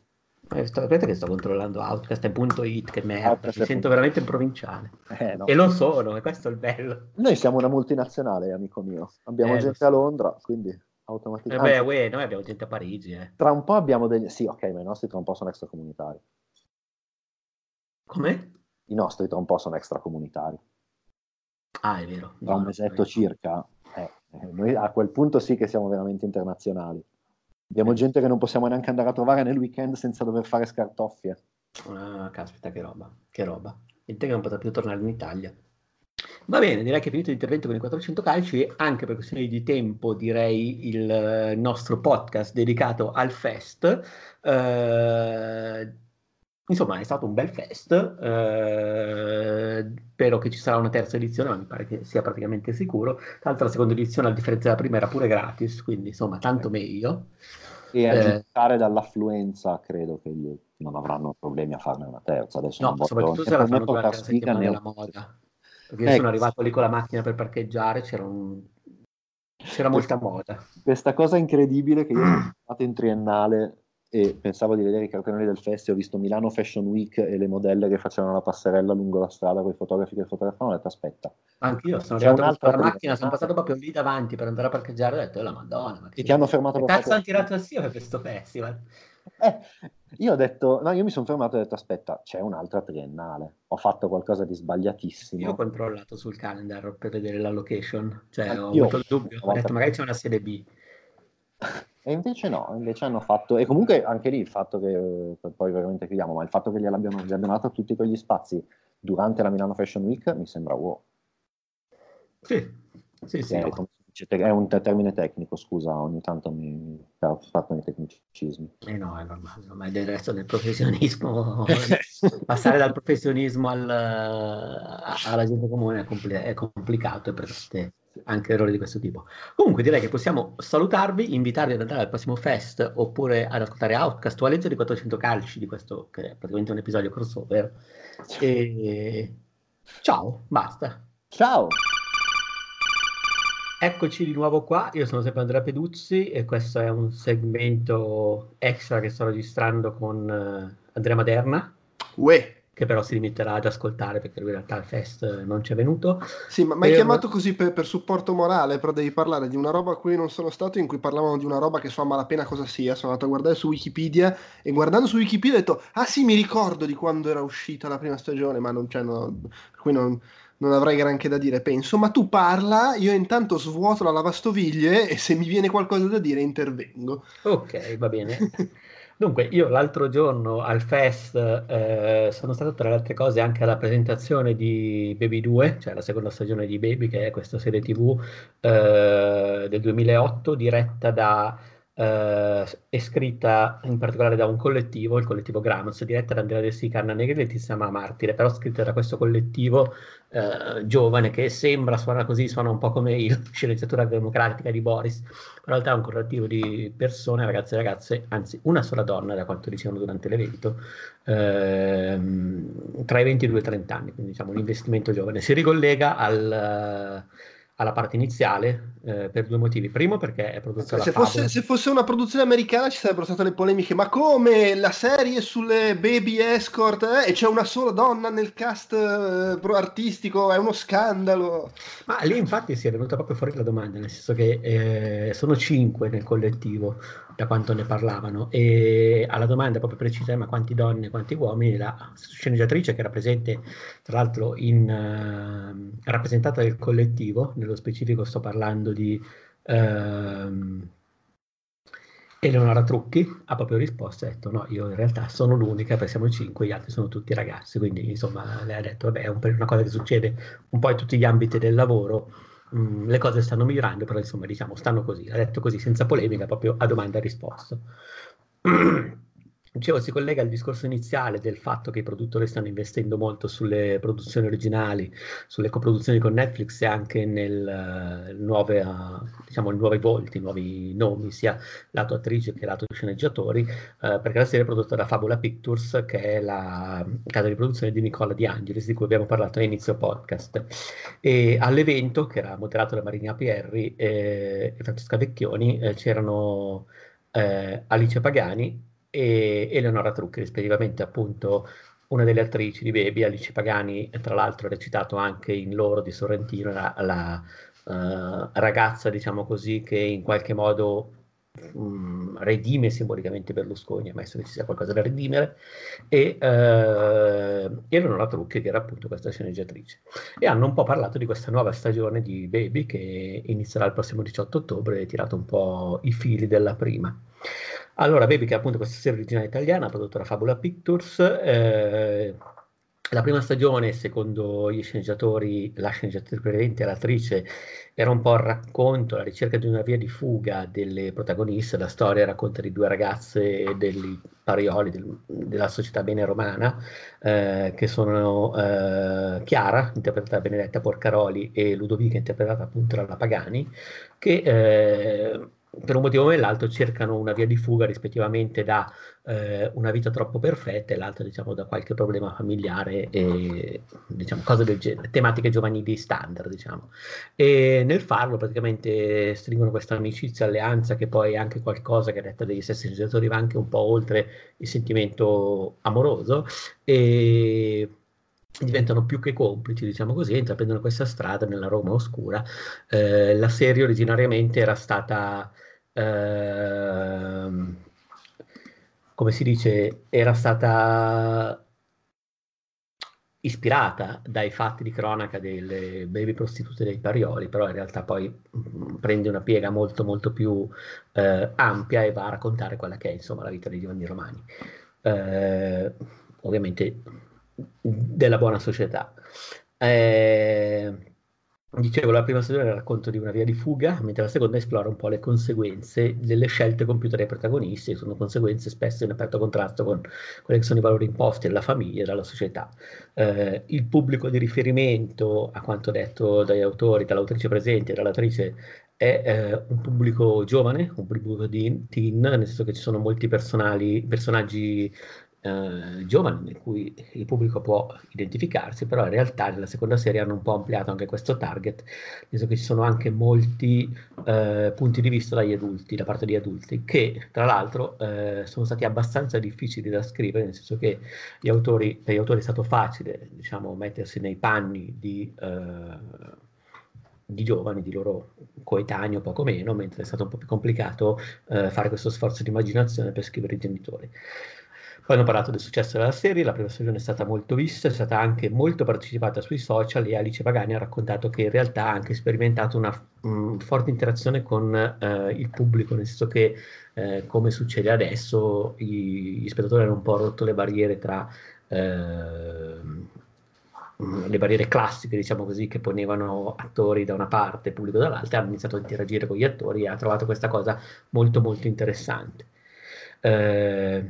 Eh, sto, aspetta che sto controllando Outcast e .it, che merda, Outcast mi sento veramente provinciale. Eh, no. E lo sono, e questo è il bello. Noi siamo una multinazionale, amico mio. Abbiamo eh, gente a Londra, quindi automaticamente... Eh beh, uè, noi abbiamo gente a Parigi. Eh. Tra un po' abbiamo degli... Sì, ok, ma i nostri tra un po' sono extracomunitari. Come? I nostri tra un po' sono extracomunitari. Ah, è vero. Da un mesetto circa, eh, eh, noi a quel punto sì che siamo veramente internazionali. Abbiamo gente che non possiamo neanche andare a trovare nel weekend senza dover fare scartoffie. Ah, caspita, che roba, che roba. Il te che non potrà più tornare in Italia. Va bene, direi che è finito l'intervento con i 400 calci e anche per questioni di tempo direi il nostro podcast dedicato al fest. Eh, Insomma, è stato un bel fest. Eh, spero che ci sarà una terza edizione, ma mi pare che sia praticamente sicuro. Tra l'altro, la seconda edizione, a differenza della prima, era pure gratis, quindi insomma, tanto meglio. E a eh, giudicare dall'affluenza, credo che non avranno problemi a farne una terza. Adesso no, soprattutto se la fanno durante la settimana della moda. Perché ecco. sono arrivato lì con la macchina per parcheggiare, c'era un... C'era molta moda. Questa cosa incredibile che io sono [CLEARS THROAT] stato in triennale e pensavo di vedere i cartelloni del festival, ho visto Milano Fashion Week e le modelle che facevano la passerella lungo la strada con i fotografi che fotografano, ho detto aspetta. Anch'io sono arrivato con la macchina, sono passato proprio lì davanti per andare a parcheggiare, ho detto, oh, la madonna. Ma e ti hanno fermato per cazzo hanno tirato assieme questo festival? Eh, io ho detto, no, io mi sono fermato e ho detto, aspetta, c'è un'altra triennale, ho fatto qualcosa di sbagliatissimo. Io ho controllato sul calendar per vedere la location, cioè ah, ho avuto il dubbio, ho detto magari c'è una sede B. [LAUGHS] E invece no, invece hanno fatto, e comunque anche lì il fatto che, poi veramente chiudiamo, ma il fatto che gli abbiano, gli abbiano dato tutti quegli spazi durante la Milano Fashion Week mi sembra wow. Sì, sì, sì. È, no. è un termine tecnico, scusa, ogni tanto mi parto nei tecnicismi. Eh no, è normale, ma del resto del professionismo, [LAUGHS] passare dal professionismo al, alla gente comune è, compl- è complicato e per te anche errori di questo tipo. Comunque direi che possiamo salutarvi, invitarvi ad andare al prossimo fest oppure ad ascoltare Outcast o a leggere i 400 calci di questo che è praticamente un episodio crossover. E... Ciao, basta. Ciao. Eccoci di nuovo qua, io sono sempre Andrea Peduzzi e questo è un segmento extra che sto registrando con uh, Andrea Maderna. Uè che però si limiterà ad ascoltare perché lui in realtà al fest non c'è venuto. Sì, ma mi hai chiamato così per, per, supporto morale, però devi parlare di una roba a cui non sono stato, in cui parlavano di una roba che so a malapena cosa sia. Sono andato a guardare su Wikipedia e guardando su Wikipedia ho detto, ah sì, mi ricordo di quando era uscita la prima stagione, ma non c'è, no, per cui non, non avrei granché da dire, penso. Ma tu parla, io intanto svuoto la lavastoviglie e se mi viene qualcosa da dire intervengo. Ok, va bene. [LAUGHS] Dunque, io l'altro giorno al Fest eh, sono stato tra le altre cose anche alla presentazione di Baby 2, cioè la seconda stagione di Baby, che è questa serie TV eh, del 2008 diretta da eh, è scritta in particolare da un collettivo, il collettivo Granos, diretta da Andrea De Sica, Anna Negri e Letizia Martire, però scritta da questo collettivo eh, giovane che sembra, suona così, suona un po' come il [LAUGHS] sceneggiatura democratica di Boris, in realtà è un collettivo di persone, ragazze e ragazze, anzi una sola donna da quanto dicevano durante l'evento, ehm, tra i 22 e i 30 anni, quindi diciamo un investimento giovane. Si ricollega al alla parte iniziale eh, per due motivi. Primo perché è prodotta se fosse, se fosse, una produzione americana ci sarebbero state le polemiche, ma come la serie sulle baby escort eh, e c'è una sola donna nel cast eh, artistico, è uno scandalo. Ma lì infatti si è venuta proprio fuori la domanda, nel senso che eh, sono cinque nel collettivo da quanto ne parlavano. E alla domanda proprio precisa ma quanti donne quanti uomini la sceneggiatrice che era presente tra l'altro in, uh, rappresentata del collettivo nello specifico sto parlando di uh, Eleonora Trucchi ha proprio risposto e ha detto no io in realtà sono l'unica perché siamo cinque gli altri sono tutti ragazzi quindi insomma lei ha detto vabbè è un, una cosa che succede un po' in tutti gli ambiti del lavoro Mm, le cose stanno migliorando, però insomma diciamo stanno così, ha detto così senza polemica, proprio a domanda e risposta. [CLEARS THROAT] Dicevo, si collega al discorso iniziale del fatto che i produttori stanno investendo molto sulle produzioni originali, sulle coproduzioni con Netflix e anche nel uh, nuove, uh, diciamo, nuovi volti, nuovi nomi, sia lato attrice che lato sceneggiatori, uh, perché la serie è prodotta da Fabula Pictures, che è la casa di produzione di Nicola Di Angelis, di cui abbiamo parlato a inizio podcast. E all'evento, che era moderato da Marina Pierri e Francesca Vecchioni, eh, c'erano eh, Alice Pagani e Eleonora Trucchi, rispettivamente appunto una delle attrici di Baby, Alice Pagani, tra l'altro ha recitato anche in Loro di Sorrentino, la, la uh, ragazza, diciamo così, che in qualche modo um, redime simbolicamente Berlusconi, ammesso che ci sia qualcosa da redimere, e uh, Eleonora Trucchi, che era appunto questa sceneggiatrice. E hanno un po' parlato di questa nuova stagione di Baby, che inizierà il prossimo 18 ottobre, e tirato un po' i fili della prima. Allora, Baby, che appunto questa serie originale italiana, prodotta da Fabula Pictures, eh, la prima stagione, secondo gli sceneggiatori, la sceneggiatrice presente, l'attrice, era un po' il racconto, la ricerca di una via di fuga delle protagoniste. La storia racconta di due ragazze dei parioli del, della società bene romana, eh, che sono eh, Chiara, interpretata da Benedetta Porcaroli, e Ludovica, interpretata appunto dalla Pagani, che eh, per un motivo o nell'altro cercano una via di fuga rispettivamente da eh, una vita troppo perfetta e l'altra diciamo da qualche problema familiare e diciamo cose del genere, tematiche giovanili standard diciamo. E nel farlo praticamente stringono questa amicizia, alleanza che poi è anche qualcosa che a detta degli stessi realizzatori va anche un po' oltre il sentimento amoroso e diventano più che complici, diciamo così, intraprendono questa strada nella Roma oscura. Eh, la serie originariamente era stata Ehm, come si dice, era stata ispirata dai fatti di cronaca delle baby prostitute dei Parioli, però in realtà poi mm, prende una piega molto molto più eh, ampia e va a raccontare quella che è insomma la vita dei Giovanni Romani. Eh, ovviamente della buona società. Eh, Dicevo, la prima stagione è il racconto di una via di fuga, mentre la seconda esplora un po' le conseguenze delle scelte compiute dai protagonisti, che sono conseguenze spesso in aperto contrasto con quelli che sono i valori imposti dalla famiglia e dalla società. Eh, il pubblico di riferimento, a quanto detto dagli autori, dall'autrice presente e dall'attrice, è eh, un pubblico giovane, un pubblico di teen, nel senso che ci sono molti personaggi eh, giovani in cui il pubblico può identificarsi, però in realtà nella seconda serie hanno un po' ampliato anche questo target, visto che ci sono anche molti eh, punti di vista dagli adulti, da parte degli adulti, che tra l'altro eh, sono stati abbastanza difficili da scrivere, nel senso che gli autori, per gli autori è stato facile diciamo, mettersi nei panni di, eh, di giovani, di loro coetaneo poco meno, mentre è stato un po' più complicato eh, fare questo sforzo di immaginazione per scrivere i genitori. Poi hanno parlato del successo della serie, la prima stagione è stata molto vista, è stata anche molto partecipata sui social e Alice Pagani ha raccontato che in realtà ha anche sperimentato una mh, forte interazione con eh, il pubblico, nel senso che eh, come succede adesso i, gli spettatori hanno un po' rotto le barriere tra eh, le barriere classiche, diciamo così, che ponevano attori da una parte e pubblico dall'altra, hanno iniziato a interagire con gli attori e ha trovato questa cosa molto molto interessante. Eh,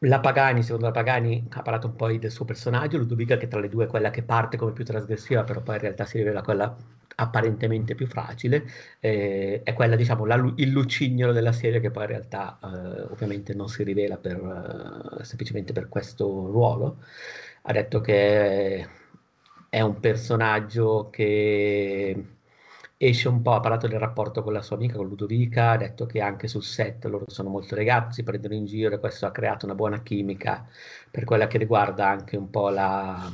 la Pagani, secondo la Pagani, ha parlato un po' del suo personaggio, Ludovica che tra le due è quella che parte come più trasgressiva, però poi in realtà si rivela quella apparentemente più facile, eh, è quella, diciamo, la, il lucignolo della serie che poi in realtà eh, ovviamente non si rivela per, eh, semplicemente per questo ruolo. Ha detto che è un personaggio che esce un po', ha parlato del rapporto con la sua amica, con Ludovica, ha detto che anche sul set loro sono molto legati, si prendono in giro e questo ha creato una buona chimica per quella che riguarda anche un po' la,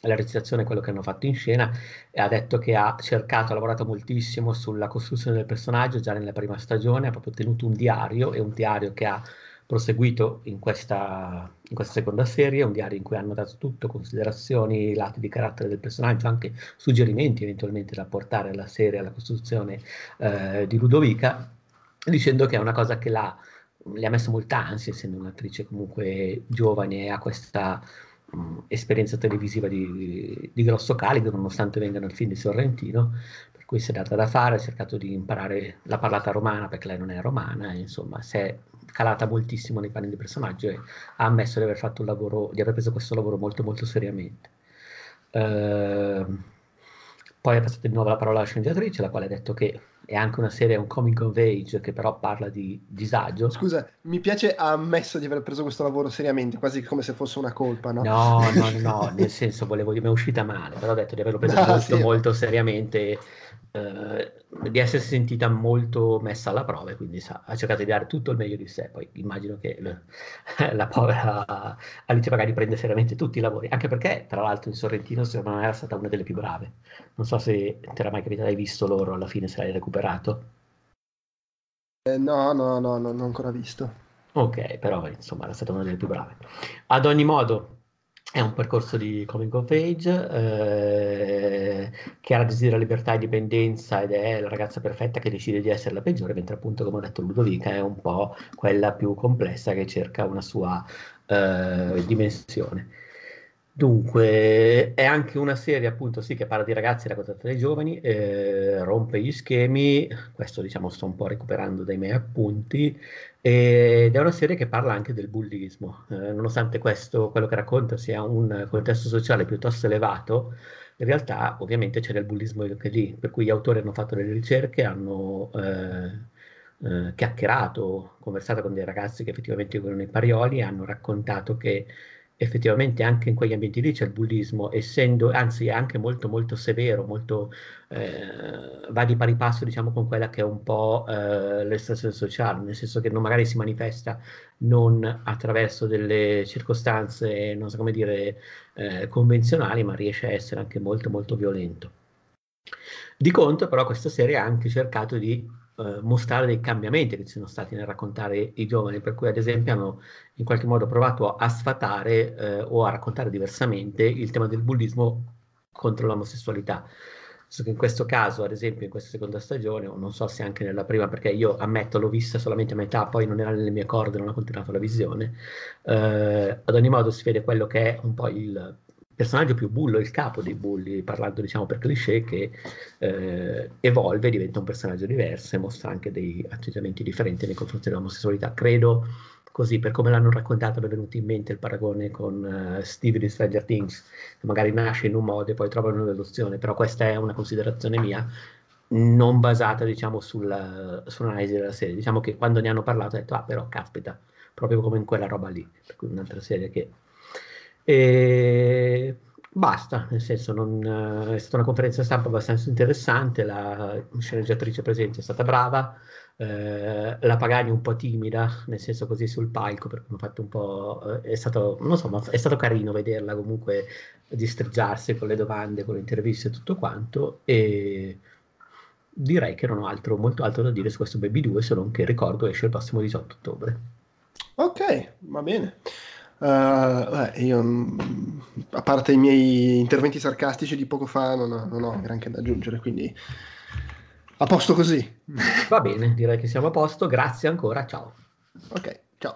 la recitazione, quello che hanno fatto in scena, e ha detto che ha cercato, ha lavorato moltissimo sulla costruzione del personaggio già nella prima stagione, ha proprio tenuto un diario, e un diario che ha proseguito in questa, in questa, seconda serie, un diario in cui hanno dato tutto, considerazioni, lati di carattere del personaggio, anche suggerimenti eventualmente da portare alla serie, alla costruzione eh, di Ludovica, dicendo che è una cosa che l'ha, le ha messo molta ansia, essendo un'attrice comunque giovane e ha questa mh, esperienza televisiva di, di, grosso calibro, nonostante vengano il film di Sorrentino, per cui si è data da fare, ha cercato di imparare la parlata romana perché lei non è romana, insomma si è calata moltissimo nei panni di personaggio e ha ammesso di aver fatto un lavoro, di aver preso questo lavoro molto molto seriamente. Uh, poi è passata di nuovo la parola alla sceneggiatrice, la quale ha detto che è anche una serie, un comic of age che però parla di disagio. Scusa, mi piace, ha ammesso di aver preso questo lavoro seriamente, quasi come se fosse una colpa, no? No, no, no, nel senso volevo mi è uscita male, però ho detto di averlo preso no, [LAUGHS] molto, sì, molto seriamente eh, di essersi sentita molto messa alla prova e quindi sa, ha cercato di dare tutto il meglio di sé. Poi immagino che la, [LAUGHS] la povera Alice magari prende seriamente tutti i lavori, anche perché tra l'altro in Sorrentino secondo me era stata una delle più brave. Non so se ti era mai capitato, hai visto loro alla fine se l'hai recuperato. Eh, no, no, no, non ho ancora visto. Ok, però insomma era stata una delle più brave. Ad ogni modo, è un percorso di coming of age eh, che ha desidera libertà e indipendenza ed è la ragazza perfetta che decide di essere la peggiore, mentre appunto, come ho detto Ludovica, è un po' quella più complessa che cerca una sua eh, dimensione. Dunque, è anche una serie appunto sì che parla di ragazzi raccontata dai giovani, eh, rompe gli schemi, questo diciamo sto un po' recuperando dai miei appunti, ed è una serie che parla anche del bullismo, eh, nonostante questo, quello che racconta sia un contesto sociale piuttosto elevato, in realtà ovviamente c'è del bullismo anche lì, per cui gli autori hanno fatto delle ricerche, hanno eh, eh, chiacchierato, conversato con dei ragazzi che effettivamente vivono nei parioli e hanno raccontato che effettivamente anche in quegli ambienti lì c'è il bullismo, essendo, anzi è anche molto molto severo, molto, eh, va di pari passo diciamo con quella che è un po' eh, l'estrazione sociale, nel senso che non magari si manifesta non attraverso delle circostanze, non so come dire, eh, convenzionali, ma riesce a essere anche molto molto violento. Di contro però questa serie ha anche cercato di eh, mostrare dei cambiamenti che ci sono stati nel raccontare i giovani, per cui ad esempio hanno in qualche modo provato a sfatare eh, o a raccontare diversamente il tema del bullismo contro l'omosessualità. So che in questo caso, ad esempio, in questa seconda stagione, o non so se anche nella prima, perché io ammetto l'ho vista solamente a metà, poi non era nelle mie corde, non ho continuato la visione. Eh, ad ogni modo si vede quello che è un po' il personaggio più bullo, il capo dei bulli, parlando diciamo per cliché, che eh, evolve, diventa un personaggio diverso e mostra anche dei atteggiamenti differenti nei confronti dell'omosessualità. Credo così, per come l'hanno raccontato, mi è venuto in mente il paragone con uh, Steve di Stranger Things, che magari nasce in un modo e poi trova una un'evoluzione, però questa è una considerazione mia, non basata diciamo sulla, sull'analisi della serie. Diciamo che quando ne hanno parlato ho detto, ah però caspita, proprio come in quella roba lì, per cui un'altra serie che e basta, nel senso non, eh, è stata una conferenza stampa abbastanza interessante, la sceneggiatrice presente è stata brava, eh, la Pagani un po' timida, nel senso così sul palco, perché hanno fatto un po'... Eh, è stato, non so, ma è stato carino vederla comunque distrizzarsi con le domande, con le interviste e tutto quanto, e direi che non ho altro, molto altro da dire su questo Baby 2, se non che ricordo esce il prossimo 18 ottobre. Ok, va bene. Uh, beh, io, a parte i miei interventi sarcastici di poco fa, non ho, non ho granché da aggiungere, quindi a posto così. Va bene, direi che siamo a posto. Grazie ancora, ciao. Ok, ciao.